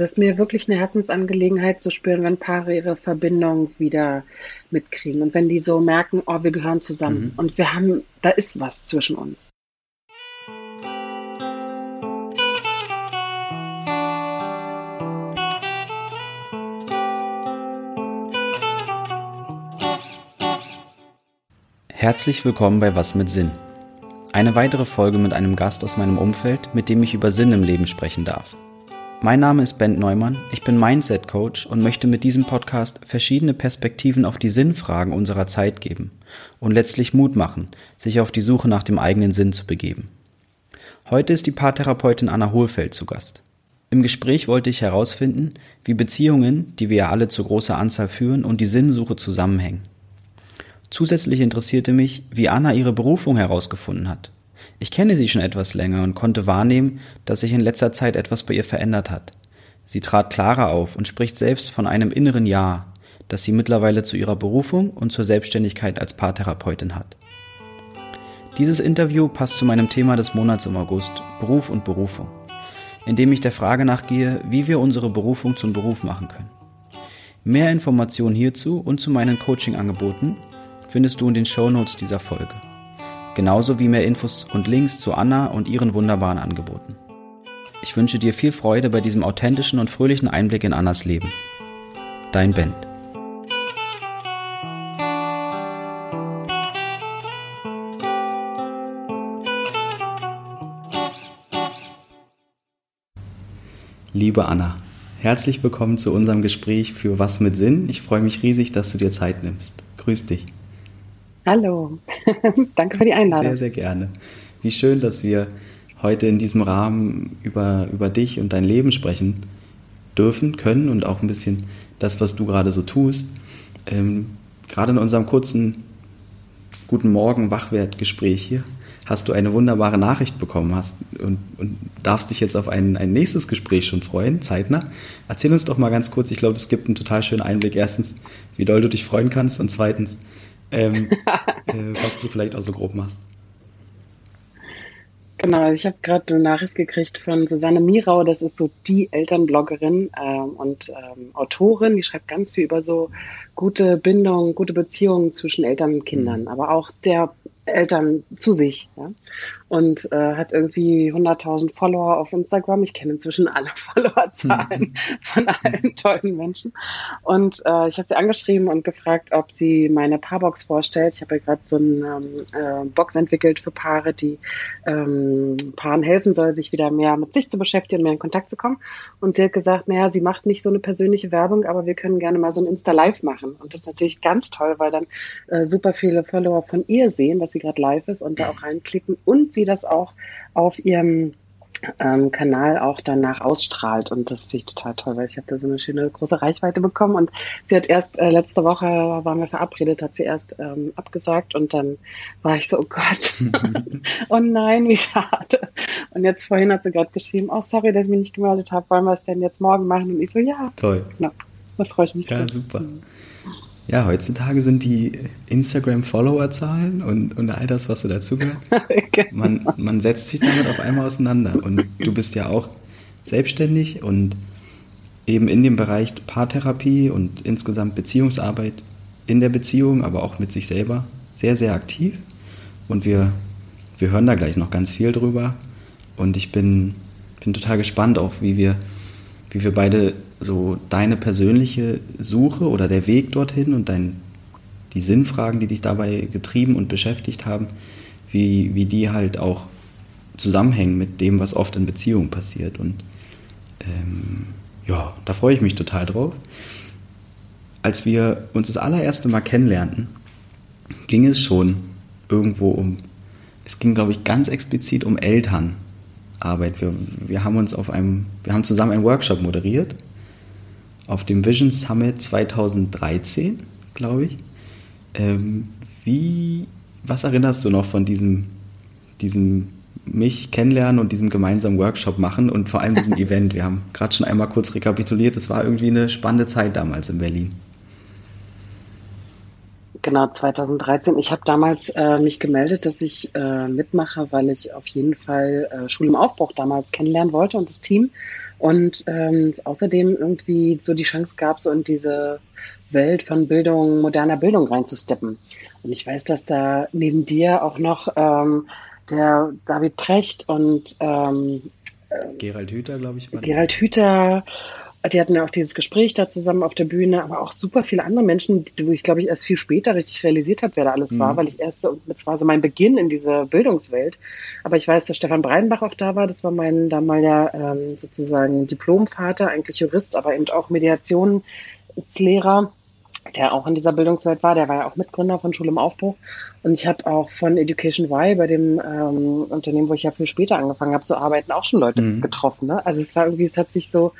Das ist mir wirklich eine Herzensangelegenheit zu spüren, wenn Paare ihre Verbindung wieder mitkriegen und wenn die so merken, oh, wir gehören zusammen mhm. und wir haben, da ist was zwischen uns. Herzlich willkommen bei Was mit Sinn. Eine weitere Folge mit einem Gast aus meinem Umfeld, mit dem ich über Sinn im Leben sprechen darf. Mein Name ist Ben Neumann, ich bin Mindset Coach und möchte mit diesem Podcast verschiedene Perspektiven auf die Sinnfragen unserer Zeit geben und letztlich Mut machen, sich auf die Suche nach dem eigenen Sinn zu begeben. Heute ist die Paartherapeutin Anna Hohlfeld zu Gast. Im Gespräch wollte ich herausfinden, wie Beziehungen, die wir ja alle zu großer Anzahl führen, und die Sinnsuche zusammenhängen. Zusätzlich interessierte mich, wie Anna ihre Berufung herausgefunden hat. Ich kenne sie schon etwas länger und konnte wahrnehmen, dass sich in letzter Zeit etwas bei ihr verändert hat. Sie trat klarer auf und spricht selbst von einem inneren Ja, das sie mittlerweile zu ihrer Berufung und zur Selbstständigkeit als Paartherapeutin hat. Dieses Interview passt zu meinem Thema des Monats im August, Beruf und Berufung, indem ich der Frage nachgehe, wie wir unsere Berufung zum Beruf machen können. Mehr Informationen hierzu und zu meinen Coaching-Angeboten findest du in den Shownotes dieser Folge. Genauso wie mehr Infos und Links zu Anna und ihren wunderbaren Angeboten. Ich wünsche dir viel Freude bei diesem authentischen und fröhlichen Einblick in Annas Leben. Dein Band. Liebe Anna, herzlich willkommen zu unserem Gespräch für Was mit Sinn. Ich freue mich riesig, dass du dir Zeit nimmst. Grüß dich. Hallo, danke für die Einladung. Sehr, sehr gerne. Wie schön, dass wir heute in diesem Rahmen über, über dich und dein Leben sprechen dürfen, können und auch ein bisschen das, was du gerade so tust. Ähm, gerade in unserem kurzen Guten Morgen Wachwertgespräch hier hast du eine wunderbare Nachricht bekommen hast und, und darfst dich jetzt auf ein, ein nächstes Gespräch schon freuen, zeitnah. Erzähl uns doch mal ganz kurz, ich glaube, es gibt einen total schönen Einblick. Erstens, wie doll du dich freuen kannst und zweitens, ähm, äh, was du vielleicht auch so grob machst. Genau, ich habe gerade eine Nachricht gekriegt von Susanne Mirau, das ist so die Elternbloggerin ähm, und ähm, Autorin, die schreibt ganz viel über so gute Bindungen, gute Beziehungen zwischen Eltern und Kindern, mhm. aber auch der Eltern zu sich. Ja? Und äh, hat irgendwie 100.000 Follower auf Instagram. Ich kenne inzwischen alle Followerzahlen von allen tollen Menschen. Und äh, ich habe sie angeschrieben und gefragt, ob sie meine Paarbox vorstellt. Ich habe ja gerade so eine ähm, äh, Box entwickelt für Paare, die ähm, Paaren helfen soll, sich wieder mehr mit sich zu beschäftigen, mehr in Kontakt zu kommen. Und sie hat gesagt, naja, sie macht nicht so eine persönliche Werbung, aber wir können gerne mal so ein Insta-Live machen. Und das ist natürlich ganz toll, weil dann äh, super viele Follower von ihr sehen, dass sie gerade live ist und da auch reinklicken und sie das auch auf ihrem ähm, Kanal auch danach ausstrahlt. Und das finde ich total toll, weil ich habe da so eine schöne große Reichweite bekommen. Und sie hat erst, äh, letzte Woche waren wir verabredet, hat sie erst ähm, abgesagt und dann war ich so, oh Gott, oh nein, wie schade. Und jetzt vorhin hat sie gerade geschrieben, oh sorry, dass ich mich nicht gemeldet habe, wollen wir es denn jetzt morgen machen? Und ich so, ja. Toll. Ja, da freue ich mich. Ja, drauf. super. Ja, heutzutage sind die Instagram-Follower-Zahlen und, und all das, was so dazugehört. genau. man, man setzt sich damit auf einmal auseinander. Und du bist ja auch selbstständig und eben in dem Bereich Paartherapie und insgesamt Beziehungsarbeit in der Beziehung, aber auch mit sich selber sehr, sehr aktiv. Und wir, wir hören da gleich noch ganz viel drüber. Und ich bin, bin total gespannt auch, wie wir, wie wir beide so deine persönliche Suche oder der Weg dorthin und dein, die Sinnfragen, die dich dabei getrieben und beschäftigt haben, wie, wie die halt auch zusammenhängen mit dem, was oft in Beziehungen passiert. Und ähm, ja, da freue ich mich total drauf. Als wir uns das allererste Mal kennenlernten, ging es schon irgendwo um, es ging, glaube ich, ganz explizit um Elternarbeit. Wir, wir haben uns auf einem, wir haben zusammen einen Workshop moderiert auf dem Vision Summit 2013, glaube ich. Ähm, wie, was erinnerst du noch von diesem, diesem mich kennenlernen und diesem gemeinsamen Workshop machen und vor allem diesem Event? Wir haben gerade schon einmal kurz rekapituliert, es war irgendwie eine spannende Zeit damals in Berlin. Genau, 2013. Ich habe damals äh, mich gemeldet, dass ich äh, mitmache, weil ich auf jeden Fall äh, Schule im Aufbruch damals kennenlernen wollte und das Team Und ähm, außerdem irgendwie so die Chance gab, so in diese Welt von Bildung, moderner Bildung reinzusteppen. Und ich weiß, dass da neben dir auch noch ähm, der David Precht und ähm, Gerald Hüther, glaube ich. Gerald Hüther die hatten ja auch dieses Gespräch da zusammen auf der Bühne, aber auch super viele andere Menschen, wo ich glaube ich erst viel später richtig realisiert habe, wer da alles mhm. war, weil ich erst so, das war so mein Beginn in dieser Bildungswelt. Aber ich weiß, dass Stefan Breidenbach auch da war, das war mein damaliger ähm, sozusagen Diplomvater, eigentlich Jurist, aber eben auch Mediationslehrer der auch in dieser Bildungswelt war, der war ja auch Mitgründer von Schule im Aufbruch. Und ich habe auch von Education Y, bei dem ähm, Unternehmen, wo ich ja viel später angefangen habe zu arbeiten, auch schon Leute mhm. getroffen. Ne? Also es war irgendwie, es hat sich so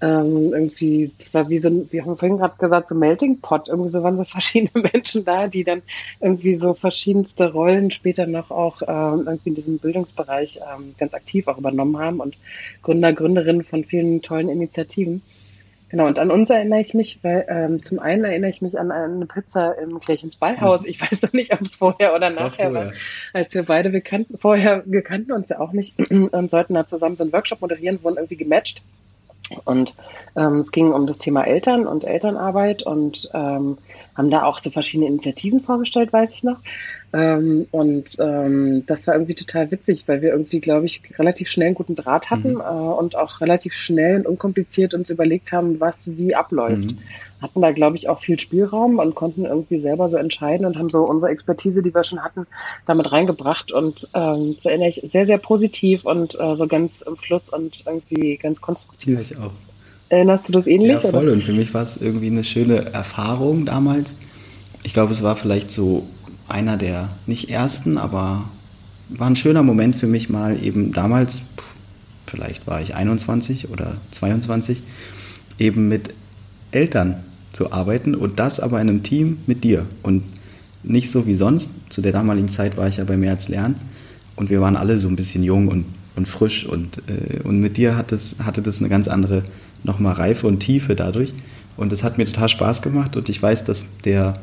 ähm, irgendwie, es war wie so, haben wir vorhin gerade gesagt, so Melting Pot. Irgendwie so waren so verschiedene Menschen da, die dann irgendwie so verschiedenste Rollen später noch auch ähm, irgendwie in diesem Bildungsbereich ähm, ganz aktiv auch übernommen haben und Gründer, Gründerinnen von vielen tollen Initiativen. Genau, und an uns erinnere ich mich, weil ähm, zum einen erinnere ich mich an eine Pizza im Kirchens Beihaus. Ich weiß noch nicht, ob es vorher oder das nachher war, als wir beide, wir kannten, vorher, wir kannten uns ja auch nicht und sollten da zusammen so einen Workshop moderieren, wurden irgendwie gematcht. Und ähm, es ging um das Thema Eltern und Elternarbeit und ähm, haben da auch so verschiedene Initiativen vorgestellt, weiß ich noch. Ähm, und ähm, das war irgendwie total witzig, weil wir irgendwie, glaube ich, relativ schnell einen guten Draht hatten mhm. äh, und auch relativ schnell und unkompliziert uns überlegt haben, was wie abläuft. Mhm. Hatten da, glaube ich, auch viel Spielraum und konnten irgendwie selber so entscheiden und haben so unsere Expertise, die wir schon hatten, damit reingebracht. Und ähm, das erinnere ich sehr, sehr positiv und äh, so ganz im Fluss und irgendwie ganz konstruktiv. Ja, ich auch. Erinnerst du das ähnlich? Ja, voll. Oder? Und für mich war es irgendwie eine schöne Erfahrung damals. Ich glaube, es war vielleicht so einer der nicht ersten, aber war ein schöner Moment für mich mal eben damals, vielleicht war ich 21 oder 22, eben mit Eltern zu arbeiten und das aber in einem Team mit dir und nicht so wie sonst. Zu der damaligen Zeit war ich ja bei mehr als Lernen und wir waren alle so ein bisschen jung und, und frisch und, äh, und mit dir hat das, hatte das eine ganz andere nochmal Reife und Tiefe dadurch und es hat mir total Spaß gemacht und ich weiß, dass der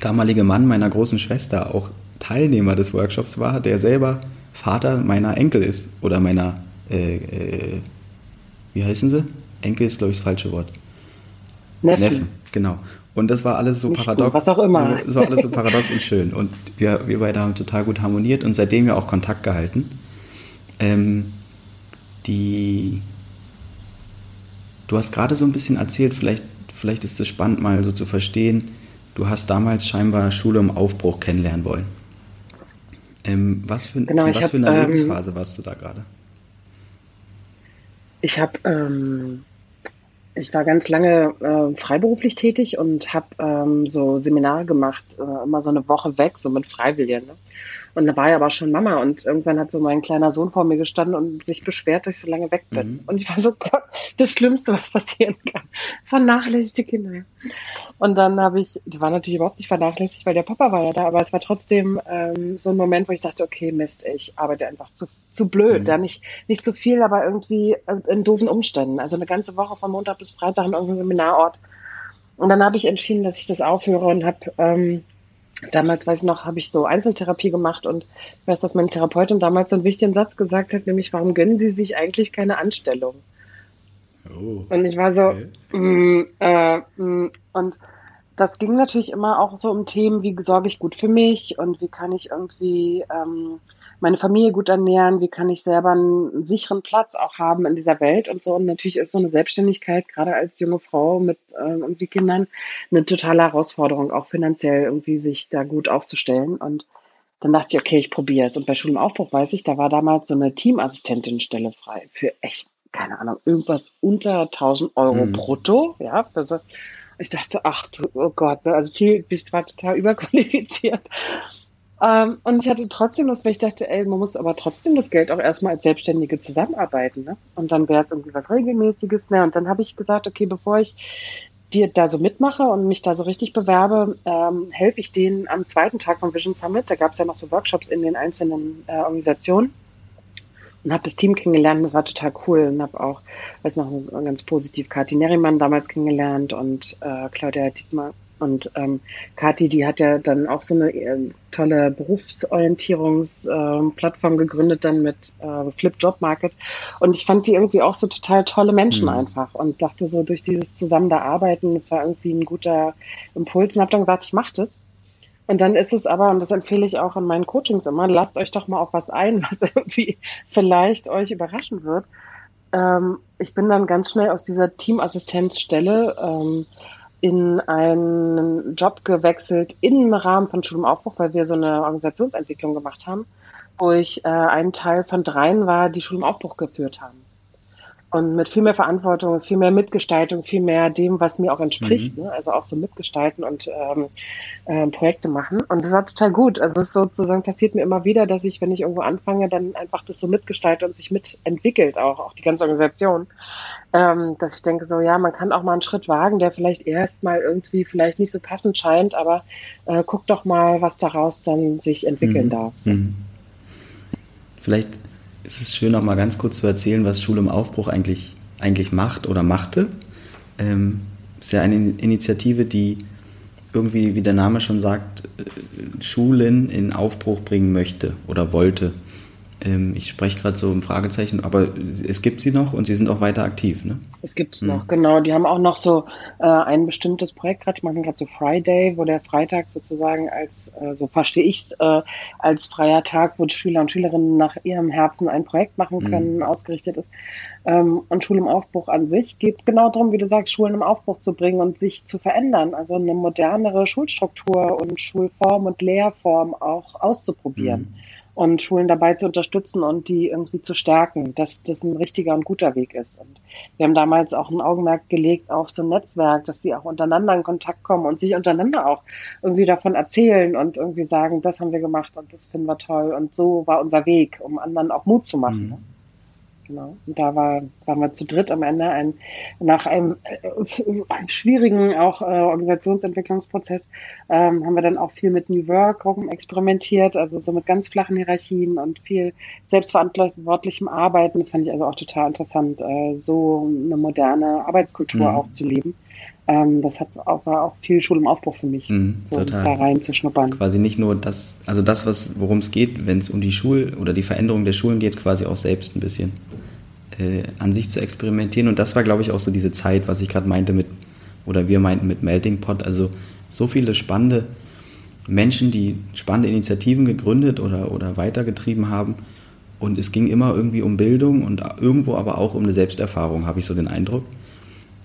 damalige Mann meiner großen Schwester auch Teilnehmer des Workshops war, der selber Vater meiner Enkel ist oder meiner, äh, äh, wie heißen sie? Enkel ist, glaube ich, das falsche Wort. Neffen. Neffen, genau. Und das war alles so Nicht paradox. was auch immer. So, das war alles so paradox und schön. Und wir, wir beide haben total gut harmoniert und seitdem ja auch Kontakt gehalten. Ähm, die, du hast gerade so ein bisschen erzählt, vielleicht, vielleicht ist es spannend mal so zu verstehen, du hast damals scheinbar Schule im Aufbruch kennenlernen wollen. Ähm, was für, genau, was hab, für eine ähm, Lebensphase warst du da gerade? Ich habe, ähm, ich war ganz lange äh, freiberuflich tätig und habe ähm, so Seminare gemacht, äh, immer so eine Woche weg, so mit Freiwilligen. Ne? Und da war ich aber schon Mama und irgendwann hat so mein kleiner Sohn vor mir gestanden und sich beschwert, dass ich so lange weg bin. Mhm. Und ich war so, Gott, das Schlimmste, was passieren kann. Vernachlässigte Kinder. Und dann habe ich, die war natürlich überhaupt nicht vernachlässigt, weil der Papa war ja da, aber es war trotzdem ähm, so ein Moment, wo ich dachte, okay, Mist, ich arbeite einfach zu, zu blöd. Mhm. Da nicht, nicht zu viel, aber irgendwie in doofen Umständen. Also eine ganze Woche von Montag bis Freitag in irgendeinem Seminarort. Und dann habe ich entschieden, dass ich das aufhöre und habe ähm, damals weiß ich noch, habe ich so Einzeltherapie gemacht und ich weiß, dass meine Therapeutin damals so einen wichtigen Satz gesagt hat, nämlich, warum gönnen Sie sich eigentlich keine Anstellung? Oh, und ich war so, okay. mm, äh, mm, und das ging natürlich immer auch so um Themen, wie sorge ich gut für mich und wie kann ich irgendwie ähm, meine Familie gut ernähren, wie kann ich selber einen sicheren Platz auch haben in dieser Welt und so. Und natürlich ist so eine Selbstständigkeit, gerade als junge Frau mit äh, irgendwie Kindern, eine totale Herausforderung, auch finanziell irgendwie sich da gut aufzustellen. Und dann dachte ich, okay, ich probiere es. Und bei Schule im Aufbruch weiß ich, da war damals so eine Teamassistentin-Stelle frei für echt, keine Ahnung, irgendwas unter 1000 Euro mhm. brutto, ja, für so ich dachte, ach du, oh Gott, ne? also viel, ich war total überqualifiziert. Ähm, und ich hatte trotzdem Lust, weil ich dachte, ey, man muss aber trotzdem das Geld auch erstmal als Selbstständige zusammenarbeiten. Ne? Und dann wäre es irgendwie was Regelmäßiges. Ne? Und dann habe ich gesagt, okay, bevor ich dir da so mitmache und mich da so richtig bewerbe, ähm, helfe ich denen am zweiten Tag vom Vision Summit. Da gab es ja noch so Workshops in den einzelnen äh, Organisationen und habe das Team kennengelernt. Das war total cool und habe auch, weiß noch, so ganz positiv Kathi Nerimann damals kennengelernt und äh, Claudia Dietmar Und ähm, Kathi, die hat ja dann auch so eine äh, tolle Berufsorientierungsplattform äh, gegründet, dann mit äh, Flip Job Market. Und ich fand die irgendwie auch so total tolle Menschen mhm. einfach und dachte so durch dieses Zusammen da arbeiten, das war irgendwie ein guter Impuls und habe dann gesagt, ich mache das. Und dann ist es aber, und das empfehle ich auch in meinen Coachings immer, lasst euch doch mal auf was ein, was irgendwie vielleicht euch überraschen wird. Ähm, ich bin dann ganz schnell aus dieser Teamassistenzstelle ähm, in einen Job gewechselt im Rahmen von Schulum Aufbruch, weil wir so eine Organisationsentwicklung gemacht haben, wo ich äh, ein Teil von dreien war, die Schulum Aufbruch geführt haben und mit viel mehr Verantwortung, viel mehr Mitgestaltung, viel mehr dem, was mir auch entspricht. Mhm. Ne? Also auch so mitgestalten und ähm, äh, Projekte machen. Und das war total gut. Also es sozusagen passiert mir immer wieder, dass ich, wenn ich irgendwo anfange, dann einfach das so mitgestalte und sich mitentwickelt auch, auch die ganze Organisation. Ähm, dass ich denke so, ja, man kann auch mal einen Schritt wagen, der vielleicht erstmal irgendwie vielleicht nicht so passend scheint, aber äh, guck doch mal, was daraus dann sich entwickeln mhm. darf. So. Mhm. Vielleicht es ist schön, noch mal ganz kurz zu erzählen, was Schule im Aufbruch eigentlich, eigentlich macht oder machte. Ähm, es ist ja eine Initiative, die irgendwie, wie der Name schon sagt, äh, Schulen in Aufbruch bringen möchte oder wollte. Ähm, ich spreche gerade so im Fragezeichen, aber es gibt sie noch und sie sind auch weiter aktiv, ne? Es gibt es mhm. noch, genau. Die haben auch noch so äh, ein bestimmtes Projekt gerade, die machen gerade so Friday, wo der Freitag sozusagen als, äh, so verstehe ich es, äh, als freier Tag, wo die Schüler und Schülerinnen nach ihrem Herzen ein Projekt machen mhm. können, mhm. ausgerichtet ist. Ähm, und Schule im Aufbruch an sich geht genau darum, wie du sagst, Schulen im Aufbruch zu bringen und sich zu verändern. Also eine modernere Schulstruktur und Schulform und Lehrform auch auszuprobieren. Mhm und Schulen dabei zu unterstützen und die irgendwie zu stärken, dass das ein richtiger und guter Weg ist. Und wir haben damals auch ein Augenmerk gelegt auf so ein Netzwerk, dass die auch untereinander in Kontakt kommen und sich untereinander auch irgendwie davon erzählen und irgendwie sagen, das haben wir gemacht und das finden wir toll und so war unser Weg, um anderen auch Mut zu machen. Mhm. Genau. Und da war, waren wir zu dritt am Ende ein, nach einem, äh, einem schwierigen auch äh, Organisationsentwicklungsprozess ähm, haben wir dann auch viel mit New Work experimentiert, also so mit ganz flachen Hierarchien und viel selbstverantwortlichem Arbeiten. Das fand ich also auch total interessant, äh, so eine moderne Arbeitskultur mhm. auch zu leben. Ähm, das hat auch, war auch viel Schul im Aufbruch für mich, mhm, so total. da rein zu schnuppern. Quasi nicht nur das, also das, was worum es geht, wenn es um die Schul- oder die Veränderung der Schulen geht, quasi auch selbst ein bisschen äh, an sich zu experimentieren. Und das war, glaube ich, auch so diese Zeit, was ich gerade meinte mit, oder wir meinten mit Melting Pot, also so viele spannende Menschen, die spannende Initiativen gegründet oder, oder weitergetrieben haben. Und es ging immer irgendwie um Bildung und irgendwo aber auch um eine Selbsterfahrung, habe ich so den Eindruck.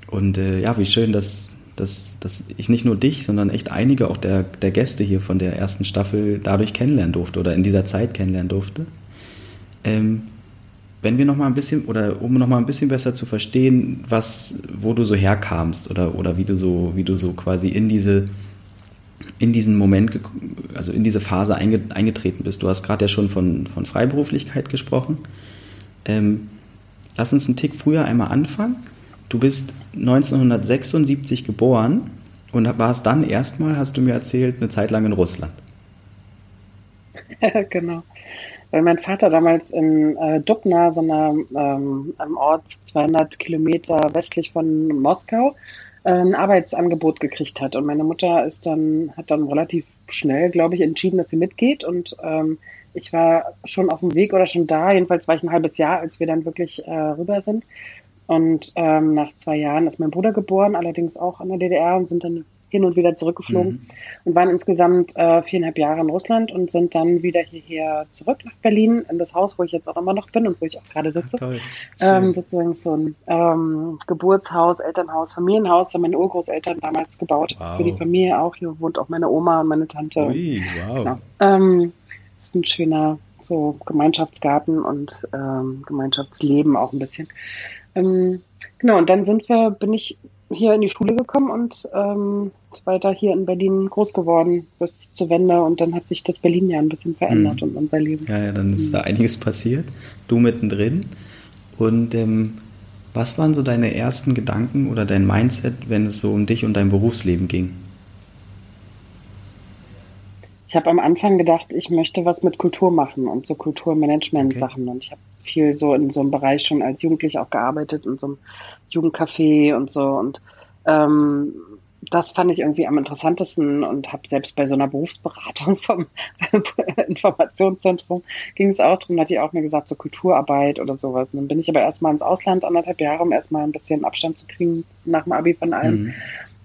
Und äh, ja, wie schön, dass, dass, dass ich nicht nur dich, sondern echt einige auch der, der Gäste hier von der ersten Staffel dadurch kennenlernen durfte oder in dieser Zeit kennenlernen durfte. Ähm, wenn wir noch mal ein bisschen oder um noch mal ein bisschen besser zu verstehen, was, wo du so herkamst oder, oder wie du so, wie du so quasi in diese in diesen Moment, also in diese Phase eingetreten bist. Du hast gerade ja schon von, von Freiberuflichkeit gesprochen. Ähm, lass uns einen Tick früher einmal anfangen. Du bist 1976 geboren und warst dann erstmal, hast du mir erzählt, eine Zeit lang in Russland. Genau. Weil mein Vater damals in äh, Dubna, so einer, ähm, einem Ort 200 Kilometer westlich von Moskau, äh, ein Arbeitsangebot gekriegt hat. Und meine Mutter ist dann, hat dann relativ schnell, glaube ich, entschieden, dass sie mitgeht. Und ähm, ich war schon auf dem Weg oder schon da. Jedenfalls war ich ein halbes Jahr, als wir dann wirklich äh, rüber sind. Und ähm, nach zwei Jahren ist mein Bruder geboren, allerdings auch in der DDR und sind dann hin und wieder zurückgeflogen mhm. und waren insgesamt äh, viereinhalb Jahre in Russland und sind dann wieder hierher zurück nach Berlin in das Haus, wo ich jetzt auch immer noch bin und wo ich auch gerade sitze. Ach, ähm, sozusagen so ein ähm, Geburtshaus, Elternhaus, Familienhaus, haben meine Urgroßeltern damals gebaut. Wow. Für die Familie auch. Hier wohnt auch meine Oma und meine Tante. Ui, wow. Genau. Ähm, ist ein schöner so Gemeinschaftsgarten und ähm, Gemeinschaftsleben auch ein bisschen. Ähm, genau, und dann sind wir, bin ich hier in die Schule gekommen und ähm, weiter hier in Berlin groß geworden bis zur Wende und dann hat sich das Berlin ja ein bisschen verändert mhm. und unser Leben. Ja, ja, dann ist mhm. da einiges passiert. Du mittendrin. Und ähm, was waren so deine ersten Gedanken oder dein Mindset, wenn es so um dich und dein Berufsleben ging? Ich habe am Anfang gedacht, ich möchte was mit Kultur machen und so Kulturmanagement-Sachen. Okay. Und ich habe viel so in so einem Bereich schon als Jugendlich auch gearbeitet, in so einem Jugendcafé und so. Und ähm, das fand ich irgendwie am interessantesten und habe selbst bei so einer Berufsberatung vom Informationszentrum ging es auch darum, hat die auch mir gesagt, so Kulturarbeit oder sowas. Und dann bin ich aber erstmal ins Ausland, anderthalb Jahre, um erstmal ein bisschen Abstand zu kriegen nach dem Abi von allem. Mhm.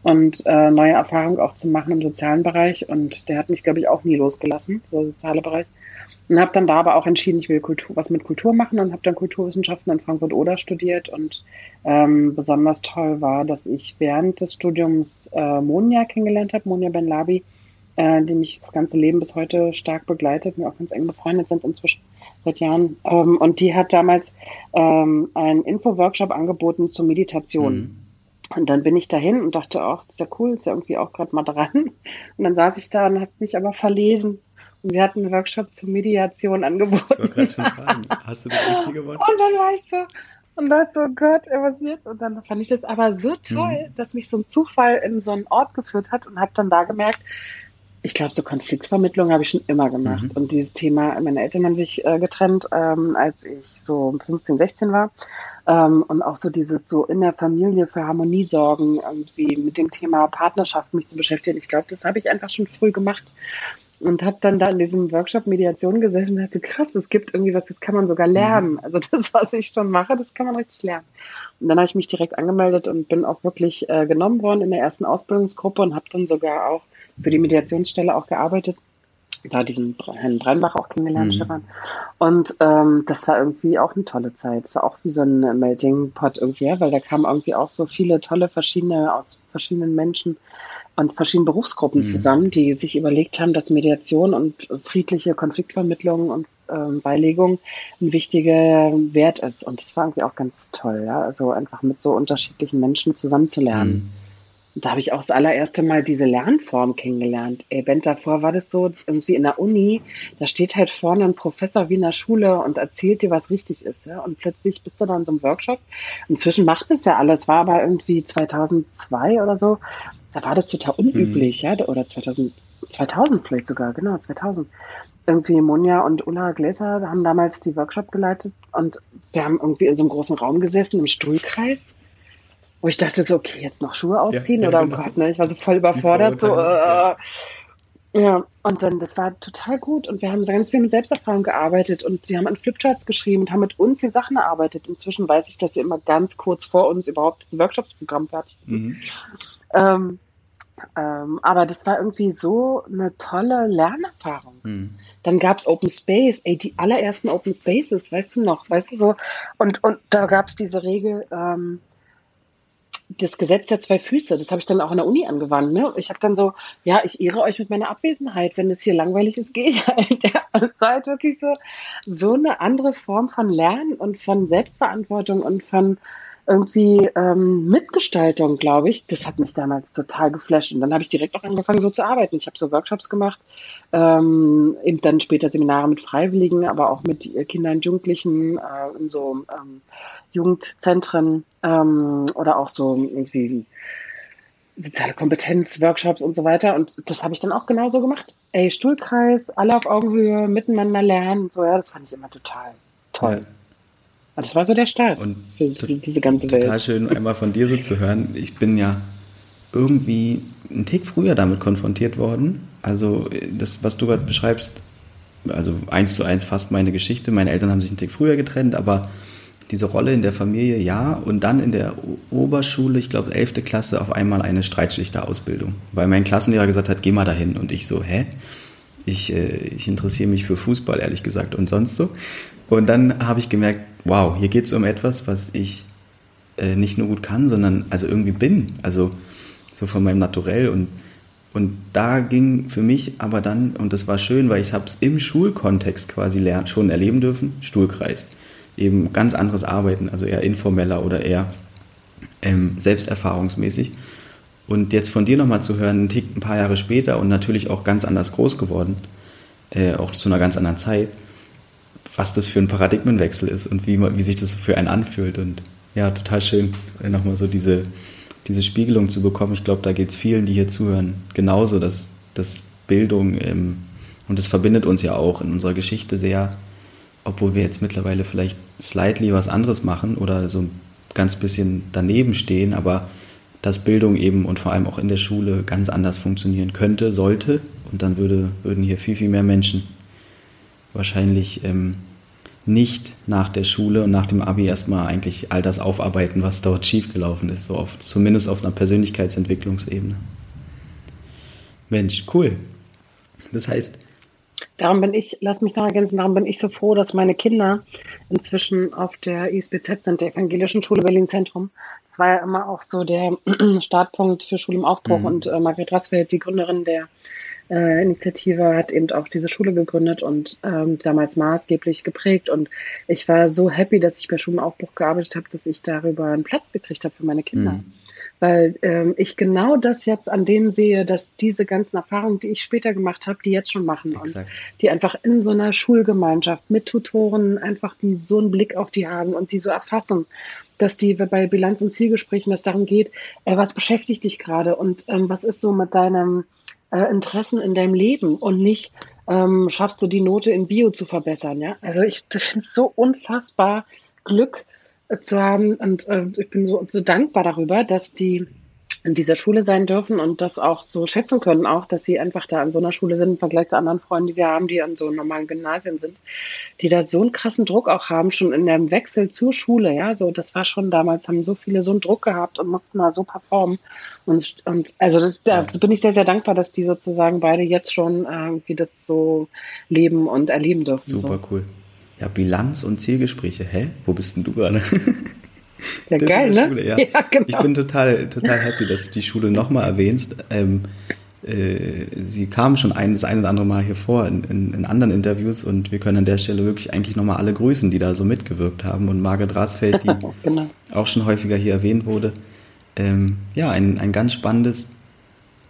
Und äh, neue Erfahrungen auch zu machen im sozialen Bereich. Und der hat mich, glaube ich, auch nie losgelassen, so der soziale Bereich. Und habe dann da aber auch entschieden, ich will Kultur, was mit Kultur machen und habe dann Kulturwissenschaften in Frankfurt-Oder studiert. Und ähm, besonders toll war, dass ich während des Studiums äh, Monja kennengelernt habe, Monja Ben Labi, äh, die mich das ganze Leben bis heute stark begleitet, wir auch ganz eng befreundet sind inzwischen seit Jahren. Ähm, und die hat damals ähm, einen Info-Workshop angeboten zur Meditation. Mhm. Und dann bin ich dahin und dachte auch, das ist ja cool, ist ja irgendwie auch gerade mal dran. Und dann saß ich da und habe mich aber verlesen sie hat einen Workshop zur Mediation angeboten. Ich wollte schon fragen, hast du das richtige Wort? Und dann weißt du, und dachte so, oh Gott, was jetzt? Und dann fand ich das aber so toll, mhm. dass mich so ein Zufall in so einen Ort geführt hat und habe dann da gemerkt, ich glaube, so Konfliktvermittlung habe ich schon immer gemacht. Mhm. Und dieses Thema, meine Eltern haben sich äh, getrennt, ähm, als ich so 15, 16 war. Ähm, und auch so dieses so in der Familie für Harmonie sorgen, irgendwie mit dem Thema Partnerschaft mich zu beschäftigen. Ich glaube, das habe ich einfach schon früh gemacht und habe dann da in diesem Workshop Mediation gesessen und dachte, krass, das gibt irgendwie was, das kann man sogar lernen. Mhm. Also das, was ich schon mache, das kann man richtig lernen. Und dann habe ich mich direkt angemeldet und bin auch wirklich äh, genommen worden in der ersten Ausbildungsgruppe und habe dann sogar auch für die Mediationsstelle auch gearbeitet da diesen Herrn Breinbach auch kennengelernt, mhm. Stefan. Und ähm, das war irgendwie auch eine tolle Zeit. Es war auch wie so ein Melting Pot irgendwie, ja, weil da kamen irgendwie auch so viele tolle verschiedene aus verschiedenen Menschen und verschiedenen Berufsgruppen mhm. zusammen, die sich überlegt haben, dass Mediation und friedliche Konfliktvermittlung und ähm, Beilegung ein wichtiger Wert ist. Und das war irgendwie auch ganz toll, ja. Also einfach mit so unterschiedlichen Menschen zusammenzulernen. Mhm. Da habe ich auch das allererste Mal diese Lernform kennengelernt. Ey, Bent, davor war das so, irgendwie in der Uni, da steht halt vorne ein Professor wie in der Schule und erzählt dir, was richtig ist. Ja? Und plötzlich bist du dann in so einem Workshop. Inzwischen macht das ja alles, war aber irgendwie 2002 oder so. Da war das total unüblich, mhm. ja, oder 2000, 2000 vielleicht sogar, genau, 2000. Irgendwie Monja und Ulla Gläser haben damals die Workshop geleitet und wir haben irgendwie in so einem großen Raum gesessen im Stuhlkreis wo ich dachte so, okay, jetzt noch Schuhe ausziehen ja, oder genau. oh Gott, ne? Ich war so voll überfordert, so, äh, ja. und dann, das war total gut und wir haben ganz viel mit Selbsterfahrung gearbeitet und sie haben an Flipcharts geschrieben und haben mit uns die Sachen erarbeitet. Inzwischen weiß ich, dass sie immer ganz kurz vor uns überhaupt das Workshopsprogramm fertig mhm. ähm, ähm, aber das war irgendwie so eine tolle Lernerfahrung. Mhm. Dann gab's Open Space, ey, die allerersten Open Spaces, weißt du noch, weißt du so, und, und da gab's diese Regel, ähm, das Gesetz der zwei Füße, das habe ich dann auch in der Uni angewandt. Ne? Ich habe dann so, ja, ich ehre euch mit meiner Abwesenheit. Wenn es hier langweilig ist, gehe ich halt. Ja, es war halt wirklich so, so eine andere Form von Lernen und von Selbstverantwortung und von irgendwie ähm, Mitgestaltung, glaube ich. Das hat mich damals total geflasht. Und dann habe ich direkt auch angefangen, so zu arbeiten. Ich habe so Workshops gemacht, ähm, eben dann später Seminare mit Freiwilligen, aber auch mit Kindern und Jugendlichen äh, in so ähm, Jugendzentren ähm, oder auch so irgendwie soziale Kompetenz, Workshops und so weiter. Und das habe ich dann auch genauso gemacht. Ey, Stuhlkreis, alle auf Augenhöhe, miteinander lernen. So, ja, das fand ich immer total toll. Das war so der Start und für diese ganze Welt. Total schön, einmal von dir so zu hören. Ich bin ja irgendwie einen Tick früher damit konfrontiert worden. Also das, was du gerade beschreibst, also eins zu eins fast meine Geschichte. Meine Eltern haben sich einen Tick früher getrennt, aber diese Rolle in der Familie, ja. Und dann in der Oberschule, ich glaube 11. Klasse, auf einmal eine Streitschlichterausbildung. Weil mein Klassenlehrer gesagt hat, geh mal dahin. Und ich so, hä? Ich, äh, ich interessiere mich für Fußball, ehrlich gesagt, und sonst so. Und dann habe ich gemerkt, wow, hier geht es um etwas, was ich äh, nicht nur gut kann, sondern also irgendwie bin. Also so von meinem Naturell. Und, und da ging für mich aber dann, und das war schön, weil ich habe es im Schulkontext quasi lernen, schon erleben dürfen, Stuhlkreis. Eben ganz anderes Arbeiten, also eher informeller oder eher ähm, selbsterfahrungsmäßig. Und jetzt von dir nochmal zu hören, ein, Tick, ein paar Jahre später und natürlich auch ganz anders groß geworden, äh, auch zu einer ganz anderen Zeit, was das für ein Paradigmenwechsel ist und wie, wie sich das für einen anfühlt. Und ja, total schön, nochmal so diese, diese Spiegelung zu bekommen. Ich glaube, da geht es vielen, die hier zuhören, genauso, dass, dass Bildung, ähm, und das verbindet uns ja auch in unserer Geschichte sehr, obwohl wir jetzt mittlerweile vielleicht slightly was anderes machen oder so ein ganz bisschen daneben stehen, aber dass Bildung eben und vor allem auch in der Schule ganz anders funktionieren könnte, sollte. Und dann würde, würden hier viel, viel mehr Menschen wahrscheinlich ähm, nicht nach der Schule und nach dem Abi erstmal eigentlich all das aufarbeiten, was dort schiefgelaufen ist, so auf, zumindest auf einer Persönlichkeitsentwicklungsebene. Mensch, cool. Das heißt, Darum bin ich, lass mich noch ergänzen, darum bin ich so froh, dass meine Kinder inzwischen auf der ISBZ sind, der Evangelischen Schule Berlin Zentrum. Das war ja immer auch so der Startpunkt für Schule im Aufbruch mhm. und äh, Margret Rassfeld, die Gründerin der äh, Initiative, hat eben auch diese Schule gegründet und ähm, damals maßgeblich geprägt. Und ich war so happy, dass ich bei Schule im Aufbruch gearbeitet habe, dass ich darüber einen Platz gekriegt habe für meine Kinder. Mhm weil ähm, ich genau das jetzt an denen sehe, dass diese ganzen Erfahrungen, die ich später gemacht habe, die jetzt schon machen Exakt. und die einfach in so einer Schulgemeinschaft mit Tutoren einfach die so einen Blick auf die haben und die so erfassen, dass die bei Bilanz- und Zielgesprächen, dass darum geht, äh, was beschäftigt dich gerade und ähm, was ist so mit deinem äh, Interessen in deinem Leben und nicht ähm, schaffst du die Note in Bio zu verbessern, ja? Also ich finde es so unfassbar Glück, zu haben. Und äh, ich bin so, so dankbar darüber, dass die in dieser Schule sein dürfen und das auch so schätzen können, auch, dass sie einfach da an so einer Schule sind im Vergleich zu anderen Freunden, die sie haben, die an so normalen Gymnasien sind, die da so einen krassen Druck auch haben, schon in dem Wechsel zur Schule, ja, so, das war schon damals, haben so viele so einen Druck gehabt und mussten da so performen und, und also das, da bin ich sehr, sehr dankbar, dass die sozusagen beide jetzt schon äh, irgendwie das so leben und erleben dürfen. Super so. cool. Ja, Bilanz und Zielgespräche. Hä? Wo bist denn du gerade? Ja, das geil, ne? Schule, ja. ja genau. Ich bin total, total happy, dass du die Schule nochmal erwähnst. Ähm, äh, sie kam schon ein, das eine oder andere Mal hier vor in, in, in, anderen Interviews und wir können an der Stelle wirklich eigentlich nochmal alle grüßen, die da so mitgewirkt haben. Und Margit Rasfeld, die genau. auch schon häufiger hier erwähnt wurde. Ähm, ja, ein, ein ganz spannendes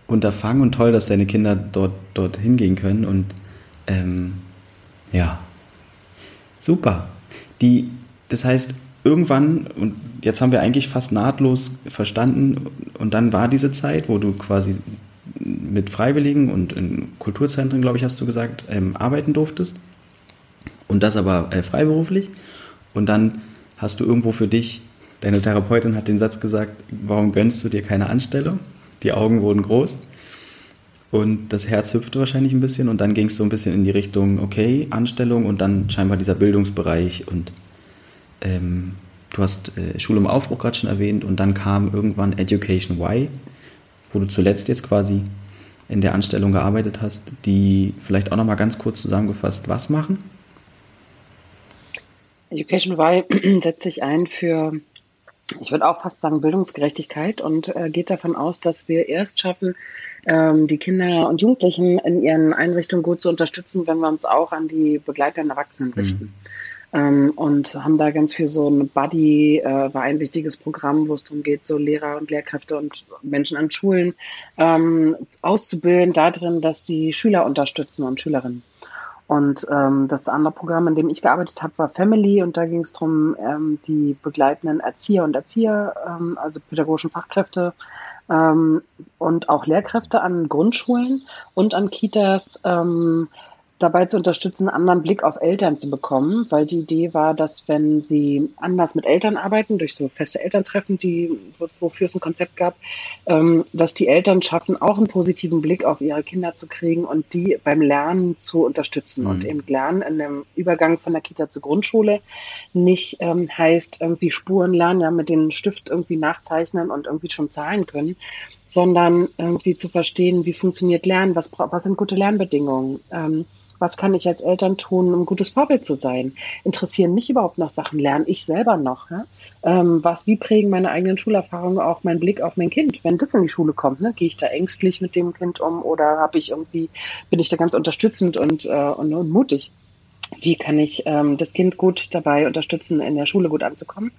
Unterfangen und toll, dass deine Kinder dort, dort hingehen können. Und ähm, ja, Super. Die, das heißt, irgendwann, und jetzt haben wir eigentlich fast nahtlos verstanden, und dann war diese Zeit, wo du quasi mit Freiwilligen und in Kulturzentren, glaube ich, hast du gesagt, ähm, arbeiten durftest. Und das aber äh, freiberuflich. Und dann hast du irgendwo für dich, deine Therapeutin hat den Satz gesagt, warum gönnst du dir keine Anstellung? Die Augen wurden groß. Und das Herz hüpfte wahrscheinlich ein bisschen und dann ging es so ein bisschen in die Richtung, okay, Anstellung und dann scheinbar dieser Bildungsbereich und ähm, du hast äh, Schule im Aufbruch gerade schon erwähnt und dann kam irgendwann Education Y, wo du zuletzt jetzt quasi in der Anstellung gearbeitet hast, die vielleicht auch nochmal ganz kurz zusammengefasst was machen? Education Y setzt sich ein für ich würde auch fast sagen Bildungsgerechtigkeit und äh, geht davon aus, dass wir erst schaffen, ähm, die Kinder und Jugendlichen in ihren Einrichtungen gut zu unterstützen, wenn wir uns auch an die begleitenden Erwachsenen richten. Mhm. Ähm, und haben da ganz viel so ein Buddy, äh, war ein wichtiges Programm, wo es darum geht, so Lehrer und Lehrkräfte und Menschen an Schulen ähm, auszubilden, darin, dass die Schüler unterstützen und Schülerinnen. Und ähm, das andere Programm, in dem ich gearbeitet habe, war Family und da ging es darum, ähm, die begleitenden Erzieher und Erzieher, ähm, also pädagogischen Fachkräfte ähm, und auch Lehrkräfte an Grundschulen und an Kitas ähm, dabei zu unterstützen, einen anderen Blick auf Eltern zu bekommen, weil die Idee war, dass wenn sie anders mit Eltern arbeiten, durch so feste Elterntreffen, die, wofür es ein Konzept gab, ähm, dass die Eltern schaffen, auch einen positiven Blick auf ihre Kinder zu kriegen und die beim Lernen zu unterstützen. Mhm. Und eben Lernen in dem Übergang von der Kita zur Grundschule nicht ähm, heißt irgendwie Spuren lernen, ja, mit dem Stift irgendwie nachzeichnen und irgendwie schon zahlen können, sondern irgendwie zu verstehen, wie funktioniert Lernen, was, was sind gute Lernbedingungen. Ähm, was kann ich als Eltern tun, um gutes Vorbild zu sein? Interessieren mich überhaupt noch Sachen? Lerne ich selber noch? Ja? Ähm, was, wie prägen meine eigenen Schulerfahrungen auch meinen Blick auf mein Kind? Wenn das in die Schule kommt, ne? gehe ich da ängstlich mit dem Kind um oder habe ich irgendwie, bin ich da ganz unterstützend und, äh, und, und mutig? Wie kann ich ähm, das Kind gut dabei unterstützen, in der Schule gut anzukommen?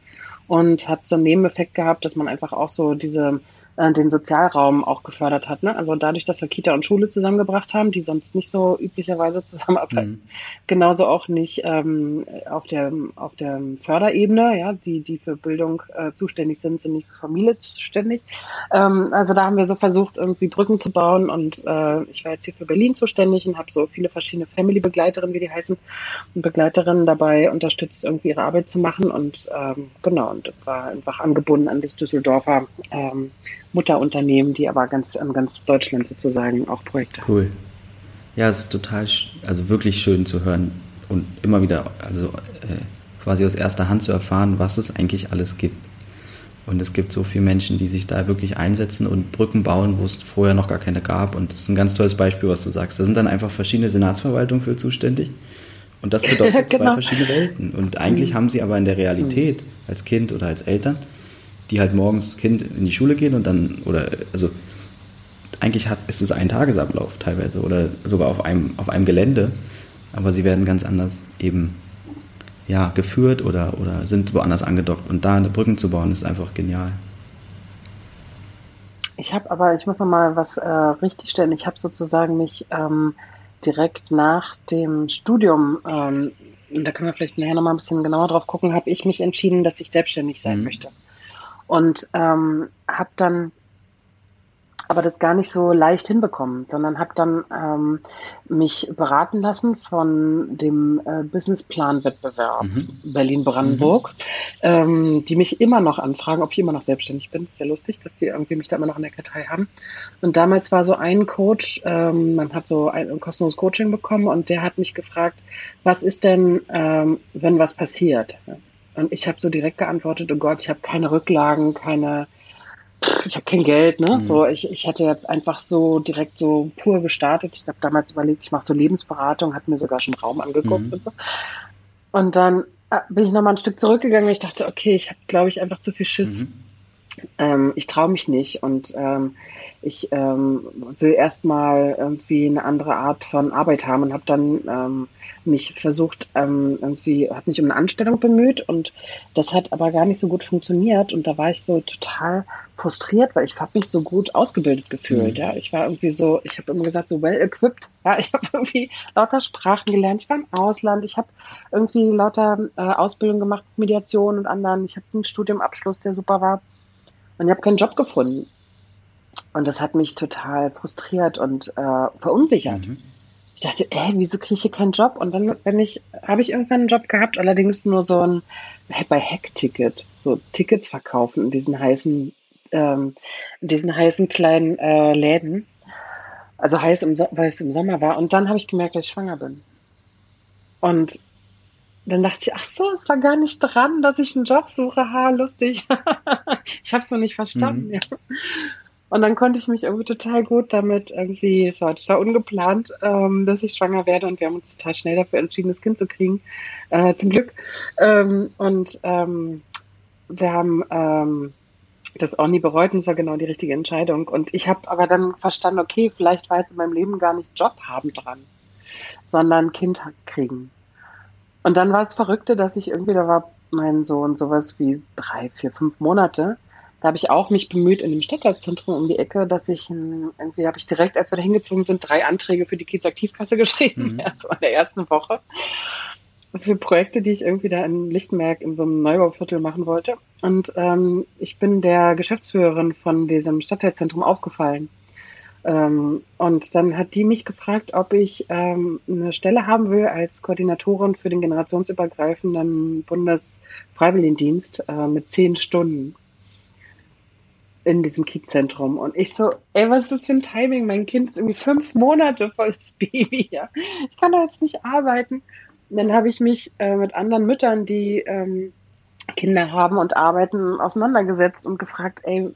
Und hat so einen Nebeneffekt gehabt, dass man einfach auch so diese den Sozialraum auch gefördert hat. Ne? Also dadurch, dass wir Kita und Schule zusammengebracht haben, die sonst nicht so üblicherweise zusammenarbeiten. Mhm. Genauso auch nicht ähm, auf der auf der Förderebene, ja, die die für Bildung äh, zuständig sind, sind nicht für Familie zuständig. Ähm, also da haben wir so versucht, irgendwie Brücken zu bauen und äh, ich war jetzt hier für Berlin zuständig und habe so viele verschiedene Family-Begleiterinnen, wie die heißen, und Begleiterinnen dabei unterstützt, irgendwie ihre Arbeit zu machen und ähm, genau und war einfach angebunden an das Düsseldorfer ähm, Mutterunternehmen, die aber ganz ganz Deutschland sozusagen auch Projekte haben. Cool. Ja, es ist total, also wirklich schön zu hören und immer wieder, also äh, quasi aus erster Hand zu erfahren, was es eigentlich alles gibt. Und es gibt so viele Menschen, die sich da wirklich einsetzen und Brücken bauen, wo es vorher noch gar keine gab. Und das ist ein ganz tolles Beispiel, was du sagst. Da sind dann einfach verschiedene Senatsverwaltungen für zuständig. Und das bedeutet genau. zwei verschiedene Welten. Und eigentlich mhm. haben sie aber in der Realität mhm. als Kind oder als Eltern, die halt morgens Kind in die Schule gehen und dann, oder, also, eigentlich hat, ist es ein Tagesablauf teilweise oder sogar auf einem, auf einem Gelände. Aber sie werden ganz anders eben ja, geführt oder, oder sind woanders angedockt. Und da eine Brücken zu bauen, ist einfach genial. Ich habe aber, ich muss noch mal was äh, richtigstellen. Ich habe sozusagen mich ähm, direkt nach dem Studium, ähm, da können wir vielleicht nachher noch mal ein bisschen genauer drauf gucken, habe ich mich entschieden, dass ich selbstständig sein mhm. möchte. Und ähm, habe dann aber das gar nicht so leicht hinbekommen, sondern habe dann ähm, mich beraten lassen von dem äh, Businessplan-Wettbewerb mhm. Berlin-Brandenburg, mhm. ähm, die mich immer noch anfragen, ob ich immer noch selbstständig bin. Ist sehr lustig, dass die irgendwie mich da immer noch in der Kartei haben. Und damals war so ein Coach, ähm, man hat so ein, ein kostenloses Coaching bekommen und der hat mich gefragt, was ist denn, ähm, wenn was passiert? Und ich habe so direkt geantwortet, oh Gott, ich habe keine Rücklagen, keine ich habe kein Geld, ne? Mhm. So, ich, ich hätte jetzt einfach so direkt so pur gestartet. Ich habe damals überlegt, ich mache so Lebensberatung, hat mir sogar schon Raum angeguckt mhm. und so. Und dann äh, bin ich nochmal ein Stück zurückgegangen, ich dachte, okay, ich habe, glaube ich, einfach zu viel Schiss. Mhm ähm, ich traue mich nicht und ähm, ich ähm, will erstmal irgendwie eine andere Art von Arbeit haben und habe dann ähm, mich versucht, ähm, irgendwie, habe mich um eine Anstellung bemüht und das hat aber gar nicht so gut funktioniert und da war ich so total frustriert, weil ich habe mich so gut ausgebildet gefühlt. Mhm. Ja, ich war irgendwie so, ich habe immer gesagt so well equipped. Ja, ich habe irgendwie lauter Sprachen gelernt. Ich war im Ausland. Ich habe irgendwie lauter äh, Ausbildung gemacht, Mediation und anderen. Ich habe einen Studiumabschluss, der super war. Und ich habe keinen Job gefunden. Und das hat mich total frustriert und äh, verunsichert. Mhm. Ich dachte, ey, wieso kriege ich hier keinen Job? Und dann, wenn ich, habe ich irgendwann einen Job gehabt, allerdings nur so ein bei Hack-Ticket, so Tickets verkaufen in diesen heißen, ähm, in diesen heißen kleinen äh, Läden. Also heiß, im so weil es im Sommer war. Und dann habe ich gemerkt, dass ich schwanger bin. Und dann dachte ich, ach so, es war gar nicht dran, dass ich einen Job suche. Ha, lustig. ich habe es noch nicht verstanden. Mhm. Ja. Und dann konnte ich mich irgendwie total gut damit irgendwie, es war total ungeplant, ähm, dass ich schwanger werde und wir haben uns total schnell dafür entschieden, das Kind zu kriegen, äh, zum Glück. Ähm, und ähm, wir haben ähm, das auch nie bereut und es war genau die richtige Entscheidung. Und ich habe aber dann verstanden, okay, vielleicht war jetzt in meinem Leben gar nicht Job haben dran, sondern Kind kriegen. Und dann war es Verrückte, dass ich irgendwie, da war mein Sohn sowas wie drei, vier, fünf Monate. Da habe ich auch mich bemüht in dem Stadtteilzentrum um die Ecke, dass ich irgendwie habe ich direkt, als wir da hingezogen sind, drei Anträge für die Kids-Aktivkasse geschrieben, mhm. so in der ersten Woche. Für Projekte, die ich irgendwie da in Lichtenberg in so einem Neubauviertel machen wollte. Und ähm, ich bin der Geschäftsführerin von diesem Stadtteilzentrum aufgefallen. Ähm, und dann hat die mich gefragt, ob ich ähm, eine Stelle haben will als Koordinatorin für den generationsübergreifenden Bundesfreiwilligendienst äh, mit zehn Stunden in diesem Kiezzentrum. Und ich so, ey, was ist das für ein Timing? Mein Kind ist irgendwie fünf Monate volles Baby. Ja. Ich kann da jetzt nicht arbeiten. Und dann habe ich mich äh, mit anderen Müttern, die ähm, Kinder haben und arbeiten, auseinandergesetzt und gefragt, ey,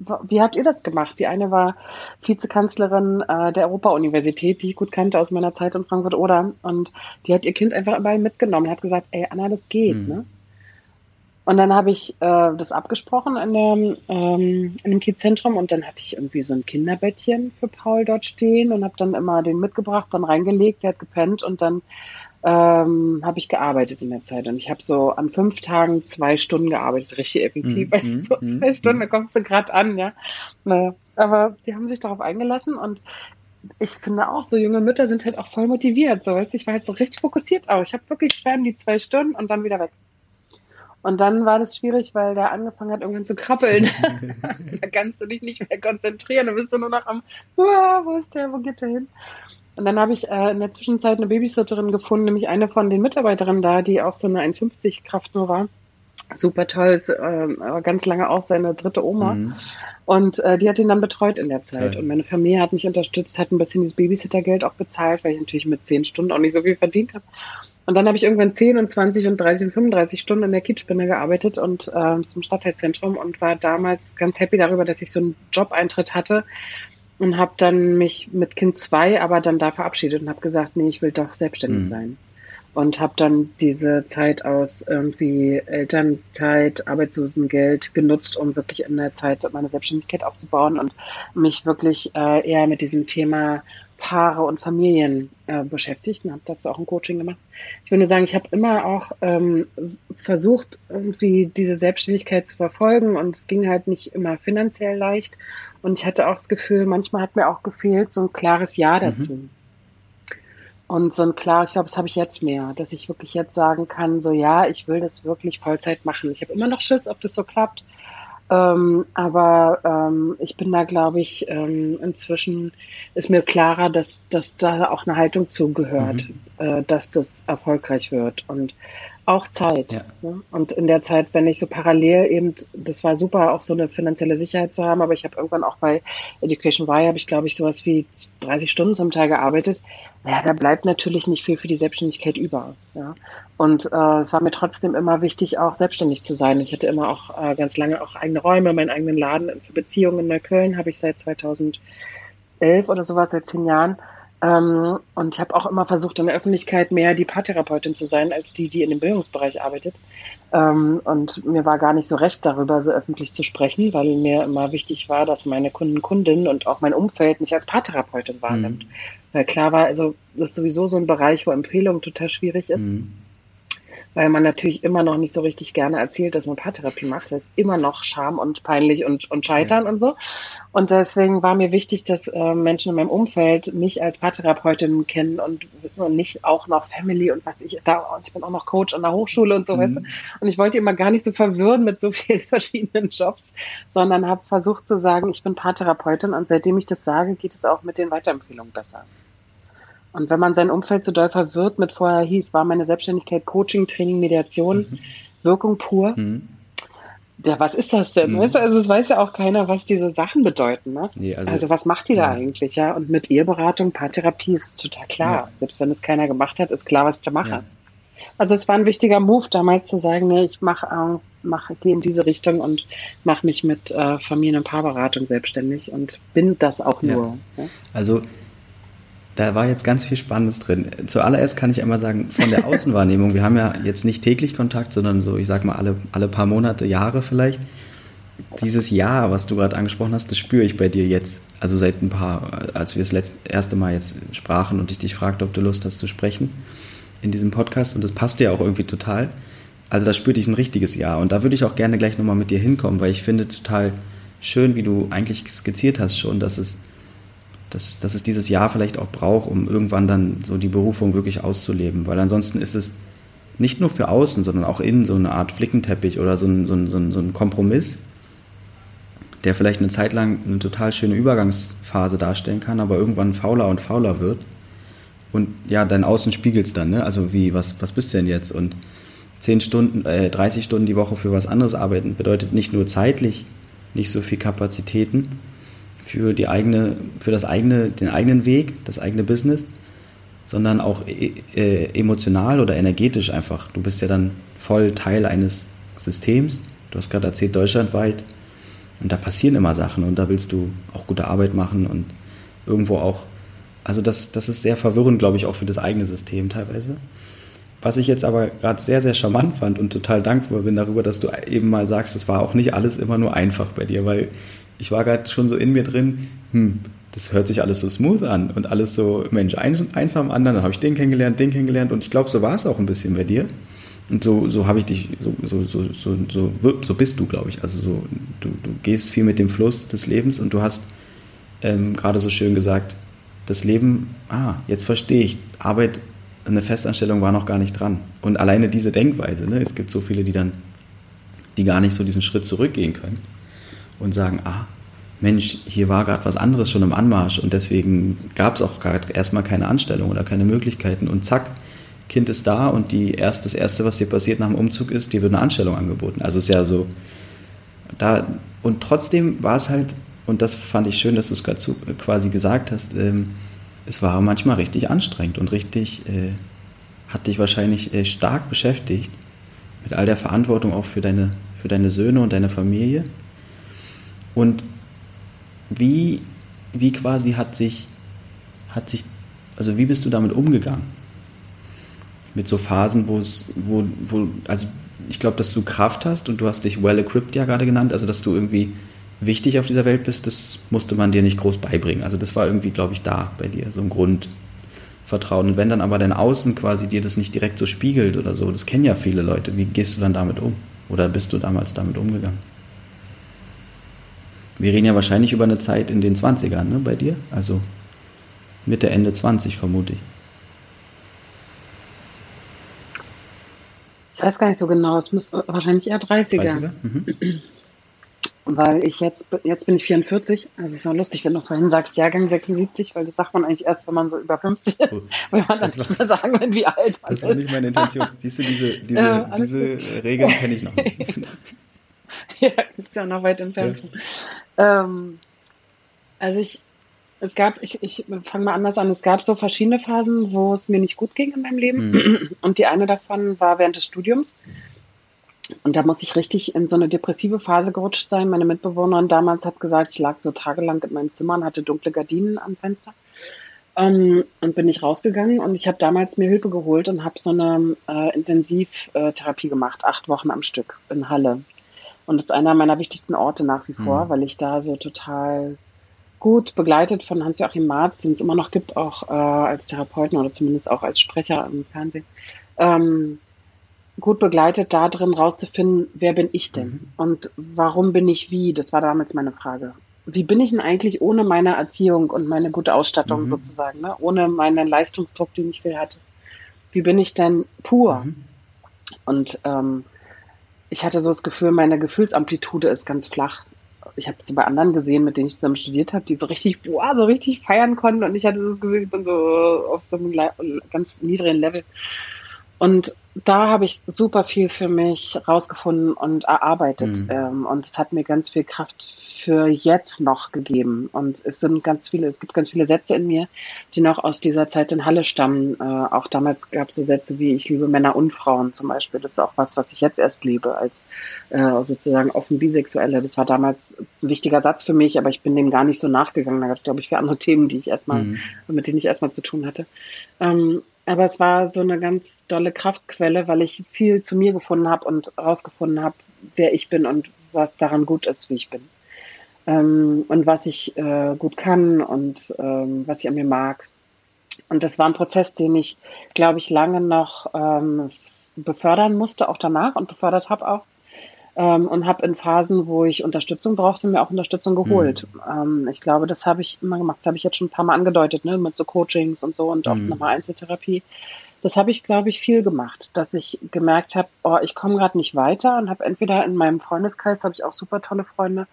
wie habt ihr das gemacht? Die eine war Vizekanzlerin äh, der Europa-Universität, die ich gut kannte aus meiner Zeit in Frankfurt-Oder. Und die hat ihr Kind einfach überall mitgenommen und hat gesagt, ey, Anna, das geht. Mhm. Ne? Und dann habe ich äh, das abgesprochen in, der, ähm, in dem Kiezzentrum und dann hatte ich irgendwie so ein Kinderbettchen für Paul dort stehen und habe dann immer den mitgebracht, dann reingelegt, der hat gepennt und dann ähm, habe ich gearbeitet in der Zeit. Und ich habe so an fünf Tagen zwei Stunden gearbeitet, richtig effektiv. Mm, weißt du, mm, zwei mm, Stunden, da kommst du gerade an, ja. Naja, aber die haben sich darauf eingelassen und ich finde auch, so junge Mütter sind halt auch voll motiviert. So, weißt du, ich war halt so richtig fokussiert auch. Ich habe wirklich schwer die zwei Stunden und dann wieder weg. Und dann war das schwierig, weil der angefangen hat, irgendwann zu krabbeln. da kannst du dich nicht mehr konzentrieren. Da bist du nur noch am, wo ist der, wo geht der hin? Und dann habe ich äh, in der Zwischenzeit eine Babysitterin gefunden, nämlich eine von den Mitarbeiterinnen da, die auch so eine 1,50 Kraft nur war. super toll, ist, äh, ganz lange auch seine dritte Oma. Mhm. Und äh, die hat ihn dann betreut in der Zeit. Toll. Und meine Familie hat mich unterstützt, hat ein bisschen dieses Babysittergeld auch bezahlt, weil ich natürlich mit zehn Stunden auch nicht so viel verdient habe. Und dann habe ich irgendwann 10 und 20 und 30 und 35 Stunden in der Kiezspinne gearbeitet und äh, zum Stadtteilzentrum und war damals ganz happy darüber, dass ich so einen Job-Eintritt hatte und habe dann mich mit Kind 2 aber dann da verabschiedet und habe gesagt, nee, ich will doch selbstständig mhm. sein und habe dann diese Zeit aus irgendwie Elternzeit, Arbeitslosengeld genutzt, um wirklich in der Zeit meine Selbstständigkeit aufzubauen und mich wirklich äh, eher mit diesem Thema Paare und Familien äh, beschäftigt und habe dazu auch ein Coaching gemacht. Ich würde sagen, ich habe immer auch ähm, versucht, irgendwie diese Selbstständigkeit zu verfolgen und es ging halt nicht immer finanziell leicht und ich hatte auch das Gefühl, manchmal hat mir auch gefehlt so ein klares Ja mhm. dazu. Mhm. Und so ein klar, ich glaube, das habe ich jetzt mehr, dass ich wirklich jetzt sagen kann, so ja, ich will das wirklich Vollzeit machen. Ich habe immer noch Schiss, ob das so klappt. Ähm, aber ähm, ich bin da, glaube ich, ähm, inzwischen ist mir klarer, dass, dass da auch eine Haltung zugehört, mhm. äh, dass das erfolgreich wird. Und auch Zeit. Ja. Ne? Und in der Zeit, wenn ich so parallel eben, das war super, auch so eine finanzielle Sicherheit zu haben, aber ich habe irgendwann auch bei Education Y, habe ich glaube ich sowas wie 30 Stunden zum Teil gearbeitet. Naja, da bleibt natürlich nicht viel für die Selbstständigkeit über. Ja? Und äh, es war mir trotzdem immer wichtig, auch selbstständig zu sein. Ich hatte immer auch äh, ganz lange auch eigene Räume, meinen eigenen Laden für Beziehungen in Neukölln habe ich seit 2011 oder sowas, seit zehn Jahren. Ähm, und ich habe auch immer versucht, in der Öffentlichkeit mehr die Paartherapeutin zu sein, als die, die in dem Bildungsbereich arbeitet. Ähm, und mir war gar nicht so recht darüber, so öffentlich zu sprechen, weil mir immer wichtig war, dass meine Kunden, Kundinnen und auch mein Umfeld mich als Paartherapeutin wahrnimmt. Mhm. Weil klar war, also das ist sowieso so ein Bereich, wo Empfehlung total schwierig ist. Mhm weil man natürlich immer noch nicht so richtig gerne erzählt, dass man Paartherapie macht. Das ist immer noch Scham und peinlich und, und Scheitern ja. und so. Und deswegen war mir wichtig, dass äh, Menschen in meinem Umfeld mich als Paartherapeutin kennen und wissen und nicht auch noch Family und was ich da, und ich bin auch noch Coach an der Hochschule und so, mhm. weißt du. Und ich wollte immer gar nicht so verwirren mit so vielen verschiedenen Jobs, sondern habe versucht zu sagen, ich bin Paartherapeutin und seitdem ich das sage, geht es auch mit den Weiterempfehlungen besser. Und wenn man sein Umfeld so doll verwirrt mit vorher hieß, war meine Selbstständigkeit Coaching, Training, Mediation, mhm. Wirkung pur. Mhm. Ja, was ist das denn? Mhm. Weißt du, also es weiß ja auch keiner, was diese Sachen bedeuten. Ne? Nee, also, also, was macht die ja. da eigentlich? Ja, und mit Eheberatung, Paartherapie ist total klar. Ja. Selbst wenn es keiner gemacht hat, ist klar, was ich da mache. Ja. Also es war ein wichtiger Move damals zu sagen, nee, ich mache, äh, mach, gehe in diese Richtung und mache mich mit äh, Familien- und Paarberatung selbstständig und bin das auch nur. Ja. Also da war jetzt ganz viel Spannendes drin. Zuallererst kann ich einmal sagen, von der Außenwahrnehmung, wir haben ja jetzt nicht täglich Kontakt, sondern so, ich sag mal, alle, alle paar Monate, Jahre vielleicht. Dieses Jahr, was du gerade angesprochen hast, das spüre ich bei dir jetzt. Also seit ein paar, als wir das letzte, erste Mal jetzt sprachen und ich dich fragte, ob du Lust hast zu sprechen in diesem Podcast. Und das passt dir auch irgendwie total. Also da spürte ich ein richtiges Jahr. Und da würde ich auch gerne gleich nochmal mit dir hinkommen, weil ich finde total schön, wie du eigentlich skizziert hast schon, dass es dass, dass es dieses Jahr vielleicht auch braucht, um irgendwann dann so die Berufung wirklich auszuleben. Weil ansonsten ist es nicht nur für außen, sondern auch innen so eine Art Flickenteppich oder so ein, so ein, so ein, so ein Kompromiss, der vielleicht eine Zeit lang eine total schöne Übergangsphase darstellen kann, aber irgendwann fauler und fauler wird. Und ja, dein Außen spiegelt es dann, ne? Also wie, was, was bist du denn jetzt? Und 10 Stunden, äh, 30 Stunden die Woche für was anderes arbeiten bedeutet nicht nur zeitlich nicht so viel Kapazitäten, für die eigene, für das eigene, den eigenen Weg, das eigene Business, sondern auch äh, emotional oder energetisch einfach. Du bist ja dann voll Teil eines Systems. Du hast gerade erzählt, deutschlandweit. Und da passieren immer Sachen und da willst du auch gute Arbeit machen und irgendwo auch. Also das, das ist sehr verwirrend, glaube ich, auch für das eigene System teilweise. Was ich jetzt aber gerade sehr, sehr charmant fand und total dankbar bin darüber, dass du eben mal sagst, es war auch nicht alles immer nur einfach bei dir, weil ich war gerade schon so in mir drin, hm, das hört sich alles so smooth an und alles so, Mensch, eins, eins am anderen, dann habe ich den kennengelernt, den kennengelernt und ich glaube, so war es auch ein bisschen bei dir. Und so, so habe ich dich, so, so, so, so, so, so bist du, glaube ich. Also so, du, du gehst viel mit dem Fluss des Lebens und du hast ähm, gerade so schön gesagt, das Leben, ah, jetzt verstehe ich, Arbeit, eine Festanstellung war noch gar nicht dran. Und alleine diese Denkweise, ne, es gibt so viele, die dann, die gar nicht so diesen Schritt zurückgehen können und sagen, ah, Mensch, hier war gerade was anderes schon im Anmarsch und deswegen gab es auch gerade erstmal keine Anstellung oder keine Möglichkeiten und zack, Kind ist da und die erst, das Erste, was dir passiert nach dem Umzug ist, dir wird eine Anstellung angeboten. Also es ist ja so, da, und trotzdem war es halt, und das fand ich schön, dass du es gerade quasi gesagt hast, ähm, es war manchmal richtig anstrengend und richtig, äh, hat dich wahrscheinlich äh, stark beschäftigt mit all der Verantwortung auch für deine, für deine Söhne und deine Familie. Und wie, wie quasi hat sich, hat sich, also wie bist du damit umgegangen? Mit so Phasen, wo es, wo, wo, also ich glaube, dass du Kraft hast und du hast dich well equipped ja gerade genannt, also dass du irgendwie wichtig auf dieser Welt bist, das musste man dir nicht groß beibringen. Also das war irgendwie, glaube ich, da bei dir, so ein Grundvertrauen. Und wenn dann aber dein Außen quasi dir das nicht direkt so spiegelt oder so, das kennen ja viele Leute, wie gehst du dann damit um? Oder bist du damals damit umgegangen? Wir reden ja wahrscheinlich über eine Zeit in den 20ern, ne, bei dir? Also Mitte, Ende 20 vermute ich. Ich weiß gar nicht so genau, es muss wahrscheinlich eher 30er. 30er? Mhm. Weil ich jetzt, jetzt bin ich 44, also es ist auch lustig, wenn du vorhin sagst Jahrgang 76, weil das sagt man eigentlich erst, wenn man so über 50 ist, oh, weil man dann nicht mehr sagen will, wie alt man ist. Das war nicht meine Intention. Siehst du, diese, diese, ja, diese Regeln kenne ich noch nicht. ja, gibt es ja noch weit entfernt. Ja. Ähm, also ich, es gab, ich, ich fange mal anders an, es gab so verschiedene Phasen, wo es mir nicht gut ging in meinem Leben. Mhm. Und die eine davon war während des Studiums. Und da muss ich richtig in so eine depressive Phase gerutscht sein. Meine Mitbewohnerin damals hat gesagt, ich lag so tagelang in meinem Zimmer und hatte dunkle Gardinen am Fenster. Ähm, und bin ich rausgegangen und ich habe damals mir Hilfe geholt und habe so eine äh, Intensivtherapie gemacht, acht Wochen am Stück in Halle. Und das ist einer meiner wichtigsten Orte nach wie vor, mhm. weil ich da so total gut begleitet von Hans-Joachim Marz, den es immer noch gibt, auch äh, als Therapeuten oder zumindest auch als Sprecher im Fernsehen, ähm, gut begleitet, da drin rauszufinden, wer bin ich denn mhm. und warum bin ich wie? Das war damals meine Frage. Wie bin ich denn eigentlich ohne meine Erziehung und meine gute Ausstattung mhm. sozusagen, ne? ohne meinen Leistungsdruck, den ich viel hatte? Wie bin ich denn pur? Mhm. Und ähm, ich hatte so das Gefühl, meine Gefühlsamplitude ist ganz flach ich habe es bei anderen gesehen, mit denen ich zusammen studiert habe, die so richtig, boah, so richtig feiern konnten und ich hatte so das Gefühl, ich bin so auf so einem ganz niedrigen Level. Und da habe ich super viel für mich rausgefunden und erarbeitet. Mhm. Ähm, und es hat mir ganz viel Kraft für jetzt noch gegeben. Und es sind ganz viele, es gibt ganz viele Sätze in mir, die noch aus dieser Zeit in Halle stammen. Äh, auch damals gab es so Sätze wie ich liebe Männer und Frauen zum Beispiel. Das ist auch was, was ich jetzt erst liebe, als äh, sozusagen offen Bisexuelle. Das war damals ein wichtiger Satz für mich, aber ich bin dem gar nicht so nachgegangen. Da gab es, glaube ich, für andere Themen, die ich erstmal, mhm. mit denen ich erstmal zu tun hatte. Ähm, aber es war so eine ganz dolle Kraftquelle, weil ich viel zu mir gefunden habe und herausgefunden habe, wer ich bin und was daran gut ist, wie ich bin. Ähm, und was ich äh, gut kann und ähm, was ich an mir mag. Und das war ein Prozess, den ich, glaube ich, lange noch ähm, befördern musste, auch danach und befördert habe auch ähm, und habe in Phasen, wo ich Unterstützung brauchte, mir auch Unterstützung geholt. Mhm. Ähm, ich glaube, das habe ich immer gemacht. Das habe ich jetzt schon ein paar Mal angedeutet, ne, mit so Coachings und so und auch mhm. nochmal Einzeltherapie. Das habe ich, glaube ich, viel gemacht, dass ich gemerkt habe, oh, ich komme gerade nicht weiter und habe entweder in meinem Freundeskreis habe ich auch super tolle Freunde,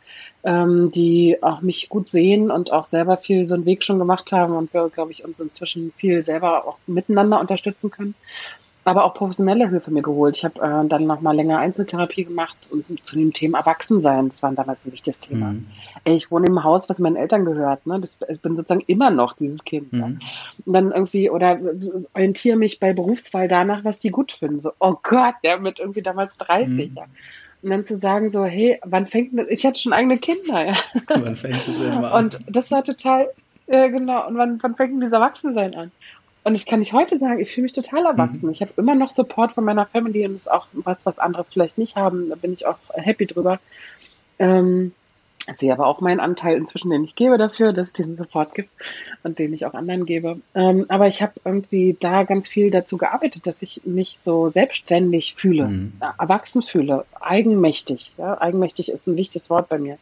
ähm, die auch mich gut sehen und auch selber viel so einen Weg schon gemacht haben und wir, glaube ich, uns inzwischen viel selber auch miteinander unterstützen können aber auch professionelle Hilfe mir geholt. Ich habe äh, dann noch mal länger Einzeltherapie gemacht und zu dem Thema Erwachsensein, das war damals ein wichtiges Thema. Mhm. Ich wohne im Haus, was meinen Eltern gehört. Ne? Das, ich bin sozusagen immer noch dieses Kind. Mhm. Ja? Und dann irgendwie, oder orientiere mich bei Berufswahl danach, was die gut finden. So, oh Gott, der mit irgendwie damals 30. Mhm. Ja. Und dann zu sagen so, hey, wann fängt das? Ich hatte schon eigene Kinder. Ja? Wann fängt das denn mal an? Und das war total, äh, genau. Und wann, wann fängt denn dieses Erwachsensein an? Und ich kann nicht heute sagen, ich fühle mich total erwachsen. Mhm. Ich habe immer noch Support von meiner Family und das ist auch was, was andere vielleicht nicht haben. Da bin ich auch happy drüber. Ähm, sehe aber auch meinen Anteil inzwischen, den ich gebe dafür, dass es diesen Support gibt und den ich auch anderen gebe. Ähm, aber ich habe irgendwie da ganz viel dazu gearbeitet, dass ich mich so selbstständig fühle, mhm. erwachsen fühle, eigenmächtig. Ja? Eigenmächtig ist ein wichtiges Wort bei mir,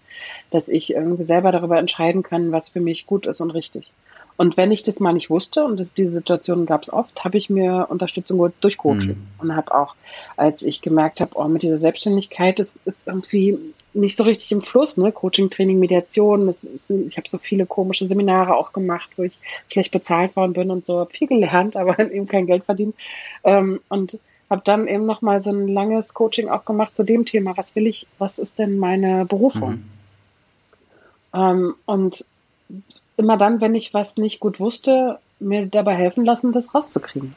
dass ich irgendwie selber darüber entscheiden kann, was für mich gut ist und richtig. Und wenn ich das mal nicht wusste, und das, diese Situation gab es oft, habe ich mir Unterstützung geholt durch Coaching. Mhm. Und habe auch, als ich gemerkt habe, oh, mit dieser Selbstständigkeit, das ist irgendwie nicht so richtig im Fluss, ne? Coaching, Training, Mediation. Ist, ich habe so viele komische Seminare auch gemacht, wo ich schlecht bezahlt worden bin und so, habe viel gelernt, aber eben kein Geld verdient. Ähm, und habe dann eben nochmal so ein langes Coaching auch gemacht zu dem Thema, was will ich, was ist denn meine Berufung? Mhm. Ähm, und immer dann, wenn ich was nicht gut wusste, mir dabei helfen lassen, das rauszukriegen.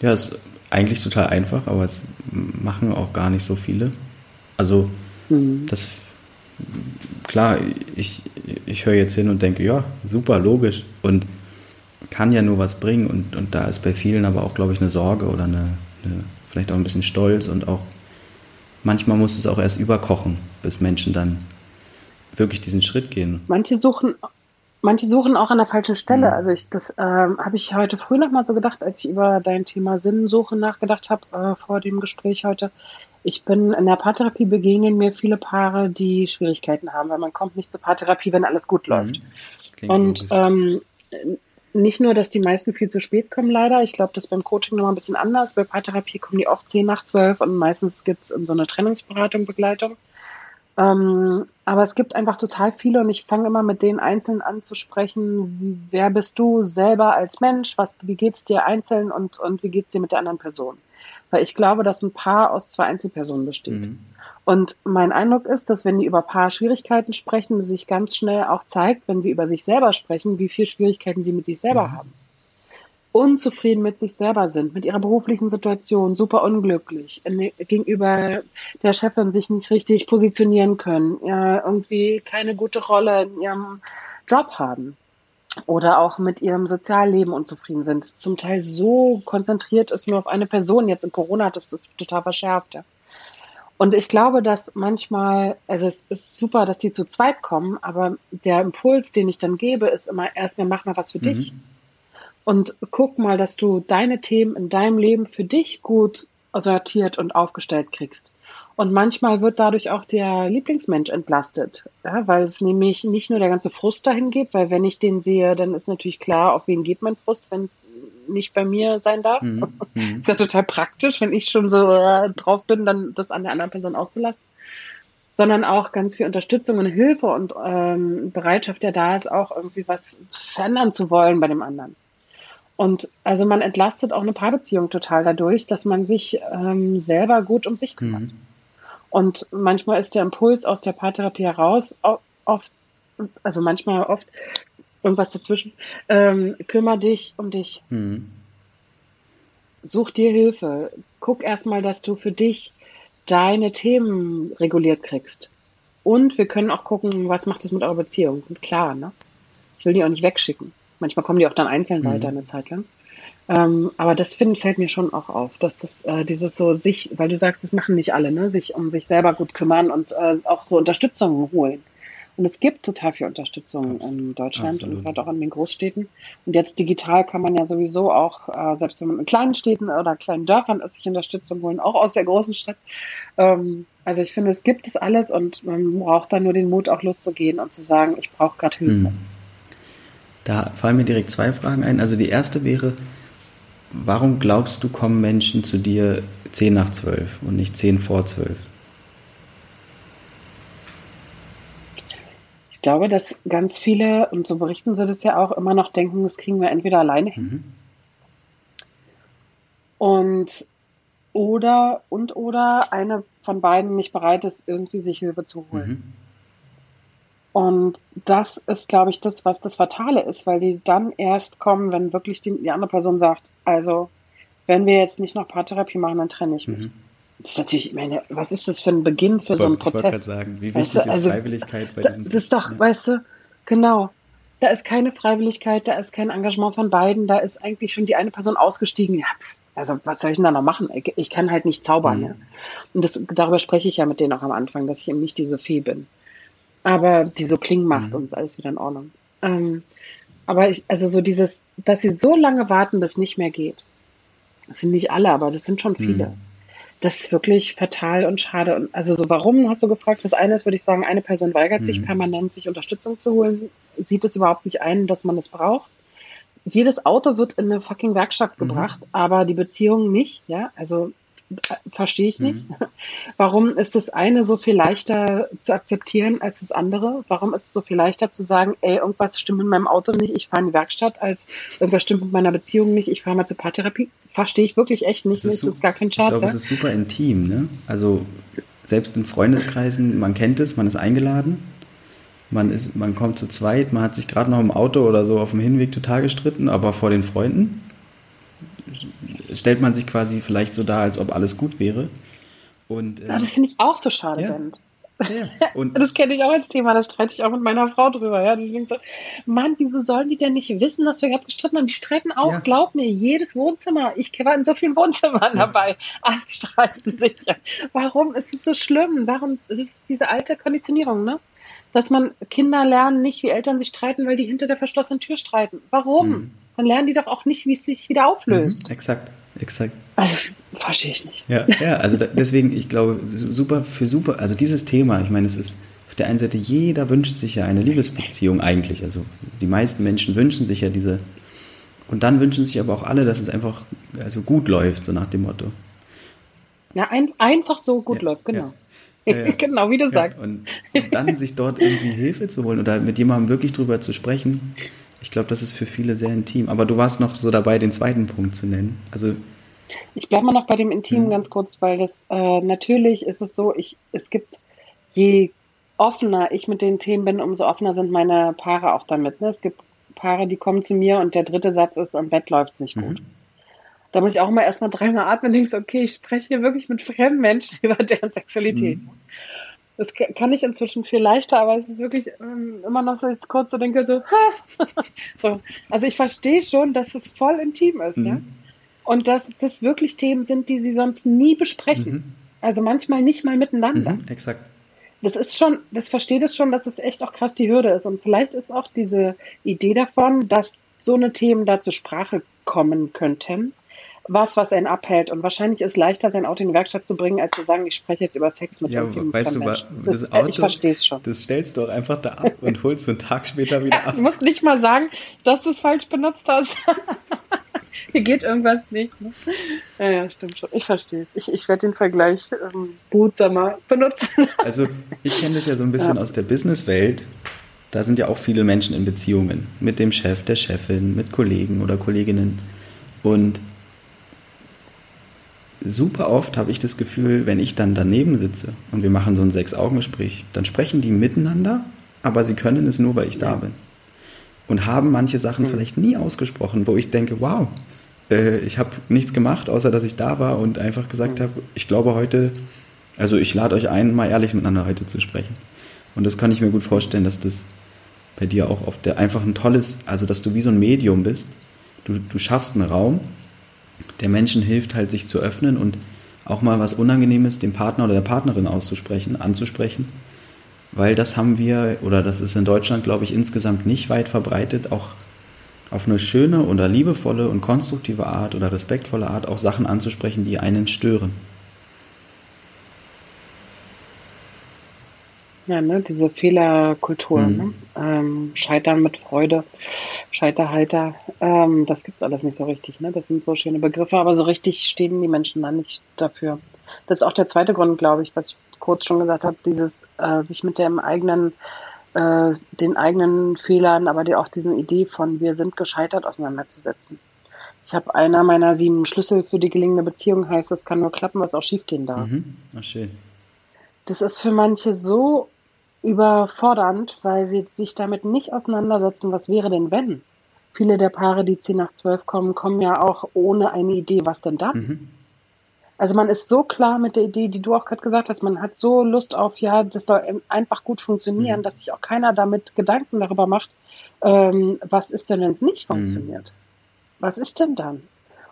Ja, ist eigentlich total einfach, aber es machen auch gar nicht so viele. Also mhm. das klar, ich, ich höre jetzt hin und denke, ja, super, logisch und kann ja nur was bringen und, und da ist bei vielen aber auch, glaube ich, eine Sorge oder eine, eine, vielleicht auch ein bisschen Stolz und auch manchmal muss es auch erst überkochen, bis Menschen dann wirklich diesen Schritt gehen. Manche suchen manche suchen auch an der falschen Stelle. Mhm. Also ich, das ähm, habe ich heute früh noch mal so gedacht, als ich über dein Thema Sinnsuche nachgedacht habe äh, vor dem Gespräch heute. Ich bin in der Paartherapie begegnen mir viele Paare, die Schwierigkeiten haben, weil man kommt nicht zur Paartherapie, wenn alles gut mhm. läuft. Mhm. Und ähm, nicht nur, dass die meisten viel zu spät kommen, leider. Ich glaube, das ist beim Coaching noch mal ein bisschen anders. Bei Paartherapie kommen die oft zehn nach zwölf und meistens gibt's so eine Trennungsberatung, Begleitung. Ähm, aber es gibt einfach total viele und ich fange immer mit denen einzeln an zu sprechen. Wer bist du selber als Mensch? Was, wie geht's dir einzeln und, und wie geht's dir mit der anderen Person? Weil ich glaube, dass ein Paar aus zwei Einzelpersonen besteht. Mhm. Und mein Eindruck ist, dass wenn die über Paar-Schwierigkeiten sprechen, sich ganz schnell auch zeigt, wenn sie über sich selber sprechen, wie viel Schwierigkeiten sie mit sich selber mhm. haben unzufrieden mit sich selber sind, mit ihrer beruflichen Situation, super unglücklich, gegenüber der Chefin sich nicht richtig positionieren können, ja, irgendwie keine gute Rolle in ihrem Job haben oder auch mit ihrem Sozialleben unzufrieden sind. Zum Teil so konzentriert ist nur auf eine Person. Jetzt in Corona hat es das total verschärft. Ja. Und ich glaube, dass manchmal, also es ist super, dass die zu zweit kommen, aber der Impuls, den ich dann gebe, ist immer erstmal mach mal was für mhm. dich und guck mal, dass du deine Themen in deinem Leben für dich gut sortiert und aufgestellt kriegst. Und manchmal wird dadurch auch der Lieblingsmensch entlastet, ja, weil es nämlich nicht nur der ganze Frust dahin geht, weil wenn ich den sehe, dann ist natürlich klar, auf wen geht mein Frust, wenn es nicht bei mir sein darf. Mhm. ist ja total praktisch, wenn ich schon so äh, drauf bin, dann das an der anderen Person auszulassen. Sondern auch ganz viel Unterstützung und Hilfe und ähm, Bereitschaft, der da ist, auch irgendwie was verändern zu wollen bei dem anderen. Und also man entlastet auch eine Paarbeziehung total dadurch, dass man sich ähm, selber gut um sich kümmert. Mhm. Und manchmal ist der Impuls aus der Paartherapie heraus oft, also manchmal oft irgendwas dazwischen, ähm, kümmere dich um dich. Mhm. Such dir Hilfe. Guck erstmal, dass du für dich deine Themen reguliert kriegst. Und wir können auch gucken, was macht es mit eurer Beziehung. Klar, ne? Ich will die auch nicht wegschicken. Manchmal kommen die auch dann einzeln mhm. weiter eine Zeit lang. Ähm, aber das find, fällt mir schon auch auf, dass das äh, dieses so sich, weil du sagst, das machen nicht alle, ne, sich um sich selber gut kümmern und äh, auch so Unterstützung holen. Und es gibt total viel Unterstützung Absolut. in Deutschland Absolut. und gerade auch in den Großstädten. Und jetzt digital kann man ja sowieso auch, äh, selbst wenn man in kleinen Städten oder kleinen Dörfern ist, sich Unterstützung holen, auch aus der großen Stadt. Ähm, also ich finde, es gibt es alles und man braucht dann nur den Mut, auch loszugehen und zu sagen, ich brauche gerade Hilfe. Mhm. Da fallen mir direkt zwei Fragen ein. Also die erste wäre, warum glaubst du, kommen Menschen zu dir 10 nach 12 und nicht 10 vor 12? Ich glaube, dass ganz viele, und so berichten sie das ja auch, immer noch denken, das kriegen wir entweder alleine hin. Mhm. Und oder und oder eine von beiden nicht bereit ist, irgendwie sich Hilfe zu holen. Mhm. Und das ist, glaube ich, das, was das Fatale ist, weil die dann erst kommen, wenn wirklich die, die andere Person sagt, also, wenn wir jetzt nicht noch Paartherapie machen, dann trenne ich mich. Mhm. Das ist natürlich, ich meine, was ist das für ein Beginn für ich so einen Prozess? Ich wollte sagen, wie wichtig weißt du, also, ist Freiwilligkeit bei da, diesem Das ist doch, ja. weißt du, genau. Da ist keine Freiwilligkeit, da ist kein Engagement von beiden, da ist eigentlich schon die eine Person ausgestiegen. Ja, also was soll ich denn da noch machen? Ich, ich kann halt nicht zaubern. Mhm. Ja. Und das, darüber spreche ich ja mit denen auch am Anfang, dass ich eben nicht diese Fee bin aber die so Pling macht mhm. und ist alles wieder in Ordnung. Ähm, aber ich, also so dieses, dass sie so lange warten, bis nicht mehr geht. Das sind nicht alle, aber das sind schon viele. Mhm. Das ist wirklich fatal und schade. Und also so, warum hast du gefragt? Das eine ist, würde ich sagen, eine Person weigert mhm. sich permanent, sich Unterstützung zu holen, sieht es überhaupt nicht ein, dass man es braucht. jedes Auto wird in eine fucking Werkstatt mhm. gebracht, aber die Beziehung nicht, ja. Also verstehe ich nicht. Mhm. Warum ist das eine so viel leichter zu akzeptieren als das andere? Warum ist es so viel leichter zu sagen, ey, irgendwas stimmt mit meinem Auto nicht, ich fahre in die Werkstatt, als irgendwas stimmt mit meiner Beziehung nicht, ich fahre mal zur Paartherapie? Verstehe ich wirklich echt nicht. Das ist, das ist gar kein Scherz. Ich glaube, es ist super intim, ne? Also selbst in Freundeskreisen, man kennt es, man ist eingeladen, man, ist, man kommt zu zweit, man hat sich gerade noch im Auto oder so auf dem Hinweg total gestritten, aber vor den Freunden stellt man sich quasi vielleicht so dar, als ob alles gut wäre. Und, ähm, ja, das finde ich auch so schade, ja. Ben. Ja, und das kenne ich auch als Thema, da streite ich auch mit meiner Frau drüber. Ja, die denkt so, Mann, wieso sollen die denn nicht wissen, dass wir gerade gestritten haben? Die streiten auch, ja. glaub mir, jedes Wohnzimmer. Ich war in so vielen Wohnzimmern ja. dabei. Alle streiten sich. Warum ist es so schlimm? Warum ist es diese alte Konditionierung, ne? Dass man Kinder lernen nicht, wie Eltern sich streiten, weil die hinter der verschlossenen Tür streiten. Warum? Mhm dann lernen die doch auch nicht, wie es sich wieder auflöst. Mhm, exakt, exakt. Also verstehe ich nicht. Ja, ja also da, deswegen, ich glaube, super für super, also dieses Thema, ich meine, es ist auf der einen Seite, jeder wünscht sich ja eine Liebesbeziehung eigentlich. Also die meisten Menschen wünschen sich ja diese. Und dann wünschen sich aber auch alle, dass es einfach also gut läuft, so nach dem Motto. Ja, ein, einfach so gut ja, läuft, genau. Ja. Ja, genau, wie du sagst. Und, und, dann sich dort irgendwie Hilfe zu holen oder mit jemandem wirklich drüber zu sprechen, ich glaube, das ist für viele sehr intim. Aber du warst noch so dabei, den zweiten Punkt zu nennen. Also ich bleibe mal noch bei dem Intimen mhm. ganz kurz, weil das äh, natürlich ist es so, ich, es gibt, je offener ich mit den Themen bin, umso offener sind meine Paare auch damit. Ne? Es gibt Paare, die kommen zu mir und der dritte Satz ist, am Bett läuft es nicht mhm. gut. Da muss ich auch mal erstmal dreimal atmen und denke, okay, ich spreche hier wirklich mit fremden Menschen über deren Sexualität. Mhm. Das kann ich inzwischen viel leichter, aber es ist wirklich ähm, immer noch so kurz so denke so, so. Also ich verstehe schon, dass es voll intim ist, mhm. ja. Und dass das wirklich Themen sind, die sie sonst nie besprechen. Mhm. Also manchmal nicht mal miteinander. Mhm, exakt. Das ist schon, das versteht es schon, dass es echt auch krass die Hürde ist. Und vielleicht ist auch diese Idee davon, dass so eine Themen da zur Sprache kommen könnten, was, was einen abhält. Und wahrscheinlich ist es leichter, sein Auto in die Werkstatt zu bringen, als zu sagen, ich spreche jetzt über Sex mit ja, irgendjemandem. Weißt du, das, das äh, Auto, ich verstehe es schon. Das stellst du auch einfach da ab und holst du einen Tag später wieder ab. du musst nicht mal sagen, dass du es falsch benutzt hast. Hier geht irgendwas nicht. Ne? Ja, ja, stimmt schon. Ich verstehe es. Ich, ich werde den Vergleich ähm, behutsamer benutzen. also, ich kenne das ja so ein bisschen ja. aus der Businesswelt. Da sind ja auch viele Menschen in Beziehungen mit dem Chef, der Chefin, mit Kollegen oder Kolleginnen. Und super oft habe ich das Gefühl, wenn ich dann daneben sitze und wir machen so ein Sechs-Augen-Gespräch, dann sprechen die miteinander, aber sie können es nur, weil ich da bin. Und haben manche Sachen mhm. vielleicht nie ausgesprochen, wo ich denke, wow, äh, ich habe nichts gemacht, außer dass ich da war und einfach gesagt mhm. habe, ich glaube heute, also ich lade euch ein, mal ehrlich miteinander heute zu sprechen. Und das kann ich mir gut vorstellen, dass das bei dir auch oft der, einfach ein tolles, also dass du wie so ein Medium bist. Du, du schaffst einen Raum, der Menschen hilft halt, sich zu öffnen und auch mal was Unangenehmes dem Partner oder der Partnerin auszusprechen, anzusprechen. Weil das haben wir, oder das ist in Deutschland, glaube ich, insgesamt nicht weit verbreitet, auch auf eine schöne oder liebevolle und konstruktive Art oder respektvolle Art auch Sachen anzusprechen, die einen stören. Ja, ne, diese Fehlerkultur, mhm. ne? ähm, Scheitern mit Freude, Scheiterhalter, ähm, das gibt's alles nicht so richtig, ne? Das sind so schöne Begriffe, aber so richtig stehen die Menschen da nicht dafür. Das ist auch der zweite Grund, glaube ich, was ich kurz schon gesagt habe, dieses äh, sich mit dem eigenen, äh, den eigenen Fehlern, aber die, auch diesen Idee von wir sind gescheitert auseinanderzusetzen. Ich habe einer meiner sieben Schlüssel für die gelingende Beziehung heißt, es kann nur klappen, was auch schiefgehen darf. Mhm. Ach, schön. Das ist für manche so überfordernd, weil sie sich damit nicht auseinandersetzen, was wäre denn wenn? Viele der Paare, die 10 nach 12 kommen, kommen ja auch ohne eine Idee, was denn dann? Mhm. Also man ist so klar mit der Idee, die du auch gerade gesagt hast, man hat so Lust auf, ja, das soll einfach gut funktionieren, mhm. dass sich auch keiner damit Gedanken darüber macht, ähm, was ist denn, wenn es nicht mhm. funktioniert? Was ist denn dann?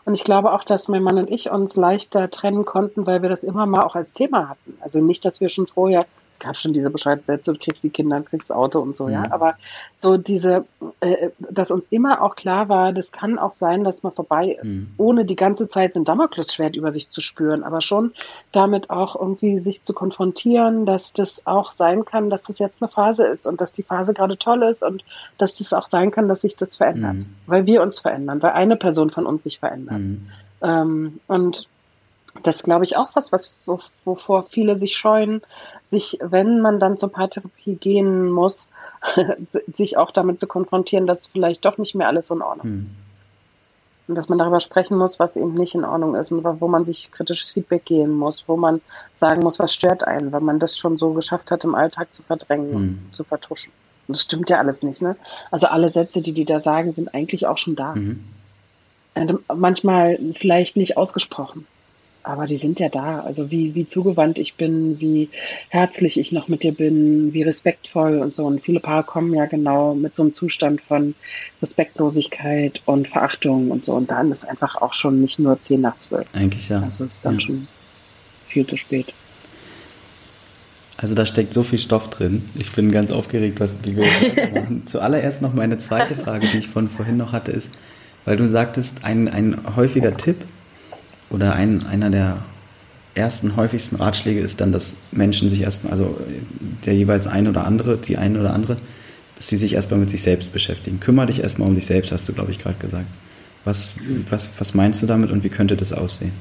Und ich glaube auch, dass mein Mann und ich uns leichter trennen konnten, weil wir das immer mal auch als Thema hatten. Also nicht, dass wir schon vorher gab schon diese Bescheidsätze, du kriegst die Kinder, kriegst Auto und so, ja. ja. Aber so diese, äh, dass uns immer auch klar war, das kann auch sein, dass man vorbei ist, mhm. ohne die ganze Zeit so ein Damoklesschwert über sich zu spüren, aber schon damit auch irgendwie sich zu konfrontieren, dass das auch sein kann, dass das jetzt eine Phase ist und dass die Phase gerade toll ist und dass das auch sein kann, dass sich das verändert, mhm. weil wir uns verändern, weil eine Person von uns sich verändert. Mhm. Ähm, und das glaube ich auch was, was wovor viele sich scheuen, sich, wenn man dann zur Paartherapie gehen muss, sich auch damit zu konfrontieren, dass vielleicht doch nicht mehr alles in Ordnung ist. Hm. Und dass man darüber sprechen muss, was eben nicht in Ordnung ist und wo man sich kritisches Feedback geben muss, wo man sagen muss, was stört einen, weil man das schon so geschafft hat, im Alltag zu verdrängen hm. und zu vertuschen. Und das stimmt ja alles nicht, ne? Also alle Sätze, die die da sagen, sind eigentlich auch schon da. Mhm. manchmal vielleicht nicht ausgesprochen aber die sind ja da. Also wie, wie zugewandt ich bin, wie herzlich ich noch mit dir bin, wie respektvoll und so. Und viele Paare kommen ja genau mit so einem Zustand von Respektlosigkeit und Verachtung und so. Und dann ist einfach auch schon nicht nur zehn nach zwölf. Eigentlich ja. Also ist dann ja. schon viel zu spät. Also da steckt so viel Stoff drin. Ich bin ganz aufgeregt, was wie wir machen. Zuallererst noch meine zweite Frage, die ich von vorhin noch hatte, ist, weil du sagtest, ein, ein häufiger Tipp oder ein, einer der ersten häufigsten Ratschläge ist dann, dass Menschen sich erstmal, also der jeweils ein oder andere, die eine oder andere, dass sie sich erstmal mit sich selbst beschäftigen. Kümmer dich erstmal um dich selbst, hast du, glaube ich, gerade gesagt. Was, was, was meinst du damit und wie könnte das aussehen?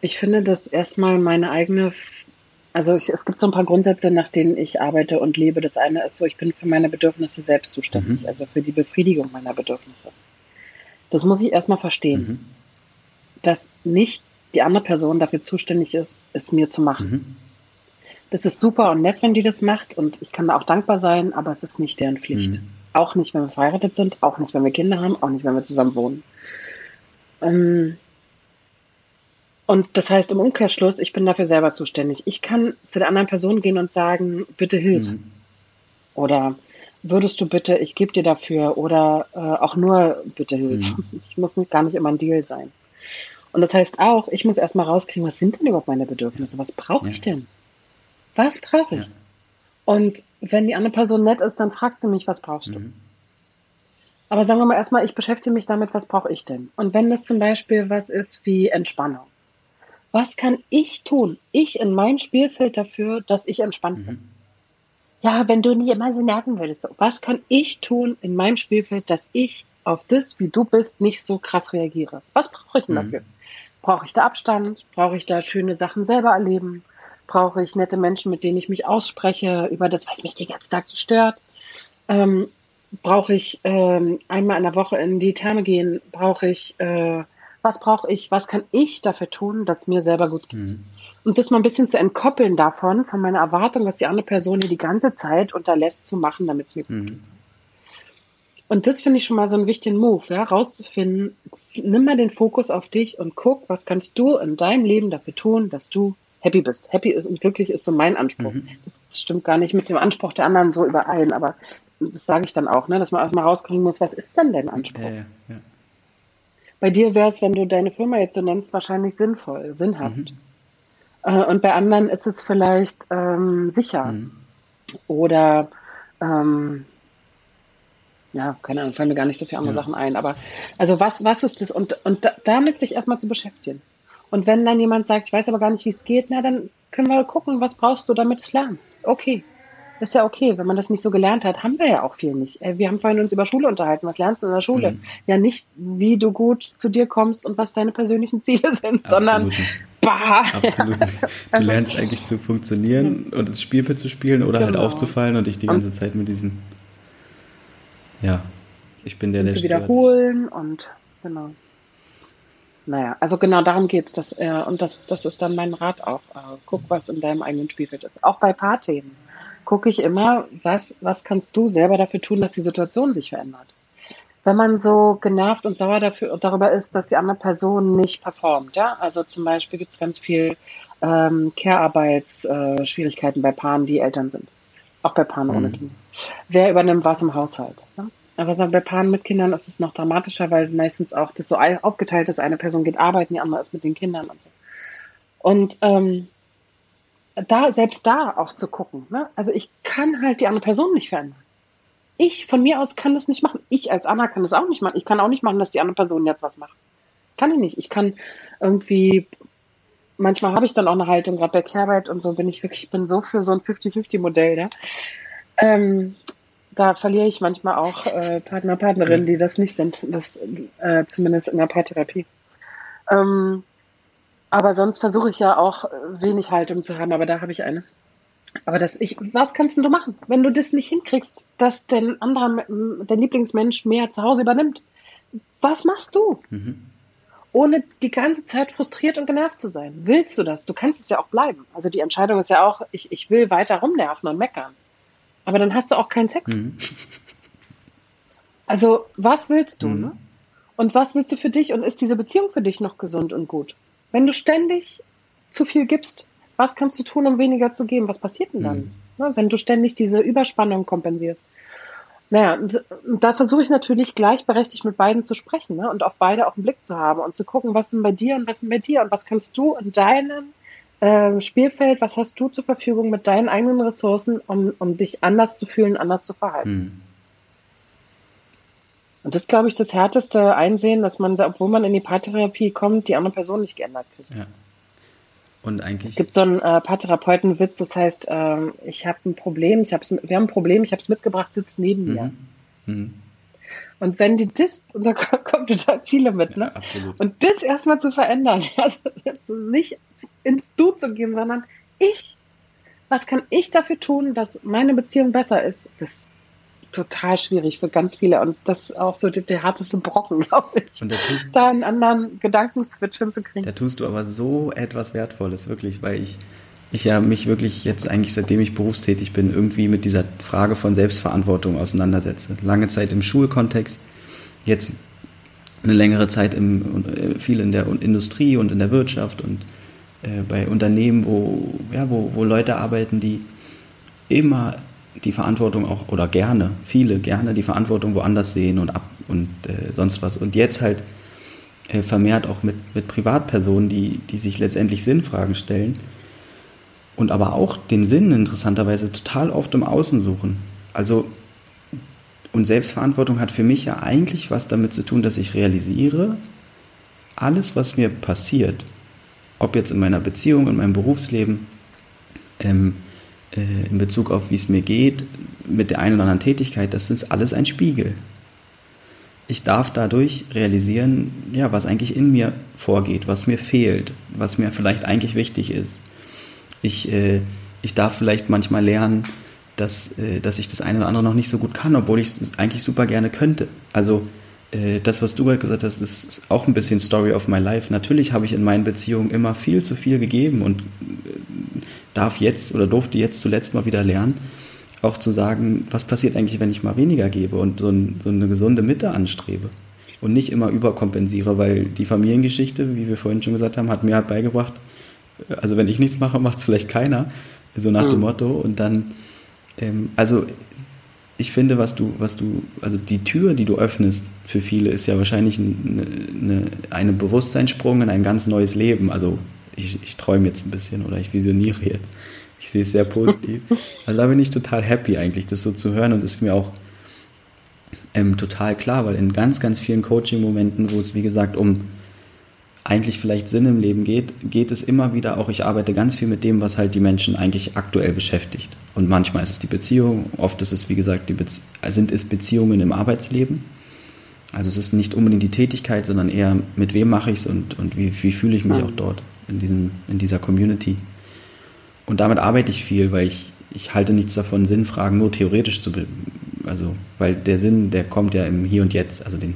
Ich finde, dass erstmal meine eigene also ich, es gibt so ein paar Grundsätze, nach denen ich arbeite und lebe. Das eine ist so, ich bin für meine Bedürfnisse selbst zuständig, mhm. also für die Befriedigung meiner Bedürfnisse. Das muss ich erstmal verstehen, mhm. dass nicht die andere Person dafür zuständig ist, es mir zu machen. Mhm. Das ist super und nett, wenn die das macht und ich kann da auch dankbar sein, aber es ist nicht deren Pflicht. Mhm. Auch nicht, wenn wir verheiratet sind, auch nicht, wenn wir Kinder haben, auch nicht, wenn wir zusammen wohnen. Ähm, und das heißt im Umkehrschluss, ich bin dafür selber zuständig. Ich kann zu der anderen Person gehen und sagen, bitte hilf. Mhm. Oder würdest du bitte, ich gebe dir dafür. Oder äh, auch nur bitte hilf. Mhm. Ich muss nicht, gar nicht immer ein Deal sein. Und das heißt auch, ich muss erstmal rauskriegen, was sind denn überhaupt meine Bedürfnisse? Was brauche ich denn? Was brauche ich? Ja. Und wenn die andere Person nett ist, dann fragt sie mich, was brauchst du? Mhm. Aber sagen wir mal erstmal, ich beschäftige mich damit, was brauche ich denn? Und wenn das zum Beispiel was ist wie Entspannung, was kann ich tun? Ich in meinem Spielfeld dafür, dass ich entspannt bin. Mhm. Ja, wenn du nicht immer so nerven würdest. Was kann ich tun in meinem Spielfeld, dass ich auf das, wie du bist, nicht so krass reagiere? Was brauche ich denn mhm. dafür? Brauche ich da Abstand? Brauche ich da schöne Sachen selber erleben? Brauche ich nette Menschen, mit denen ich mich ausspreche über das, was mich den ganzen Tag so stört? Ähm, brauche ich ähm, einmal in der Woche in die Therme gehen? Brauche ich äh, was brauche ich, was kann ich dafür tun, dass mir selber gut geht. Mhm. Und das mal ein bisschen zu entkoppeln davon, von meiner Erwartung, was die andere Person hier die ganze Zeit unterlässt zu machen, damit es mir gut mhm. geht. Und das finde ich schon mal so einen wichtigen Move, ja, rauszufinden, nimm mal den Fokus auf dich und guck, was kannst du in deinem Leben dafür tun, dass du happy bist. Happy und glücklich ist so mein Anspruch. Mhm. Das, das, stimmt gar nicht mit dem Anspruch der anderen so überein, aber das sage ich dann auch, ne, dass man erstmal rauskriegen muss, was ist denn dein Anspruch? Ja, ja, ja. Bei dir wäre es, wenn du deine Firma jetzt so nennst, wahrscheinlich sinnvoll, sinnhaft. Mhm. Äh, und bei anderen ist es vielleicht ähm, sicher. Mhm. Oder ähm, ja, keine Ahnung, fallen mir gar nicht so viele andere ja. Sachen ein. Aber also was, was ist das? Und, und da, damit sich erstmal zu beschäftigen. Und wenn dann jemand sagt, ich weiß aber gar nicht, wie es geht, na, dann können wir gucken, was brauchst du, damit du es lernst. Okay. Ist ja okay, wenn man das nicht so gelernt hat, haben wir ja auch viel nicht. Äh, wir haben vorhin uns über Schule unterhalten. Was lernst du in der Schule? Mhm. Ja, nicht, wie du gut zu dir kommst und was deine persönlichen Ziele sind, Absolut. sondern bah. Absolut. Du also, lernst eigentlich zu funktionieren und das Spielpad zu spielen oder halt genau. halt aufzufallen und dich die ganze Zeit mit diesem, ja, ich bin der, der zu wiederholen und genau. Naja, also genau darum geht's, dass, äh, und das, das ist dann mein Rat auch. Äh, guck, was in deinem eigenen Spielfeld ist. Auch bei Paarthemen gucke ich immer, was, was kannst du selber dafür tun, dass die Situation sich verändert. Wenn man so genervt und sauer dafür, darüber ist, dass die andere Person nicht performt, ja, also zum Beispiel gibt es ganz viel ähm, Care-Arbeitsschwierigkeiten äh, bei Paaren, die Eltern sind. Auch bei Paaren mhm. ohne Kinder. Wer übernimmt was im Haushalt? Ne? Aber so bei Paaren mit Kindern ist es noch dramatischer, weil meistens auch das so aufgeteilt ist. Eine Person geht arbeiten, die andere ist mit den Kindern und so. Und ähm, da, selbst da auch zu gucken. Ne? Also ich kann halt die andere Person nicht verändern. Ich von mir aus kann das nicht machen. Ich als Anna kann das auch nicht machen. Ich kann auch nicht machen, dass die andere Person jetzt was macht. Kann ich nicht. Ich kann irgendwie, manchmal habe ich dann auch eine Haltung, gerade bei Care und so bin ich wirklich, ich bin so für so ein 50-50-Modell. Ne? Ähm, da verliere ich manchmal auch äh, Partner, Partnerinnen, die das nicht sind. Das äh, zumindest in der Paartherapie. Ähm, aber sonst versuche ich ja auch wenig Haltung zu haben, aber da habe ich eine. Aber das, ich, was kannst du machen, wenn du das nicht hinkriegst, dass dein anderer, dein Lieblingsmensch mehr zu Hause übernimmt? Was machst du? Mhm. Ohne die ganze Zeit frustriert und genervt zu sein. Willst du das? Du kannst es ja auch bleiben. Also die Entscheidung ist ja auch, ich, ich will weiter rumnerven und meckern. Aber dann hast du auch keinen Sex. Mhm. Also, was willst du, mhm. ne? Und was willst du für dich? Und ist diese Beziehung für dich noch gesund und gut? Wenn du ständig zu viel gibst, was kannst du tun, um weniger zu geben? Was passiert denn dann? Mhm. Ne, wenn du ständig diese Überspannung kompensierst. Naja, da versuche ich natürlich gleichberechtigt mit beiden zu sprechen ne? und auf beide auch einen Blick zu haben und zu gucken, was ist bei dir und was ist bei dir und was kannst du in deinem äh, Spielfeld, was hast du zur Verfügung mit deinen eigenen Ressourcen, um, um dich anders zu fühlen, anders zu verhalten. Mhm. Und das ist, glaube ich, das härteste Einsehen, dass man, obwohl man in die Paartherapie kommt, die andere Person nicht geändert kriegt. Ja. Und eigentlich. Es gibt so einen äh, Paartherapeuten-Witz, das heißt, ähm, ich habe ein Problem, ich hab's, wir haben ein Problem, ich habe es mitgebracht, sitzt neben mir. Mhm. Mhm. Und wenn die das, und da kommt total viele mit, ne? Ja, absolut. Und das erstmal zu verändern, also nicht ins Du zu gehen, sondern ich. Was kann ich dafür tun, dass meine Beziehung besser ist? Das total schwierig für ganz viele und das auch so der, der harteste Brocken, glaube ich. Und da, tust, da einen anderen Gedankenswitch hinzukriegen. Da tust du aber so etwas Wertvolles, wirklich, weil ich, ich ja mich wirklich jetzt eigentlich, seitdem ich berufstätig bin, irgendwie mit dieser Frage von Selbstverantwortung auseinandersetze. Lange Zeit im Schulkontext, jetzt eine längere Zeit im, äh, viel in der Industrie und in der Wirtschaft und äh, bei Unternehmen, wo, ja, wo, wo Leute arbeiten, die immer die Verantwortung auch oder gerne, viele gerne die Verantwortung woanders sehen und ab und äh, sonst was. Und jetzt halt äh, vermehrt auch mit, mit Privatpersonen, die, die sich letztendlich Sinnfragen stellen und aber auch den Sinn interessanterweise total oft im Außen suchen. Also und Selbstverantwortung hat für mich ja eigentlich was damit zu tun, dass ich realisiere, alles, was mir passiert, ob jetzt in meiner Beziehung, in meinem Berufsleben, ähm, äh, in Bezug auf wie es mir geht, mit der einen oder anderen Tätigkeit, das ist alles ein Spiegel. Ich darf dadurch realisieren, ja, was eigentlich in mir vorgeht, was mir fehlt, was mir vielleicht eigentlich wichtig ist. Ich, äh, ich darf vielleicht manchmal lernen, dass, äh, dass ich das eine oder andere noch nicht so gut kann, obwohl ich es eigentlich super gerne könnte. Also äh, das, was du gerade gesagt hast, ist auch ein bisschen Story of my life. Natürlich habe ich in meinen Beziehungen immer viel zu viel gegeben und äh, darf jetzt oder durfte jetzt zuletzt mal wieder lernen, auch zu sagen, was passiert eigentlich, wenn ich mal weniger gebe und so, ein, so eine gesunde Mitte anstrebe und nicht immer überkompensiere, weil die Familiengeschichte, wie wir vorhin schon gesagt haben, hat mir halt beigebracht, also wenn ich nichts mache, macht es vielleicht keiner, so nach mhm. dem Motto und dann, ähm, also ich finde, was du, was du, also die Tür, die du öffnest für viele, ist ja wahrscheinlich eine, eine, eine Bewusstseinssprung in ein ganz neues Leben. Also ich, ich träume jetzt ein bisschen oder ich visioniere jetzt. Ich sehe es sehr positiv. Also da bin ich total happy eigentlich, das so zu hören und ist mir auch ähm, total klar, weil in ganz, ganz vielen Coaching-Momenten, wo es wie gesagt um eigentlich vielleicht Sinn im Leben geht, geht es immer wieder auch, ich arbeite ganz viel mit dem, was halt die Menschen eigentlich aktuell beschäftigt. Und manchmal ist es die Beziehung, oft ist es, wie gesagt, sind es Beziehungen im Arbeitsleben. Also es ist nicht unbedingt die Tätigkeit, sondern eher, mit wem mache ich es und, und wie, wie fühle ich mich auch dort in, diesem, in dieser Community. Und damit arbeite ich viel, weil ich, ich halte nichts davon, Sinnfragen nur theoretisch zu, also, weil der Sinn, der kommt ja im Hier und Jetzt, also den,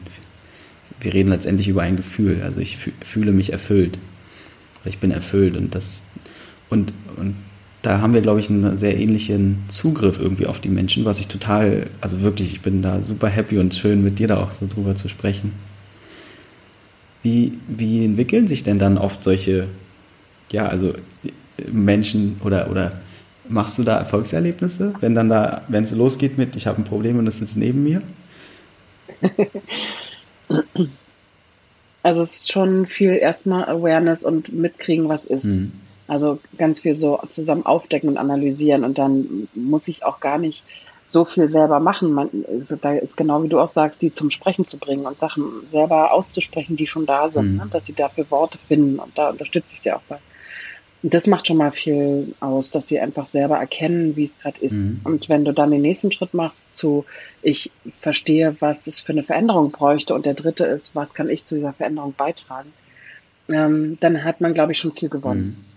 wir reden letztendlich über ein Gefühl. Also ich fühle mich erfüllt. Ich bin erfüllt und das und, und da haben wir, glaube ich, einen sehr ähnlichen Zugriff irgendwie auf die Menschen, was ich total, also wirklich, ich bin da super happy und schön mit dir da auch so drüber zu sprechen. Wie, wie entwickeln sich denn dann oft solche, ja, also Menschen oder, oder machst du da Erfolgserlebnisse, wenn dann da, wenn es losgeht mit, ich habe ein Problem und es sitzt neben mir? also es ist schon viel erstmal Awareness und mitkriegen, was ist. Mhm. Also ganz viel so zusammen aufdecken und analysieren und dann muss ich auch gar nicht so viel selber machen. Man, also da ist genau wie du auch sagst, die zum Sprechen zu bringen und Sachen selber auszusprechen, die schon da sind, mhm. ne? dass sie dafür Worte finden und da unterstütze ich sie auch bei. Und das macht schon mal viel aus, dass sie einfach selber erkennen, wie es gerade ist. Mhm. Und wenn du dann den nächsten Schritt machst zu, ich verstehe, was es für eine Veränderung bräuchte und der dritte ist, was kann ich zu dieser Veränderung beitragen, ähm, dann hat man, glaube ich, schon viel gewonnen. Mhm.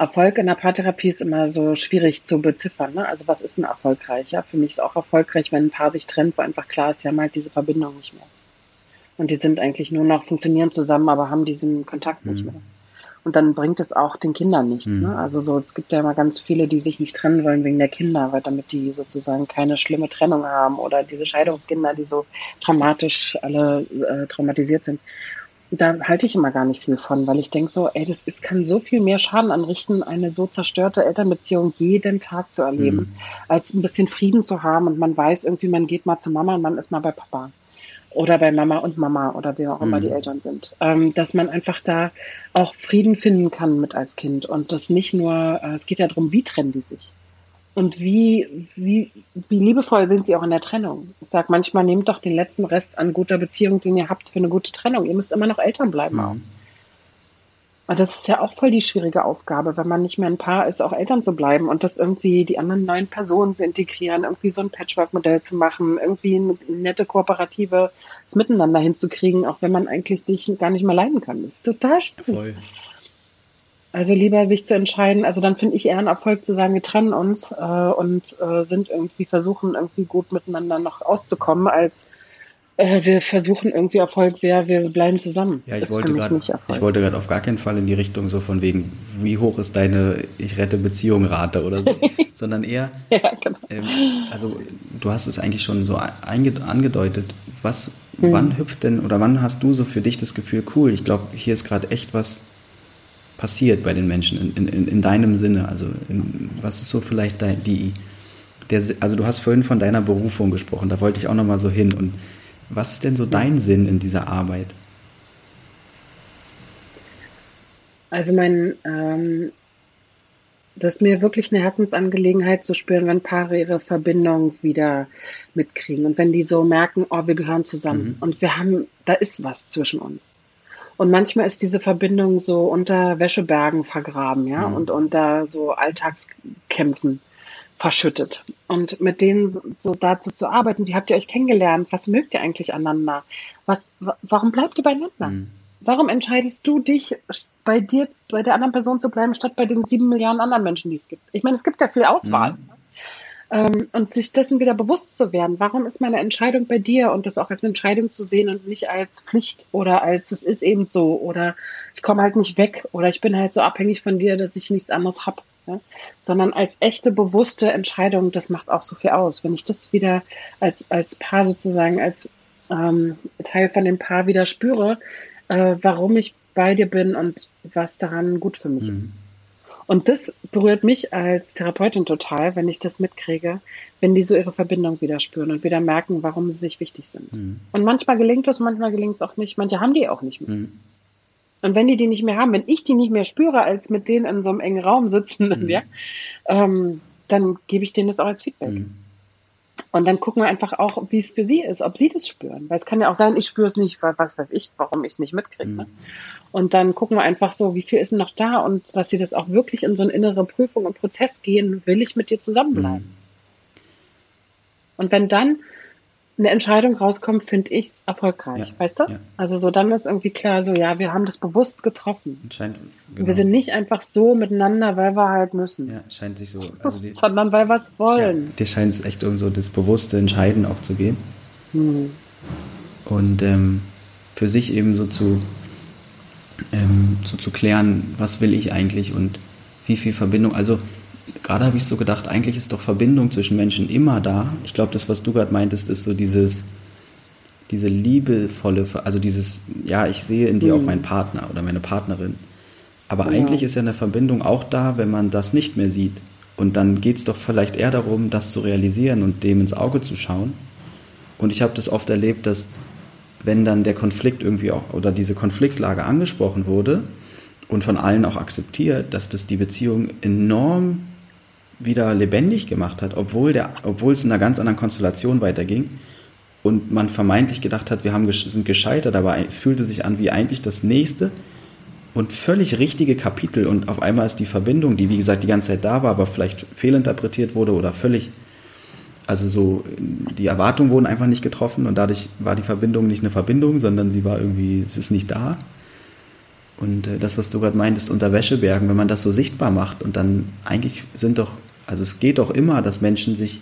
Erfolg in der Paartherapie ist immer so schwierig zu beziffern. Ne? Also was ist ein erfolgreicher? Für mich ist auch erfolgreich, wenn ein Paar sich trennt, wo einfach klar ist, haben halt diese Verbindung nicht mehr. Und die sind eigentlich nur noch funktionieren zusammen, aber haben diesen Kontakt mhm. nicht mehr. Und dann bringt es auch den Kindern nichts. Mhm. Ne? Also so, es gibt ja immer ganz viele, die sich nicht trennen wollen wegen der Kinder, weil damit die sozusagen keine schlimme Trennung haben oder diese Scheidungskinder, die so dramatisch alle äh, traumatisiert sind da halte ich immer gar nicht viel von, weil ich denke so, ey, das ist, kann so viel mehr Schaden anrichten, eine so zerstörte Elternbeziehung jeden Tag zu erleben, mhm. als ein bisschen Frieden zu haben und man weiß irgendwie, man geht mal zu Mama und man ist mal bei Papa oder bei Mama und Mama oder wer auch immer mhm. die Eltern sind, ähm, dass man einfach da auch Frieden finden kann mit als Kind und das nicht nur, äh, es geht ja darum, wie trennen die sich. Und wie, wie, wie liebevoll sind sie auch in der Trennung? Ich sage manchmal, nehmt doch den letzten Rest an guter Beziehung, den ihr habt, für eine gute Trennung. Ihr müsst immer noch Eltern bleiben. Mhm. Und das ist ja auch voll die schwierige Aufgabe, wenn man nicht mehr ein Paar ist, auch Eltern zu bleiben und das irgendwie die anderen neuen Personen zu integrieren, irgendwie so ein Patchwork-Modell zu machen, irgendwie ein nette kooperatives Miteinander hinzukriegen, auch wenn man eigentlich sich gar nicht mehr leiden kann. Das ist total schwierig. Voll. Also lieber sich zu entscheiden, also dann finde ich eher einen Erfolg zu sagen, wir trennen uns äh, und äh, sind irgendwie versuchen, irgendwie gut miteinander noch auszukommen, als äh, wir versuchen irgendwie Erfolg wäre, wir bleiben zusammen. Ja, ich wollte gerade, ich wollte gerade auf gar keinen Fall in die Richtung so von wegen, wie hoch ist deine Ich rette Beziehung Rate oder so, sondern eher, ja, genau. ähm, also du hast es eigentlich schon so angedeutet, was, hm. wann hüpft denn oder wann hast du so für dich das Gefühl, cool, ich glaube, hier ist gerade echt was passiert bei den Menschen in, in, in deinem Sinne? Also in, was ist so vielleicht dein, die, der, also du hast vorhin von deiner Berufung gesprochen, da wollte ich auch nochmal so hin. Und was ist denn so dein Sinn in dieser Arbeit? Also mein, ähm, das ist mir wirklich eine Herzensangelegenheit zu spüren, wenn Paare ihre Verbindung wieder mitkriegen und wenn die so merken, oh, wir gehören zusammen mhm. und wir haben, da ist was zwischen uns. Und manchmal ist diese Verbindung so unter Wäschebergen vergraben, ja, mhm. und unter so Alltagskämpfen verschüttet. Und mit denen so dazu zu arbeiten, wie habt ihr euch kennengelernt? Was mögt ihr eigentlich aneinander? Was, warum bleibt ihr beieinander? Mhm. Warum entscheidest du dich, bei dir, bei der anderen Person zu bleiben, statt bei den sieben Milliarden anderen Menschen, die es gibt? Ich meine, es gibt ja viel Auswahl. Mhm. Ähm, und sich dessen wieder bewusst zu werden. Warum ist meine Entscheidung bei dir und das auch als Entscheidung zu sehen und nicht als Pflicht oder als es ist eben so oder ich komme halt nicht weg oder ich bin halt so abhängig von dir, dass ich nichts anderes hab. Ja? Sondern als echte, bewusste Entscheidung, das macht auch so viel aus. Wenn ich das wieder als, als Paar sozusagen, als ähm, Teil von dem Paar wieder spüre, äh, warum ich bei dir bin und was daran gut für mich mhm. ist. Und das berührt mich als Therapeutin total, wenn ich das mitkriege, wenn die so ihre Verbindung wieder spüren und wieder merken, warum sie sich wichtig sind. Mhm. Und manchmal gelingt es, manchmal gelingt es auch nicht. Manche haben die auch nicht mehr. Mhm. Und wenn die die nicht mehr haben, wenn ich die nicht mehr spüre, als mit denen in so einem engen Raum sitzen, mhm. ja, ähm, dann gebe ich denen das auch als Feedback. Und dann gucken wir einfach auch, wie es für sie ist, ob sie das spüren. Weil es kann ja auch sein, ich spüre es nicht, was weiß ich, warum ich es nicht mitkriege. Ne? Mhm. Und dann gucken wir einfach so, wie viel ist noch da und dass sie das auch wirklich in so eine innere Prüfung und Prozess gehen, will ich mit dir zusammenbleiben. Mhm. Und wenn dann eine Entscheidung rauskommt, finde ich es erfolgreich, ja, weißt du? Ja. Also so dann ist irgendwie klar, so ja, wir haben das bewusst getroffen. Scheint, genau. Wir sind nicht einfach so miteinander, weil wir halt müssen. Ja, scheint sich so. Also die, sondern weil wir es wollen. Ja, dir scheint es echt um so das bewusste Entscheiden auch zu gehen. Hm. Und ähm, für sich eben so zu, ähm, so zu klären, was will ich eigentlich und wie viel Verbindung, also gerade habe ich so gedacht, eigentlich ist doch Verbindung zwischen Menschen immer da. Ich glaube, das, was du gerade meintest, ist so dieses, diese liebevolle, also dieses, ja, ich sehe in dir mhm. auch meinen Partner oder meine Partnerin. Aber ja. eigentlich ist ja eine Verbindung auch da, wenn man das nicht mehr sieht. Und dann geht es doch vielleicht eher darum, das zu realisieren und dem ins Auge zu schauen Und ich habe das oft erlebt, dass wenn dann der Konflikt irgendwie auch oder diese Konfliktlage angesprochen wurde und von allen auch akzeptiert, dass das die Beziehung enorm wieder lebendig gemacht hat, obwohl, der, obwohl es in einer ganz anderen Konstellation weiterging und man vermeintlich gedacht hat, wir haben, sind gescheitert, aber es fühlte sich an wie eigentlich das nächste und völlig richtige Kapitel und auf einmal ist die Verbindung, die wie gesagt die ganze Zeit da war, aber vielleicht fehlinterpretiert wurde oder völlig, also so, die Erwartungen wurden einfach nicht getroffen und dadurch war die Verbindung nicht eine Verbindung, sondern sie war irgendwie, es ist nicht da. Und äh, das, was du gerade meintest, unter Wäschebergen, wenn man das so sichtbar macht und dann eigentlich sind doch, also es geht doch immer, dass Menschen sich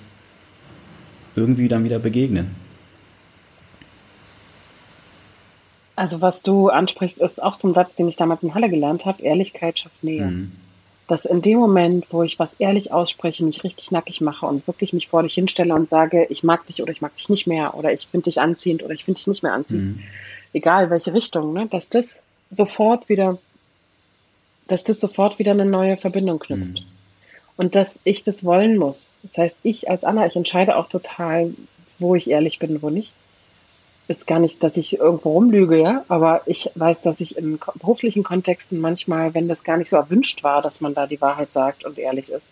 irgendwie dann wieder begegnen. Also was du ansprichst, ist auch so ein Satz, den ich damals in Halle gelernt habe. Ehrlichkeit schafft Nähe. Mhm. Dass in dem Moment, wo ich was ehrlich ausspreche, mich richtig nackig mache und wirklich mich vor dich hinstelle und sage, ich mag dich oder ich mag dich nicht mehr oder ich finde dich anziehend oder ich finde dich nicht mehr anziehend, mhm. egal welche Richtung, ne, dass das sofort wieder, dass das sofort wieder eine neue Verbindung knüpft. Mhm. Und dass ich das wollen muss. Das heißt, ich als Anna, ich entscheide auch total, wo ich ehrlich bin, wo nicht ist gar nicht, dass ich irgendwo rumlüge, ja, aber ich weiß, dass ich in beruflichen Kontexten manchmal, wenn das gar nicht so erwünscht war, dass man da die Wahrheit sagt und ehrlich ist,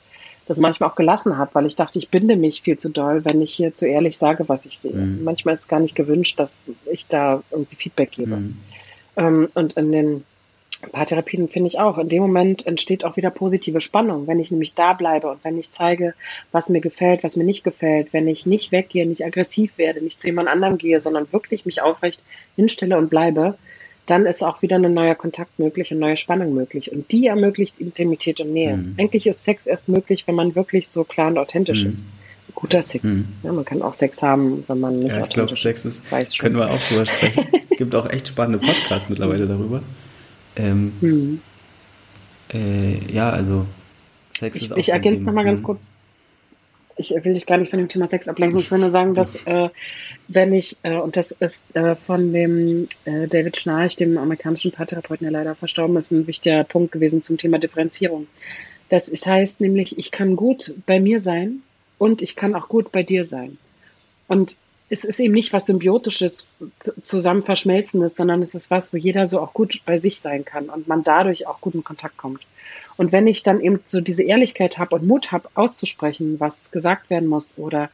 das manchmal auch gelassen habe, weil ich dachte, ich binde mich viel zu doll, wenn ich hier zu ehrlich sage, was ich sehe. Mhm. Manchmal ist es gar nicht gewünscht, dass ich da irgendwie Feedback gebe. Mhm. Ähm, und in den Paartherapien finde ich auch, in dem Moment entsteht auch wieder positive Spannung, wenn ich nämlich da bleibe und wenn ich zeige, was mir gefällt, was mir nicht gefällt, wenn ich nicht weggehe, nicht aggressiv werde, nicht zu jemand anderem gehe, sondern wirklich mich aufrecht hinstelle und bleibe, dann ist auch wieder ein neuer Kontakt möglich und neue Spannung möglich. Und die ermöglicht Intimität und Nähe. Mhm. Eigentlich ist Sex erst möglich, wenn man wirklich so klar und authentisch mhm. ist. Guter Sex. Mhm. Ja, man kann auch Sex haben, wenn man nicht ja, ich glaube, Sex ist, Weiß können wir auch drüber sprechen. Gibt auch echt spannende Podcasts mittlerweile darüber. Ähm, mhm. äh, ja, also Sex ich, ist auch Ich ergänze nochmal ganz mhm. kurz. Ich will dich gar nicht von dem Thema Sex ablenken. Ich will nur sagen, dass äh, wenn ich, äh, und das ist äh, von dem äh, David Schnarch, dem amerikanischen Paartherapeuten, der leider verstorben ist, ein wichtiger Punkt gewesen zum Thema Differenzierung. Das heißt nämlich, ich kann gut bei mir sein und ich kann auch gut bei dir sein. Und es ist eben nicht was Symbiotisches, zusammen Verschmelzendes, sondern es ist was, wo jeder so auch gut bei sich sein kann und man dadurch auch gut in Kontakt kommt. Und wenn ich dann eben so diese Ehrlichkeit habe und Mut habe, auszusprechen, was gesagt werden muss oder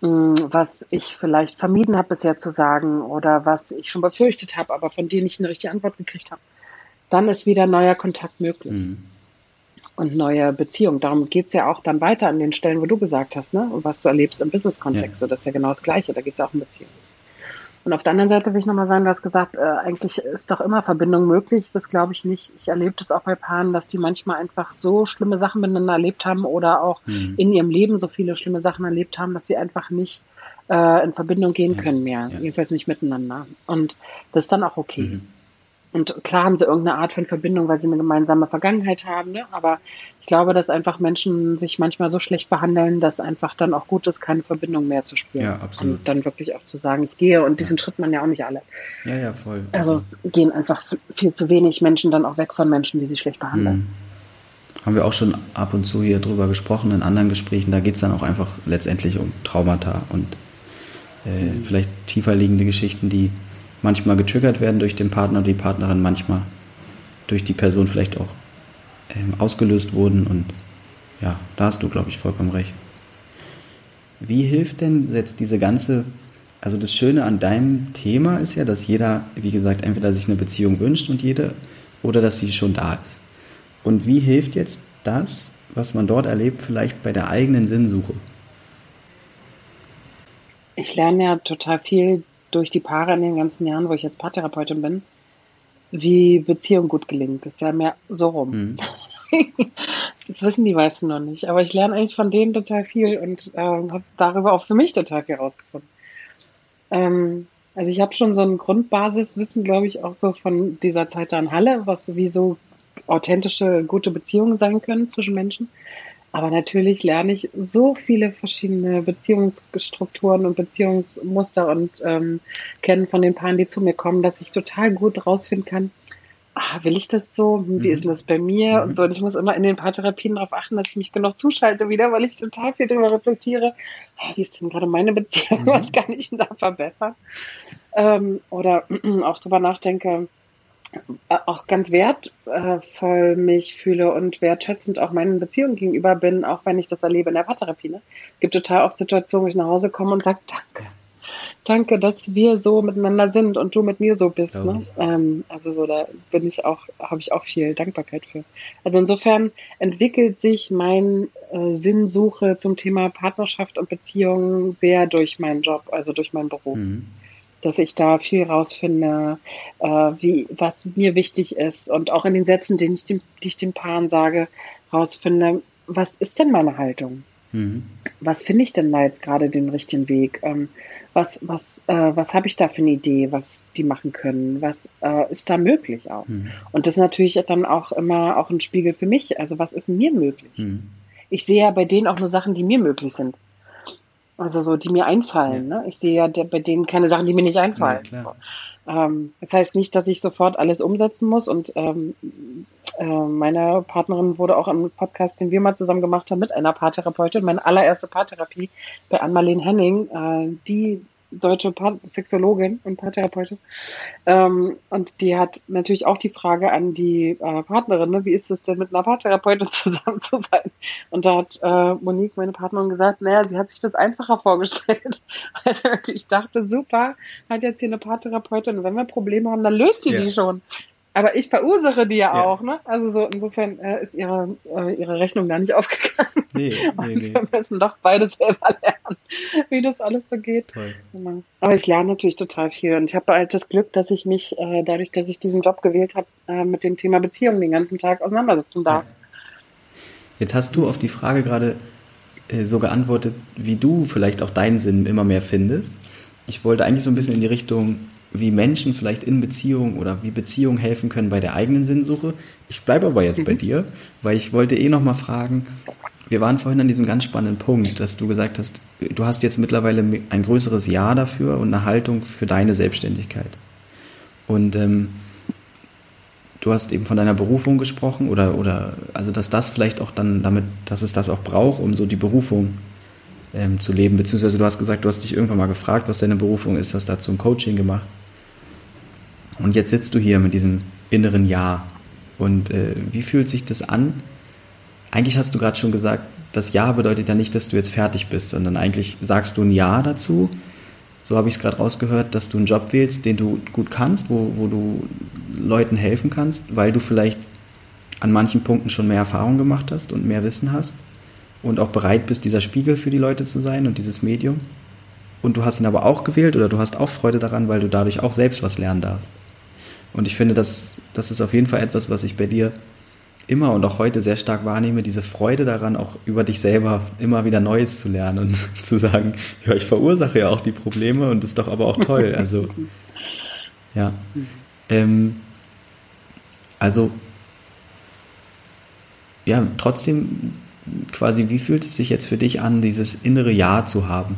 mh, mm, was ich vielleicht vermieden habe bisher zu sagen oder was ich schon befürchtet habe, aber von dir nicht eine richtige Antwort gekriegt habe, dann ist wieder neuer Kontakt möglich. Mhm und neue Beziehungen. Darum geht's ja auch dann weiter an den Stellen, wo du gesagt hast, ne? Und was du erlebst im Business-Kontext. Ja. So, das ist ja genau das Gleiche. Da geht's ja auch um Beziehungen. Und auf der anderen Seite will ich nochmal sagen, du hast gesagt, äh, eigentlich ist doch immer Verbindung möglich. Das glaube ich nicht. Ich erlebe das auch bei Paaren, dass die manchmal einfach so schlimme Sachen miteinander erlebt haben oder auch mhm. in ihrem Leben so viele schlimme Sachen erlebt haben, dass sie einfach nicht äh, in Verbindung gehen ja. können mehr. Ja. Jedenfalls nicht miteinander. Und das ist dann auch okay. Mhm. Und klar haben sie irgendeine Art von Verbindung, weil sie eine gemeinsame Vergangenheit haben. Ne? Aber ich glaube, dass einfach Menschen sich manchmal so schlecht behandeln, dass einfach dann auch gut ist, keine Verbindung mehr zu spüren. Ja, absolut. Und dann wirklich auch zu sagen, ich gehe. Und diesen ja. Schritt man ja auch nicht alle. Ja, ja, voll. Also es gehen einfach viel zu wenig Menschen dann auch weg von Menschen, die sie schlecht behandeln. Mhm haben wir auch schon ab und zu hier drüber gesprochen in anderen Gesprächen. Da geht es dann auch einfach letztendlich um Traumata und äh, mhm. vielleicht tiefer liegende Geschichten, die manchmal getriggert werden durch den Partner oder die Partnerin, manchmal durch die Person vielleicht auch ähm, ausgelöst wurden. Und ja, da hast du, glaube ich, vollkommen recht. Wie hilft denn jetzt diese ganze, also das Schöne an deinem Thema ist ja, dass jeder, wie gesagt, entweder sich eine Beziehung wünscht und jede, oder dass sie schon da ist. Und wie hilft jetzt das, was man dort erlebt, vielleicht bei der eigenen Sinnsuche? Ich lerne ja total viel durch die Paare in den ganzen Jahren, wo ich jetzt Paartherapeutin bin, wie Beziehung gut gelingt. Das ist ja mehr so rum. Mhm. Das wissen die meisten noch nicht. Aber ich lerne eigentlich von denen total viel und äh, habe darüber auch für mich total viel rausgefunden. Ähm, also ich habe schon so ein Grundbasiswissen, glaube ich, auch so von dieser Zeit da in Halle, was wie so authentische, gute Beziehungen sein können zwischen Menschen. Aber natürlich lerne ich so viele verschiedene Beziehungsstrukturen und Beziehungsmuster und ähm, kennen von den Paaren, die zu mir kommen, dass ich total gut rausfinden kann, ah, will ich das so? Wie mhm. ist denn das bei mir? Mhm. Und so. Und ich muss immer in den Paartherapien darauf achten, dass ich mich genug zuschalte wieder, weil ich total viel darüber reflektiere. Ah, wie ist denn gerade meine Beziehung? Mhm. Was kann ich denn da verbessern? Ähm, oder auch darüber nachdenke, auch ganz wertvoll mich fühle und wertschätzend auch meinen Beziehungen gegenüber bin, auch wenn ich das erlebe in der Paartherapie. Ne? Es gibt total oft Situationen, wo ich nach Hause komme und sage, danke danke, dass wir so miteinander sind und du mit mir so bist. Ja. Ne? Ähm, also so, da bin ich auch, habe ich auch viel Dankbarkeit für. Also insofern entwickelt sich mein äh, Sinnsuche zum Thema Partnerschaft und Beziehungen sehr durch meinen Job, also durch meinen Beruf. Mhm. Dass ich da viel rausfinde, äh, wie, was mir wichtig ist und auch in den Sätzen, den ich dem, die ich den Paaren sage, rausfinde, was ist denn meine Haltung? Mhm. Was finde ich denn da jetzt gerade den richtigen Weg? Ähm, was, was, äh, was habe ich da für eine Idee, was die machen können? Was äh, ist da möglich auch? Mhm. Und das ist natürlich dann auch immer auch ein Spiegel für mich. Also was ist mir möglich? Mhm. Ich sehe ja bei denen auch nur Sachen, die mir möglich sind. Also so, die mir einfallen. Ja. Ne? Ich sehe ja bei denen keine Sachen, die mir nicht einfallen. Ja, so. ähm, das heißt nicht, dass ich sofort alles umsetzen muss. Und ähm, äh, meine Partnerin wurde auch im Podcast, den wir mal zusammen gemacht haben, mit einer Paartherapeutin, meine allererste Paartherapie bei Ann-Marlene Henning, äh, die deutsche Paar Sexologin und Paartherapeutin. Ähm, und die hat natürlich auch die Frage an die äh, Partnerin, ne, wie ist es denn mit einer Paartherapeutin zusammen zu sein? Und da hat äh, Monique, meine Partnerin, gesagt, naja, sie hat sich das einfacher vorgestellt. Also ich dachte, super, hat jetzt hier eine Paartherapeutin und wenn wir Probleme haben, dann löst die ja. die schon. Aber ich verursache die ja, ja, auch, ne? Also so insofern äh, ist ihre, äh, ihre Rechnung da nicht aufgegangen. Nee, nee, nee. Wir müssen doch beide selber lernen, wie das alles so geht. Toll. Aber ich lerne natürlich total viel und ich habe halt das Glück, dass ich mich äh, dadurch, dass ich diesen Job gewählt habe, äh, mit dem Thema Beziehung den ganzen Tag auseinandersetzen darf. Jetzt hast du auf die Frage gerade äh, so geantwortet, wie du vielleicht auch deinen Sinn immer mehr findest. Ich wollte eigentlich so ein bisschen in die Richtung wie Menschen vielleicht in Beziehung oder wie Beziehungen helfen können bei der eigenen Sinnsuche. Ich bleibe aber jetzt mhm. bei dir, weil ich wollte eh nochmal fragen, wir waren vorhin an diesem ganz spannenden Punkt, dass du gesagt hast, du hast jetzt mittlerweile ein größeres Ja dafür und eine Haltung für deine Selbstständigkeit. Und ähm, du hast eben von deiner Berufung gesprochen oder, oder also dass das vielleicht auch dann damit, dass es das auch braucht, um so die Berufung ähm, zu leben, beziehungsweise du hast gesagt, du hast dich irgendwann mal gefragt, was deine Berufung ist, hast dazu ein Coaching gemacht. Und jetzt sitzt du hier mit diesem inneren Ja. Und äh, wie fühlt sich das an? Eigentlich hast du gerade schon gesagt, das Ja bedeutet ja nicht, dass du jetzt fertig bist, sondern eigentlich sagst du ein Ja dazu. So habe ich es gerade rausgehört, dass du einen Job wählst, den du gut kannst, wo, wo du Leuten helfen kannst, weil du vielleicht an manchen Punkten schon mehr Erfahrung gemacht hast und mehr Wissen hast und auch bereit bist, dieser Spiegel für die Leute zu sein und dieses Medium. Und du hast ihn aber auch gewählt oder du hast auch Freude daran, weil du dadurch auch selbst was lernen darfst. Und ich finde, das, das ist auf jeden Fall etwas, was ich bei dir immer und auch heute sehr stark wahrnehme, diese Freude daran, auch über dich selber immer wieder Neues zu lernen und zu sagen, ja, ich verursache ja auch die Probleme und das ist doch aber auch toll. Also, ja. Ähm, also, ja, trotzdem quasi, wie fühlt es sich jetzt für dich an, dieses innere Ja zu haben?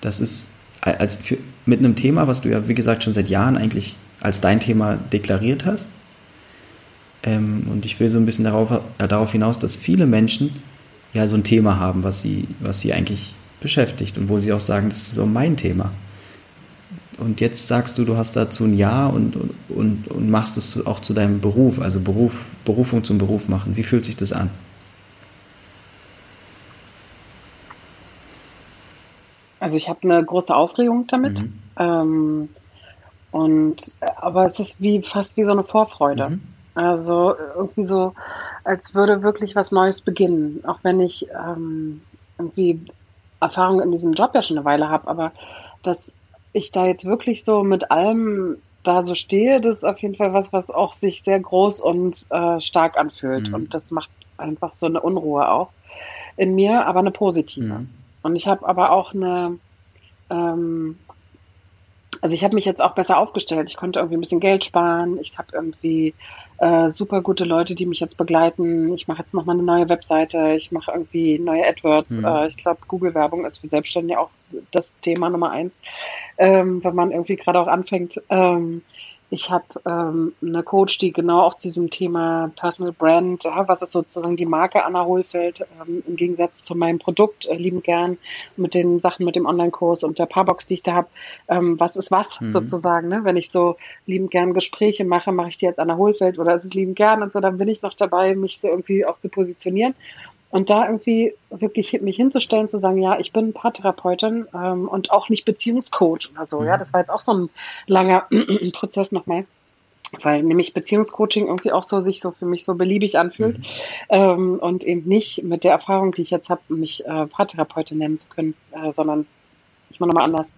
Das ist als für, mit einem Thema, was du ja, wie gesagt, schon seit Jahren eigentlich als dein Thema deklariert hast. Ähm, und ich will so ein bisschen darauf, äh, darauf hinaus, dass viele Menschen ja so ein Thema haben, was sie, was sie eigentlich beschäftigt und wo sie auch sagen, das ist so mein Thema. Und jetzt sagst du, du hast dazu ein Ja und, und, und machst es auch zu deinem Beruf, also Beruf, Berufung zum Beruf machen. Wie fühlt sich das an? Also ich habe eine große Aufregung damit. Mhm. Ähm, und aber es ist wie fast wie so eine Vorfreude. Mhm. Also irgendwie so, als würde wirklich was Neues beginnen. Auch wenn ich ähm, irgendwie Erfahrung in diesem Job ja schon eine Weile habe, aber dass ich da jetzt wirklich so mit allem da so stehe, das ist auf jeden Fall was, was auch sich sehr groß und äh, stark anfühlt. Mhm. Und das macht einfach so eine Unruhe auch in mir, aber eine positive. Mhm. Und ich habe aber auch eine, ähm, also ich habe mich jetzt auch besser aufgestellt. Ich konnte irgendwie ein bisschen Geld sparen. Ich habe irgendwie äh, super gute Leute, die mich jetzt begleiten. Ich mache jetzt nochmal eine neue Webseite. Ich mache irgendwie neue AdWords. Mhm. Äh, ich glaube, Google-Werbung ist für Selbstständige auch das Thema Nummer eins, ähm, wenn man irgendwie gerade auch anfängt. Ähm, Ich habe ähm, eine Coach, die genau auch zu diesem Thema Personal Brand, ja, was ist sozusagen die Marke Anna Hohlfeld ähm, im Gegensatz zu meinem Produkt, äh, lieben gern mit den Sachen mit dem Online-Kurs und der Paarbox, die ich da habe, ähm, was ist was mhm. sozusagen. Ne? Wenn ich so lieben gern Gespräche mache, mache ich die als Anna Hohlfeld oder ist es lieben gern und so, dann bin ich noch dabei, mich so irgendwie auch zu positionieren. Und da irgendwie wirklich mich hinzustellen, zu sagen, ja, ich bin Paartherapeutin ähm, und auch nicht Beziehungscoach oder so. Ja, mhm. das war jetzt auch so ein langer Prozess nochmal weil nämlich Beziehungscoaching irgendwie auch so sich so für mich so beliebig anfühlt mhm. ähm, und eben nicht mit der Erfahrung, die ich jetzt habe, mich äh, Paartherapeutin nennen zu können, äh, sondern ich mache nochmal anders.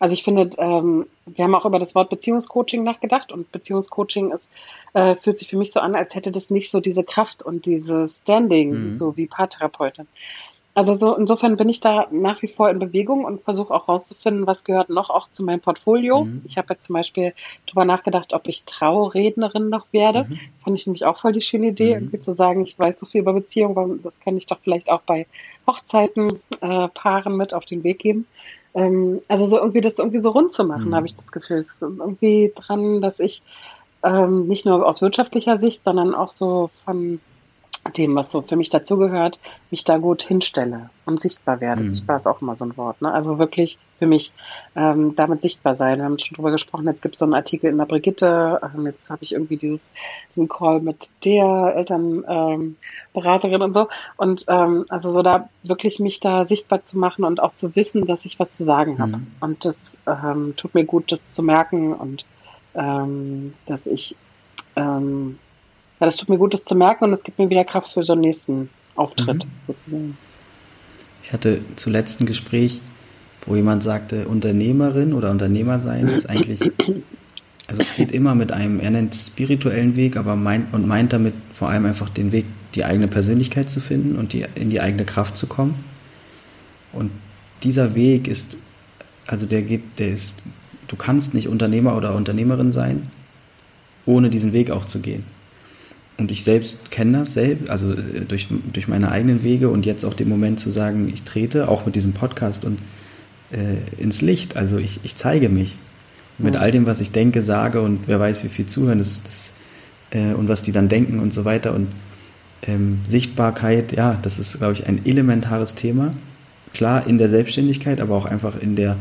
Also ich finde, ähm, wir haben auch über das Wort Beziehungscoaching nachgedacht und Beziehungscoaching ist, äh, fühlt sich für mich so an, als hätte das nicht so diese Kraft und dieses Standing, mhm. so wie Paartherapeutin. Also so insofern bin ich da nach wie vor in Bewegung und versuche auch rauszufinden, was gehört noch auch zu meinem Portfolio. Mhm. Ich habe jetzt zum Beispiel darüber nachgedacht, ob ich Traurednerin noch werde. Mhm. Fand ich nämlich auch voll die schöne Idee, mhm. irgendwie zu sagen, ich weiß so viel über Beziehungen, das kann ich doch vielleicht auch bei Hochzeiten äh, Paaren mit auf den Weg geben. Ähm, also so irgendwie das irgendwie so rund zu machen, mhm. habe ich das Gefühl. Es ist irgendwie dran, dass ich ähm, nicht nur aus wirtschaftlicher Sicht, sondern auch so von dem, was so für mich dazugehört, mich da gut hinstelle und sichtbar werde. Mhm. Sichtbar ist auch immer so ein Wort. Ne? Also wirklich für mich ähm, damit sichtbar sein. Wir haben schon drüber gesprochen, jetzt gibt es so einen Artikel in der Brigitte, ähm, jetzt habe ich irgendwie dieses, diesen Call mit der Elternberaterin ähm, und so. Und ähm, also so da wirklich mich da sichtbar zu machen und auch zu wissen, dass ich was zu sagen habe. Mhm. Und das ähm, tut mir gut, das zu merken und ähm, dass ich ähm, ja, das tut mir gut, das zu merken und es gibt mir wieder Kraft für so einen nächsten Auftritt mhm. sozusagen. Ich hatte zuletzt ein Gespräch, wo jemand sagte, Unternehmerin oder Unternehmer sein ist eigentlich, also es geht immer mit einem, er nennt spirituellen Weg, aber meint und meint damit vor allem einfach den Weg, die eigene Persönlichkeit zu finden und die, in die eigene Kraft zu kommen. Und dieser Weg ist, also der geht, der ist, du kannst nicht Unternehmer oder Unternehmerin sein, ohne diesen Weg auch zu gehen. Und ich selbst kenne das selbst, also äh, durch, durch meine eigenen Wege und jetzt auch den Moment zu sagen, ich trete auch mit diesem Podcast und äh, ins Licht. Also ich, ich zeige mich mit all dem, was ich denke, sage und wer weiß, wie viel zuhören das, das, äh, und was die dann denken und so weiter. Und ähm, Sichtbarkeit, ja, das ist, glaube ich, ein elementares Thema. Klar in der Selbstständigkeit, aber auch einfach in der,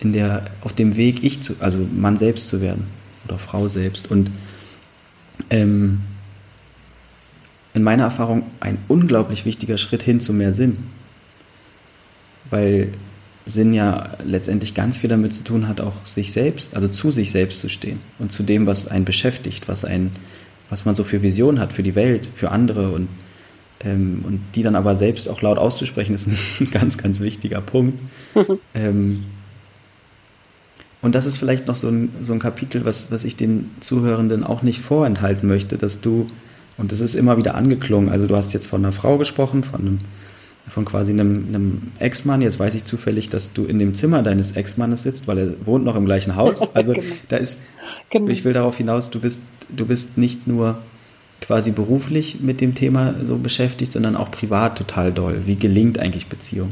in der, auf dem Weg, ich zu, also Mann selbst zu werden oder Frau selbst. Und ähm, in meiner Erfahrung ein unglaublich wichtiger Schritt hin zu mehr Sinn. Weil Sinn ja letztendlich ganz viel damit zu tun hat, auch sich selbst, also zu sich selbst zu stehen und zu dem, was einen beschäftigt, was einen, was man so für Visionen hat für die Welt, für andere und, ähm, und die dann aber selbst auch laut auszusprechen, ist ein ganz, ganz wichtiger Punkt. ähm, und das ist vielleicht noch so ein, so ein Kapitel, was, was ich den Zuhörenden auch nicht vorenthalten möchte, dass du und das ist immer wieder angeklungen. Also du hast jetzt von einer Frau gesprochen, von einem, von quasi einem, einem Ex-Mann. Jetzt weiß ich zufällig, dass du in dem Zimmer deines Ex-Mannes sitzt, weil er wohnt noch im gleichen Haus. Also genau. da ist, genau. ich will darauf hinaus, du bist, du bist nicht nur quasi beruflich mit dem Thema so beschäftigt, sondern auch privat total doll. Wie gelingt eigentlich Beziehung?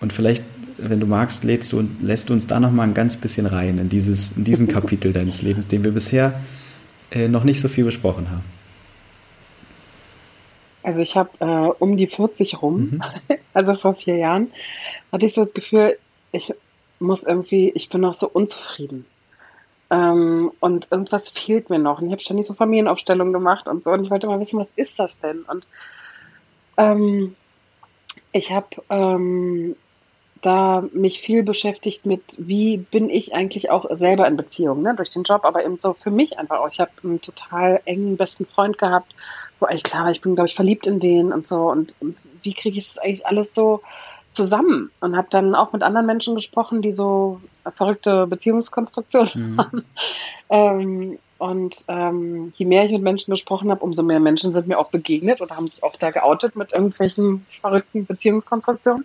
Und vielleicht, wenn du magst, lädst du, lässt du uns da noch mal ein ganz bisschen rein in, dieses, in diesen Kapitel deines Lebens, den wir bisher äh, noch nicht so viel besprochen haben. Also ich habe äh, um die 40 rum, mhm. also vor vier Jahren, hatte ich so das Gefühl, ich muss irgendwie, ich bin noch so unzufrieden. Ähm, und irgendwas fehlt mir noch. Und ich habe ständig so Familienaufstellungen gemacht und so. Und ich wollte mal wissen, was ist das denn? Und ähm, ich habe ähm, da mich viel beschäftigt mit, wie bin ich eigentlich auch selber in Beziehung, ne? durch den Job, aber eben so für mich einfach auch. Ich habe einen total engen besten Freund gehabt, wo eigentlich klar war, ich bin, glaube ich, verliebt in den und so. Und, und wie kriege ich das eigentlich alles so zusammen? Und habe dann auch mit anderen Menschen gesprochen, die so verrückte Beziehungskonstruktionen mhm. haben. ähm, und ähm, je mehr ich mit Menschen gesprochen habe, umso mehr Menschen sind mir auch begegnet oder haben sich auch da geoutet mit irgendwelchen verrückten Beziehungskonstruktionen.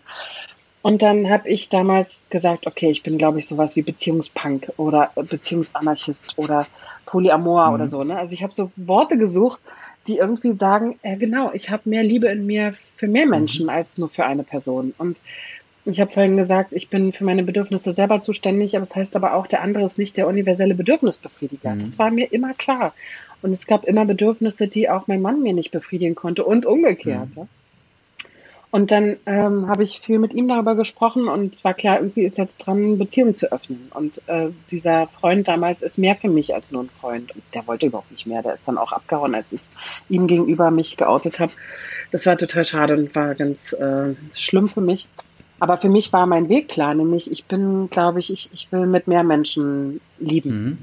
Und dann habe ich damals gesagt, okay, ich bin, glaube ich, sowas wie Beziehungspunk oder Beziehungsanarchist oder Polyamor mhm. oder so. Ne? Also ich habe so Worte gesucht, die irgendwie sagen, äh, genau, ich habe mehr Liebe in mir für mehr Menschen mhm. als nur für eine Person. Und ich habe vorhin gesagt, ich bin für meine Bedürfnisse selber zuständig, aber das heißt aber auch, der andere ist nicht der universelle Bedürfnisbefriediger. Mhm. Das war mir immer klar. Und es gab immer Bedürfnisse, die auch mein Mann mir nicht befriedigen konnte und umgekehrt. Mhm. Und dann ähm, habe ich viel mit ihm darüber gesprochen und es war klar, irgendwie ist jetzt dran, Beziehungen zu öffnen. Und äh, dieser Freund damals ist mehr für mich als nur ein Freund. Und der wollte überhaupt nicht mehr. Der ist dann auch abgehauen, als ich ihm gegenüber mich geoutet habe. Das war total schade und war ganz äh, schlimm für mich. Aber für mich war mein Weg klar, nämlich ich bin, glaube ich, ich, ich will mit mehr Menschen lieben. Mhm.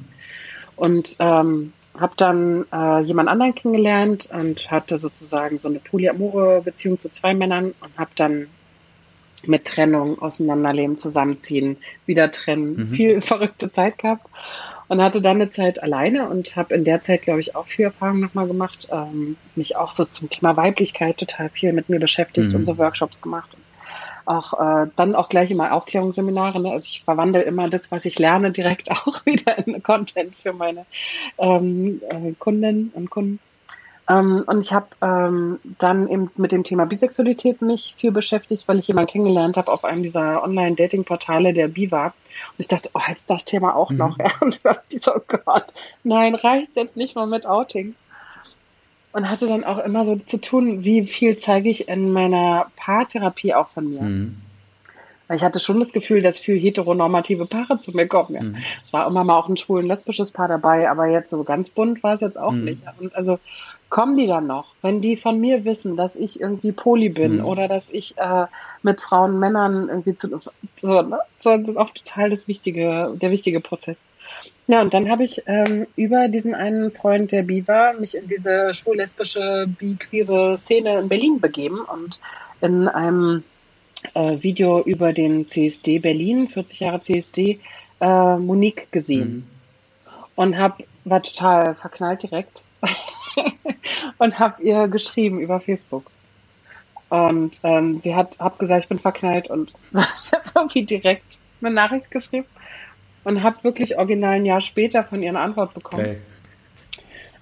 Und ähm, habe dann äh, jemand anderen kennengelernt und hatte sozusagen so eine polyamore Beziehung zu zwei Männern und habe dann mit Trennung, Auseinanderleben, Zusammenziehen, wieder trennen, mhm. viel verrückte Zeit gehabt und hatte dann eine Zeit alleine und habe in der Zeit, glaube ich, auch viel Erfahrung nochmal gemacht, ähm, mich auch so zum Thema Weiblichkeit total viel mit mir beschäftigt mhm. und so Workshops gemacht auch äh, dann auch gleich immer Aufklärungsseminare. Ne? Also ich verwandle immer das, was ich lerne, direkt auch wieder in Content für meine ähm, äh, Kundinnen und Kunden. Ähm, und ich habe ähm, dann eben mit dem Thema Bisexualität mich viel beschäftigt, weil ich jemanden kennengelernt habe auf einem dieser Online-Dating-Portale, der bi war. Und ich dachte, oh, jetzt das Thema auch mhm. noch. Und ich so, oh Gott, nein, reicht jetzt nicht mal mit Outings und hatte dann auch immer so zu tun, wie viel zeige ich in meiner Paartherapie auch von mir. Mhm. Weil ich hatte schon das Gefühl, dass viel heteronormative Paare zu mir kommen. Ja. Mhm. Es war immer mal auch ein schwulen lesbisches Paar dabei, aber jetzt so ganz bunt war es jetzt auch mhm. nicht. Und also kommen die dann noch, wenn die von mir wissen, dass ich irgendwie Poli bin mhm. oder dass ich äh, mit Frauen, Männern irgendwie zu so, ne? so das ist auch total das wichtige, der wichtige Prozess. Ja, und dann habe ich ähm, über diesen einen Freund, der bi war, mich in diese schwul-lesbische, bi-queere Szene in Berlin begeben und in einem äh, Video über den CSD Berlin, 40 Jahre CSD, äh, Monique gesehen. Mhm. Und hab, war total verknallt direkt und habe ihr geschrieben über Facebook. Und ähm, sie hat hab gesagt, ich bin verknallt und irgendwie direkt eine Nachricht geschrieben und habe wirklich original ein Jahr später von ihr eine Antwort bekommen. Okay.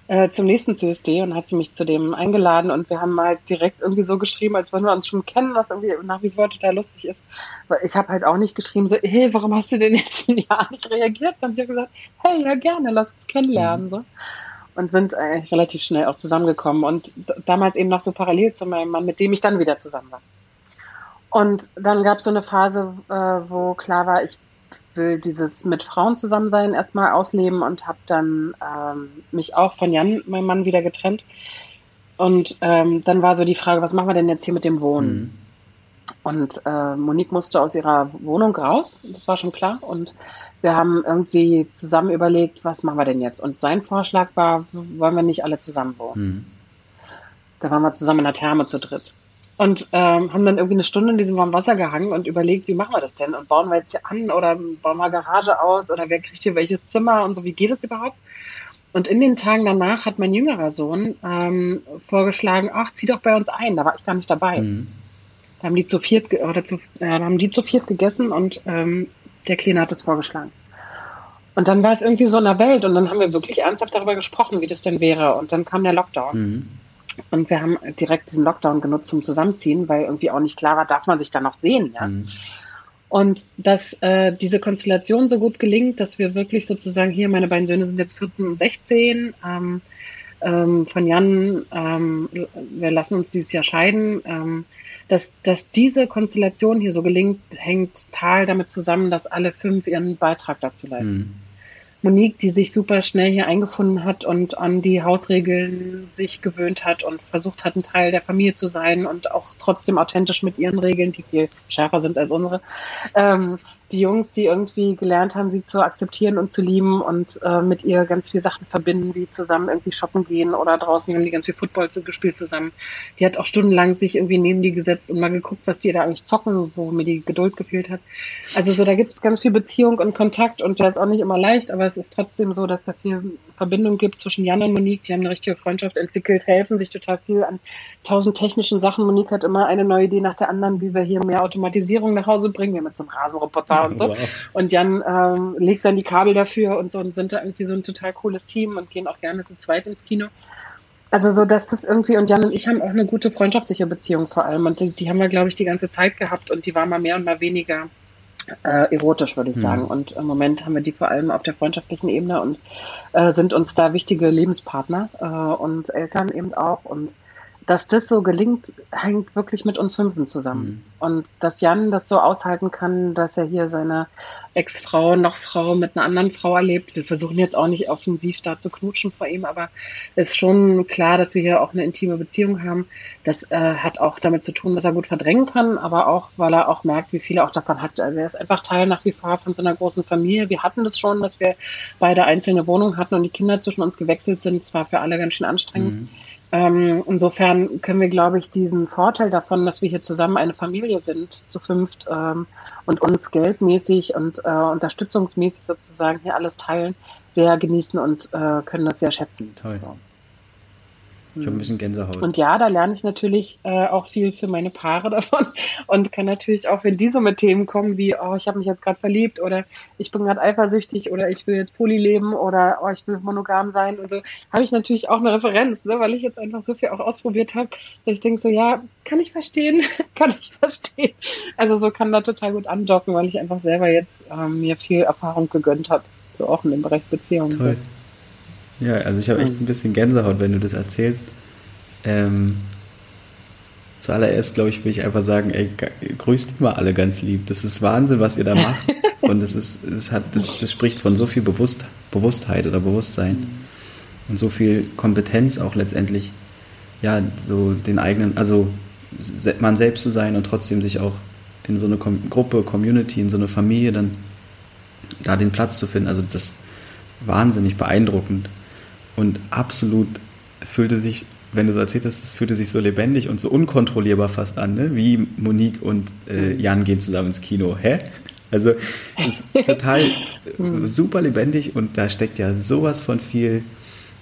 Äh, zum nächsten CSD und hat sie mich zu dem eingeladen und wir haben halt direkt irgendwie so geschrieben, als wenn wir uns schon kennen, was irgendwie nach wie vor total lustig ist. Weil ich habe halt auch nicht geschrieben, so, hey, warum hast du denn jetzt ein Jahr nicht reagiert? Dann habe ich gesagt, hey, ja gerne, lass uns kennenlernen. Mhm. So. Und sind äh, relativ schnell auch zusammengekommen und damals eben noch so parallel zu meinem Mann, mit dem ich dann wieder zusammen war. Und dann gab es so eine Phase, äh, wo klar war, ich will dieses mit Frauen zusammen sein erstmal ausleben und habe dann ähm, mich auch von Jan, meinem Mann, wieder getrennt. Und ähm, dann war so die Frage, was machen wir denn jetzt hier mit dem Wohnen? Mhm. Und äh, Monique musste aus ihrer Wohnung raus, das war schon klar. Und wir haben irgendwie zusammen überlegt, was machen wir denn jetzt? Und sein Vorschlag war, wollen wir nicht alle zusammen wohnen? Mhm. Da waren wir zusammen in der Therme zu dritt. Und ähm, haben dann irgendwie eine Stunde in diesem warmen Wasser gehangen und überlegt, wie machen wir das denn? Und bauen wir jetzt hier an oder bauen wir Garage aus oder wer kriegt hier welches Zimmer und so, wie geht es überhaupt? Und in den Tagen danach hat mein jüngerer Sohn ähm, vorgeschlagen, ach, zieh doch bei uns ein, da war ich gar nicht dabei. Mhm. Da haben die zu viert oder zu, äh, da haben die zu viert gegessen und ähm, der Kleine hat es vorgeschlagen. Und dann war es irgendwie so in der Welt und dann haben wir wirklich ernsthaft darüber gesprochen, wie das denn wäre. Und dann kam der Lockdown. Mhm. Und wir haben direkt diesen Lockdown genutzt zum Zusammenziehen, weil irgendwie auch nicht klar war, darf man sich da noch sehen. Ja? Mhm. Und dass äh, diese Konstellation so gut gelingt, dass wir wirklich sozusagen hier, meine beiden Söhne sind jetzt 14 und 16, ähm, ähm, von Jan, ähm, wir lassen uns dieses Jahr scheiden, ähm, dass, dass diese Konstellation hier so gelingt, hängt total damit zusammen, dass alle fünf ihren Beitrag dazu leisten. Mhm. Monique, die sich super schnell hier eingefunden hat und an die Hausregeln sich gewöhnt hat und versucht hat, ein Teil der Familie zu sein und auch trotzdem authentisch mit ihren Regeln, die viel schärfer sind als unsere. Ähm, die Jungs, die irgendwie gelernt haben, sie zu akzeptieren und zu lieben und äh, mit ihr ganz viele Sachen verbinden, wie zusammen irgendwie shoppen gehen oder draußen haben die ganz viel Football gespielt zusammen. Die hat auch stundenlang sich irgendwie neben die gesetzt und mal geguckt, was die da eigentlich zocken, wo mir die Geduld gefehlt hat. Also so, da gibt es ganz viel Beziehung und Kontakt und der ist auch nicht immer leicht, aber es ist trotzdem so, dass da viel Verbindung gibt zwischen Jan und Monique. Die haben eine richtige Freundschaft entwickelt, helfen sich total viel an tausend technischen Sachen. Monique hat immer eine neue Idee nach der anderen, wie wir hier mehr Automatisierung nach Hause bringen. Wir mit so einem Rasenroboter und so. Wow. Und Jan ähm, legt dann die Kabel dafür und so und sind da irgendwie so ein total cooles Team und gehen auch gerne zu zweit ins Kino. Also so, dass das irgendwie, und Jan und ich haben auch eine gute freundschaftliche Beziehung vor allem. Und die, die haben wir, glaube ich, die ganze Zeit gehabt und die war mal mehr und mal weniger äh, erotisch, würde ich mhm. sagen. Und im Moment haben wir die vor allem auf der freundschaftlichen Ebene und äh, sind uns da wichtige Lebenspartner äh, und Eltern eben auch. Und dass das so gelingt, hängt wirklich mit uns Fünfen zusammen. Mhm. Und dass Jan das so aushalten kann, dass er hier seine Ex-Frau, noch Frau mit einer anderen Frau erlebt. Wir versuchen jetzt auch nicht offensiv da zu knutschen vor ihm, aber es ist schon klar, dass wir hier auch eine intime Beziehung haben. Das äh, hat auch damit zu tun, dass er gut verdrängen kann, aber auch, weil er auch merkt, wie viel er auch davon hat. Also er ist einfach Teil nach wie vor von so einer großen Familie. Wir hatten das schon, dass wir beide einzelne Wohnungen hatten und die Kinder zwischen uns gewechselt sind. Es war für alle ganz schön anstrengend. Mhm. Ähm, insofern können wir, glaube ich, diesen Vorteil davon, dass wir hier zusammen eine Familie sind, zu fünft ähm, und uns geldmäßig und äh, unterstützungsmäßig sozusagen hier alles teilen, sehr genießen und äh, können das sehr schätzen. Toll. So. Ich habe ein bisschen Gänsehaut. Und ja, da lerne ich natürlich äh, auch viel für meine Paare davon und kann natürlich auch, wenn die so mit Themen kommen wie, oh, ich habe mich jetzt gerade verliebt oder ich bin gerade eifersüchtig oder ich will jetzt Poly leben oder oh, ich will monogam sein und so, habe ich natürlich auch eine Referenz, ne, weil ich jetzt einfach so viel auch ausprobiert habe, dass ich denke so, ja, kann ich verstehen, kann ich verstehen. Also so kann da total gut andocken, weil ich einfach selber jetzt ähm, mir viel Erfahrung gegönnt habe, so auch in dem Bereich Beziehungen. Toll. Ja, also ich habe echt ein bisschen Gänsehaut, wenn du das erzählst. Ähm, zuallererst, glaube ich, will ich einfach sagen, ey, grüßt die mal alle ganz lieb. Das ist Wahnsinn, was ihr da macht. Und es ist, es hat, das, das spricht von so viel Bewusst, Bewusstheit oder Bewusstsein und so viel Kompetenz auch letztendlich, ja, so den eigenen, also man selbst zu sein und trotzdem sich auch in so eine Gruppe, Community, in so eine Familie dann da den Platz zu finden. Also das ist wahnsinnig beeindruckend. Und absolut fühlte sich, wenn du so erzählt hast, es fühlte sich so lebendig und so unkontrollierbar fast an, ne? wie Monique und äh, Jan gehen zusammen ins Kino. Hä? Also es ist total äh, super lebendig und da steckt ja sowas von viel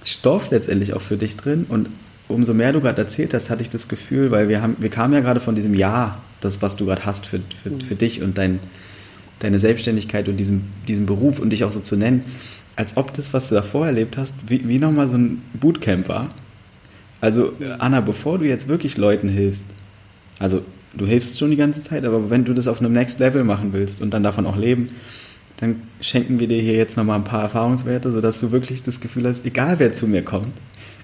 Stoff letztendlich auch für dich drin. Und umso mehr du gerade erzählt hast, hatte ich das Gefühl, weil wir haben, wir kamen ja gerade von diesem Ja, das, was du gerade hast für, für, für dich und dein, deine Selbstständigkeit und diesen, diesen Beruf und dich auch so zu nennen als ob das, was du davor erlebt hast, wie, wie nochmal so ein Bootcamp war. Also, Anna, bevor du jetzt wirklich Leuten hilfst, also du hilfst schon die ganze Zeit, aber wenn du das auf einem Next Level machen willst und dann davon auch leben, dann schenken wir dir hier jetzt nochmal ein paar Erfahrungswerte, sodass du wirklich das Gefühl hast, egal wer zu mir kommt,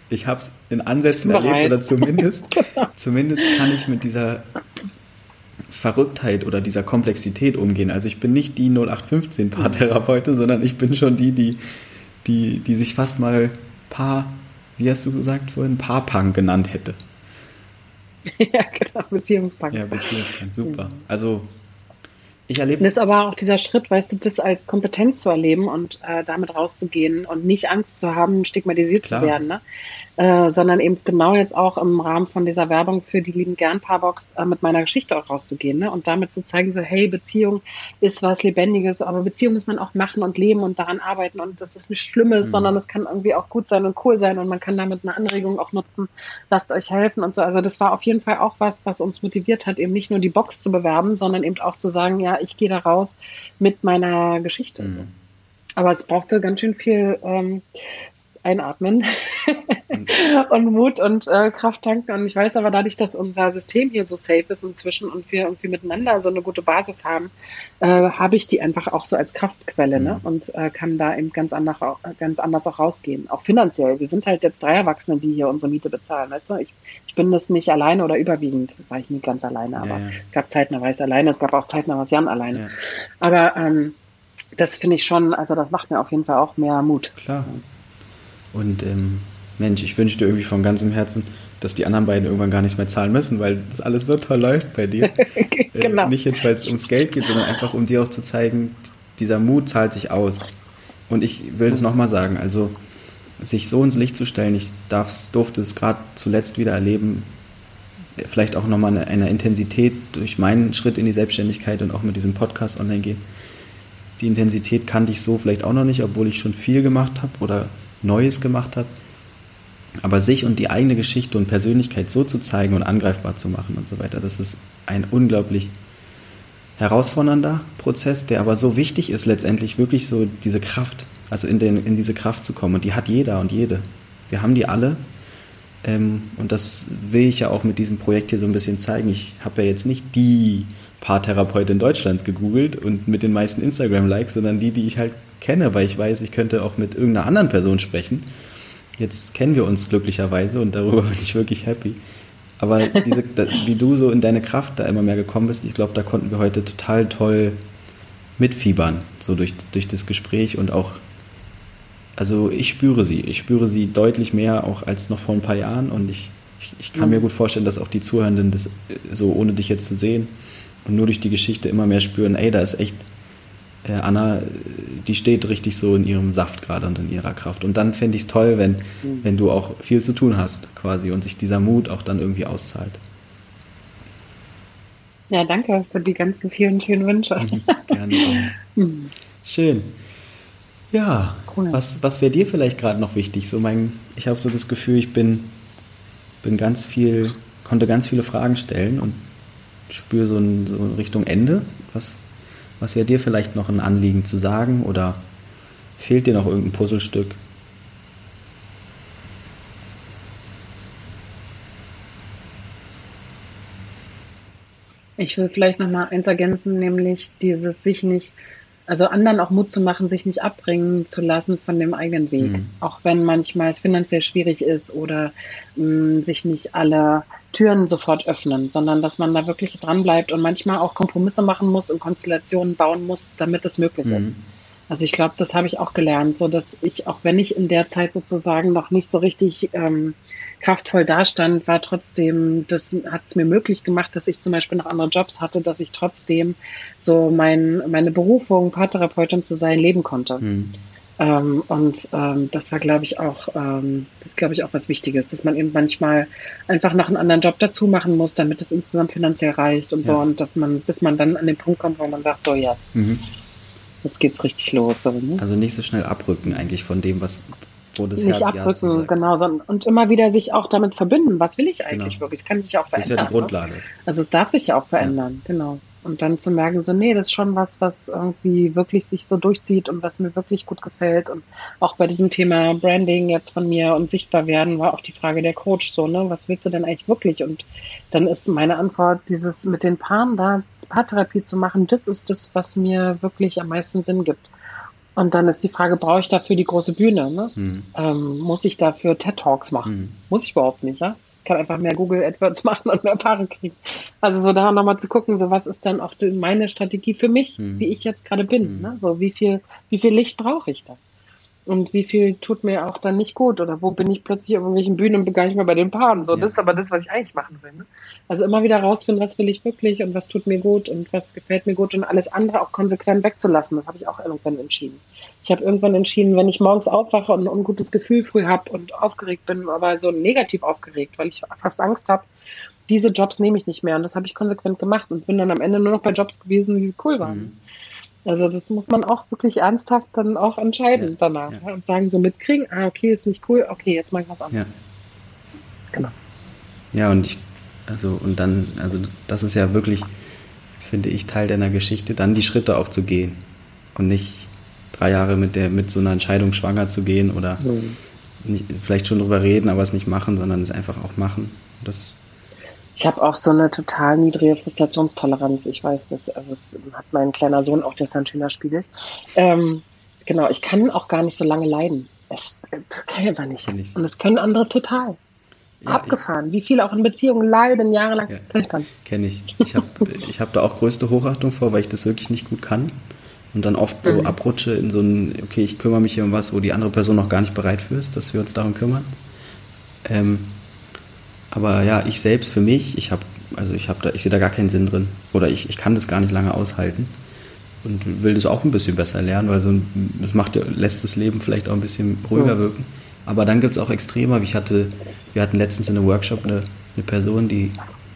ich habe es in Ansätzen erlebt oder zumindest, zumindest kann ich mit dieser Verrücktheit oder dieser Komplexität umgehen. Also ich bin nicht die 0815 Paartherapeutin, sondern ich bin schon die, die, die, die sich fast mal Paar, wie hast du gesagt vorhin, Paarpunk genannt hätte. Ja, genau, Beziehungspunk. Ja, Beziehungspunk, super. Also ich erlebe. Das ist aber auch dieser Schritt, weißt du, das als Kompetenz zu erleben und äh, damit rauszugehen und nicht Angst zu haben, stigmatisiert Klar. zu werden, ne? Äh, sondern eben genau jetzt auch im Rahmen von dieser Werbung für die lieben gern Paarbox äh, mit meiner Geschichte auch rauszugehen, ne? Und damit zu zeigen, so, hey, Beziehung ist was Lebendiges, aber Beziehung muss man auch machen und leben und daran arbeiten und das ist nicht Schlimmes, mhm. sondern es kann irgendwie auch gut sein und cool sein und man kann damit eine Anregung auch nutzen, lasst euch helfen und so. Also das war auf jeden Fall auch was, was uns motiviert hat, eben nicht nur die Box zu bewerben, sondern eben auch zu sagen, ja, ich gehe da raus mit meiner Geschichte. Mhm. So. Aber es brauchte ganz schön viel ähm, Einatmen und Mut und äh, Kraft tanken. Und ich weiß aber dadurch, dass unser System hier so safe ist inzwischen und wir irgendwie miteinander so eine gute Basis haben, äh, habe ich die einfach auch so als Kraftquelle ne? Mhm. und äh, kann da eben ganz anders, ganz anders auch rausgehen. Auch finanziell. Wir sind halt jetzt drei Erwachsene, die hier unsere Miete bezahlen. Weißt du? Ich, ich bin das nicht alleine oder überwiegend, war ich nie ganz alleine, aber ja, ja. es gab Zeiten, da war ich alleine, es gab auch Zeiten, da war es Jan alleine. Ja. Aber ähm, das finde ich schon, also das macht mir auf jeden Fall auch mehr Mut. Klar. So. Und ähm, Mensch, ich wünschte irgendwie von ganzem Herzen, dass die anderen beiden irgendwann gar nichts mehr zahlen müssen, weil das alles so toll läuft bei dir. genau. Äh, nicht jetzt, weil es ums Geld geht, sondern einfach, um dir auch zu zeigen, dieser Mut zahlt sich aus. Und ich will das nochmal sagen, also sich so ins Licht zu stellen, ich darf, durfte es gerade zuletzt wieder erleben, vielleicht auch nochmal eine, eine Intensität durch meinen Schritt in die Selbstständigkeit und auch mit diesem Podcast online gehen. Die Intensität kannte ich so vielleicht auch noch nicht, obwohl ich schon viel gemacht habe oder Neues gemacht habe. Aber sich und die eigene Geschichte und Persönlichkeit so zu zeigen und angreifbar zu machen und so weiter, das ist ein unglaublich herausfordernder Prozess, der aber so wichtig ist, letztendlich wirklich so diese Kraft, also in, den, in diese Kraft zu kommen. Und die hat jeder und jede. Wir haben die alle. Ähm, und das will ich ja auch mit diesem Projekt hier so ein bisschen zeigen. Ich habe ja jetzt nicht die Paartherapeutin Deutschlands gegoogelt und mit den meisten Instagram-Likes, sondern die, die ich halt kenne, weil ich weiß, ich könnte auch mit irgendeiner anderen Person sprechen. Jetzt kennen wir uns glücklicherweise und darüber bin ich wirklich happy. Aber diese, wie du so in deine Kraft da immer mehr gekommen bist, ich glaube, da konnten wir heute total toll mitfiebern, so durch, durch das Gespräch und auch, also ich spüre sie, ich spüre sie deutlich mehr auch als noch vor ein paar Jahren und ich, ich, ich kann mhm. mir gut vorstellen, dass auch die Zuhörenden das so, ohne dich jetzt zu sehen und nur durch die Geschichte immer mehr spüren, ey, da ist echt äh, Anna, die steht richtig so in ihrem Saft gerade und in ihrer Kraft. Und dann fände ich es toll, wenn, mhm. wenn du auch viel zu tun hast quasi und sich dieser Mut auch dann irgendwie auszahlt. Ja, danke für die ganzen vielen schönen Wünsche. Mhm, gerne. Mhm. Schön. Ja, cool. was, was wäre dir vielleicht gerade noch wichtig? So mein, ich habe so das Gefühl, ich bin, bin ganz viel, konnte ganz viele Fragen stellen und spüre so, so Richtung Ende. Was, was wäre dir vielleicht noch ein Anliegen zu sagen oder fehlt dir noch irgendein Puzzlestück? Ich will vielleicht noch mal eins ergänzen, nämlich dieses sich nicht, also anderen auch Mut zu machen, sich nicht abbringen zu lassen von dem eigenen Weg. Mhm. Auch wenn manchmal es finanziell schwierig ist oder mh, mm, sich nicht alle Türen sofort öffnen, sondern dass man da wirklich dran bleibt und manchmal auch Kompromisse machen muss und Konstellationen bauen muss, damit es möglich mhm. ist. Also ich glaube, das habe ich auch gelernt, so dass ich, auch wenn ich in der Zeit sozusagen noch nicht so richtig ähm, kraftvoll dastand, war trotzdem, das hat es mir möglich gemacht, dass ich zum Beispiel noch andere Jobs hatte, dass ich trotzdem so mein, meine Berufung, Paartherapeutin zu sein, leben konnte. Mhm. Ähm, und ähm, das war, glaube ich, auch, ähm, das glaube ich auch was Wichtiges, dass man eben manchmal einfach noch einen anderen Job dazu machen muss, damit es insgesamt finanziell reicht und ja. so und dass man, bis man dann an den Punkt kommt, wo man sagt, so jetzt. Mhm. Jetzt geht's richtig los. So, ne? Also nicht so schnell abrücken eigentlich von dem, was wo das nicht Herz abrücken, genau, sondern, und immer wieder sich auch damit verbinden. Was will ich eigentlich genau. wirklich? Es kann sich ja auch verändern. Das ist ja die ne? Grundlage. Ne? Also es darf sich ja auch verändern, ja. genau. Und dann zu merken, so, nee, das ist schon was, was irgendwie wirklich sich so durchzieht und was mir wirklich gut gefällt. Und auch bei diesem Thema Branding jetzt von mir und sichtbar werden, war auch die Frage der Coach so, ne, was willst du denn eigentlich wirklich? Und dann ist meine Antwort, dieses mit den Paaren da, Paartherapie zu machen, das ist das, was mir wirklich am meisten Sinn gibt. Und dann ist die Frage, brauche ich dafür die große Bühne? Ne? Hm. Ähm, muss ich dafür TED Talks machen? Hm. Muss ich überhaupt nicht, ja? Ich kann einfach mehr Google AdWords machen und mehr Paare kriegen. Also so da nochmal zu gucken, so was ist dann auch meine Strategie für mich, hm. wie ich jetzt gerade bin. Hm. Ne? So wie viel, wie viel Licht brauche ich da? Und wie viel tut mir auch dann nicht gut oder wo bin ich plötzlich auf irgendwelchen Bühnen und bin gar nicht mehr bei den Paaren. So, ja. das ist aber das, was ich eigentlich machen will. Ne? Also immer wieder rausfinden, was will ich wirklich und was tut mir gut und was gefällt mir gut und alles andere auch konsequent wegzulassen. Das habe ich auch irgendwann entschieden. Ich habe irgendwann entschieden, wenn ich morgens aufwache und ein ungutes Gefühl früh habe und aufgeregt bin, aber so negativ aufgeregt, weil ich fast Angst habe, diese Jobs nehme ich nicht mehr. Und das habe ich konsequent gemacht und bin dann am Ende nur noch bei Jobs gewesen, die cool waren. Mhm. Also das muss man auch wirklich ernsthaft dann auch entscheiden ja, danach ja. und sagen, so mitkriegen, ah, okay, ist nicht cool, okay, jetzt mach ich was anderes. Ja. Genau. Ja, und ich, also, und dann, also das ist ja wirklich, finde ich, Teil deiner Geschichte, dann die Schritte auch zu gehen. Und nicht drei Jahre mit der, mit so einer Entscheidung schwanger zu gehen oder mhm. nicht, vielleicht schon drüber reden, aber es nicht machen, sondern es einfach auch machen. Das ich habe auch so eine total niedrige Frustrationstoleranz. Ich weiß, das, also das hat mein kleiner Sohn auch, der ist ein schöner Spiegel. Ähm, genau, ich kann auch gar nicht so lange leiden. Es, das kann ich einfach nicht. Ich. Und das können andere total. Ja, Abgefahren. Ich, Wie viele auch in Beziehungen leiden, jahrelang. Ja, kann ich dann. Kenne ich. Ich habe ich hab da auch größte Hochachtung vor, weil ich das wirklich nicht gut kann. Und dann oft so mhm. abrutsche in so ein, okay, ich kümmere mich hier um was, wo die andere Person noch gar nicht bereit für ist, dass wir uns darum kümmern. Ähm, aber ja, ich selbst für mich, ich habe, also ich habe da, ich sehe da gar keinen Sinn drin. Oder ich, ich kann das gar nicht lange aushalten. Und will das auch ein bisschen besser lernen, weil so ein, das macht, lässt das Leben vielleicht auch ein bisschen ruhiger ja. wirken. Aber dann gibt es auch Extremer. Ich hatte, wir hatten letztens in einem Workshop eine, eine Person, die,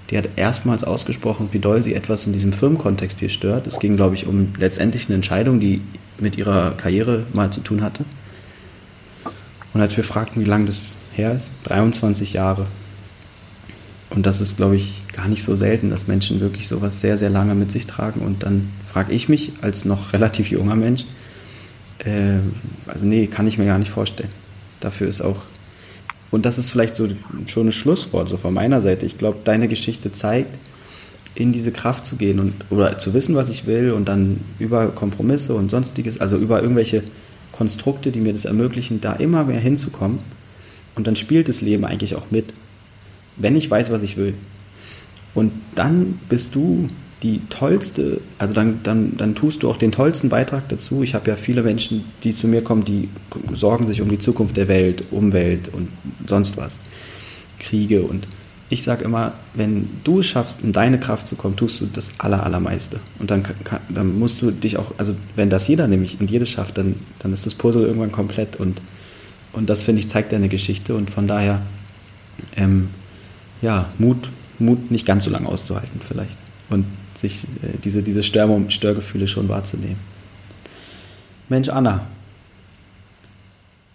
die hat erstmals ausgesprochen, wie doll sie etwas in diesem Firmenkontext hier stört. Es ging, glaube ich, um letztendlich eine Entscheidung, die mit ihrer Karriere mal zu tun hatte. Und als wir fragten, wie lange das her ist, 23 Jahre. Und das ist, glaube ich, gar nicht so selten, dass Menschen wirklich sowas sehr, sehr lange mit sich tragen. Und dann frage ich mich als noch relativ junger Mensch, äh, also nee, kann ich mir gar nicht vorstellen. Dafür ist auch, und das ist vielleicht so ein Schlusswort so von meiner Seite. Ich glaube, deine Geschichte zeigt, in diese Kraft zu gehen und oder zu wissen, was ich will und dann über Kompromisse und sonstiges, also über irgendwelche Konstrukte, die mir das ermöglichen, da immer mehr hinzukommen. Und dann spielt das Leben eigentlich auch mit, wenn ich weiß, was ich will. Und dann bist du die tollste, also dann, dann, dann tust du auch den tollsten Beitrag dazu. Ich habe ja viele Menschen, die zu mir kommen, die sorgen sich um die Zukunft der Welt, Umwelt und sonst was. Kriege und ich sage immer, wenn du es schaffst, in deine Kraft zu kommen, tust du das aller, allermeiste. Und dann, dann musst du dich auch, also wenn das jeder nämlich und jedes schafft, dann, dann ist das Puzzle irgendwann komplett und, und das, finde ich, zeigt deine Geschichte und von daher, ähm, ja, Mut, Mut nicht ganz so lange auszuhalten vielleicht und sich äh, diese, diese Stör Störgefühle schon wahrzunehmen. Mensch, Anna.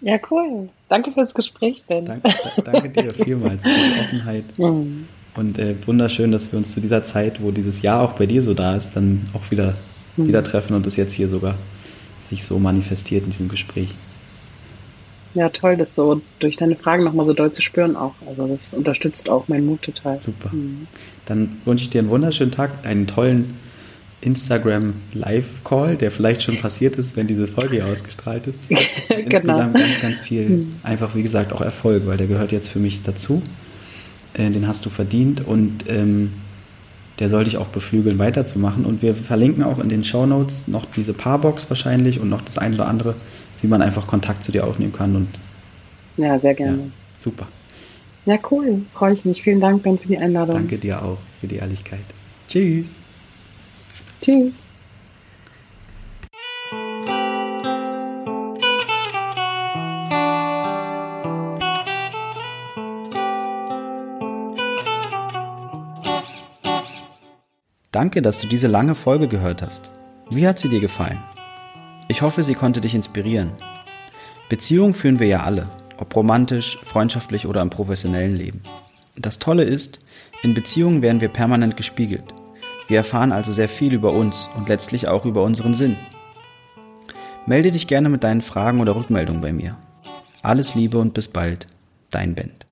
Ja, cool. Danke fürs Gespräch, Ben. Danke, danke dir vielmals für die Offenheit. Mhm. Und äh, wunderschön, dass wir uns zu dieser Zeit, wo dieses Jahr auch bei dir so da ist, dann auch wieder, mhm. wieder treffen und das jetzt hier sogar sich so manifestiert in diesem Gespräch. Ja, toll, das so durch deine Fragen nochmal so doll zu spüren auch. Also das unterstützt auch meinen Mut total. Super. Mhm. Dann wünsche ich dir einen wunderschönen Tag, einen tollen Instagram Live Call, der vielleicht schon passiert ist, wenn diese Folge hier ausgestrahlt ist. genau. Insgesamt ganz, ganz viel, mhm. einfach wie gesagt auch Erfolg, weil der gehört jetzt für mich dazu. Äh, den hast du verdient und ähm, der soll dich auch beflügeln, weiterzumachen. Und wir verlinken auch in den Show Notes noch diese Paarbox wahrscheinlich und noch das ein oder andere, wie man einfach Kontakt zu dir aufnehmen kann. Und, ja, sehr gerne. Ja, super. Ja, cool. Freue ich mich. Vielen Dank, Ben, für die Einladung. Danke dir auch für die Ehrlichkeit. Tschüss. Tschüss. Danke, dass du diese lange Folge gehört hast. Wie hat sie dir gefallen? Ich hoffe, sie konnte dich inspirieren. Beziehungen führen wir ja alle, ob romantisch, freundschaftlich oder im professionellen Leben. Das Tolle ist, in Beziehungen werden wir permanent gespiegelt. Wir erfahren also sehr viel über uns und letztlich auch über unseren Sinn. Melde dich gerne mit deinen Fragen oder Rückmeldungen bei mir. Alles Liebe und bis bald, dein Bent.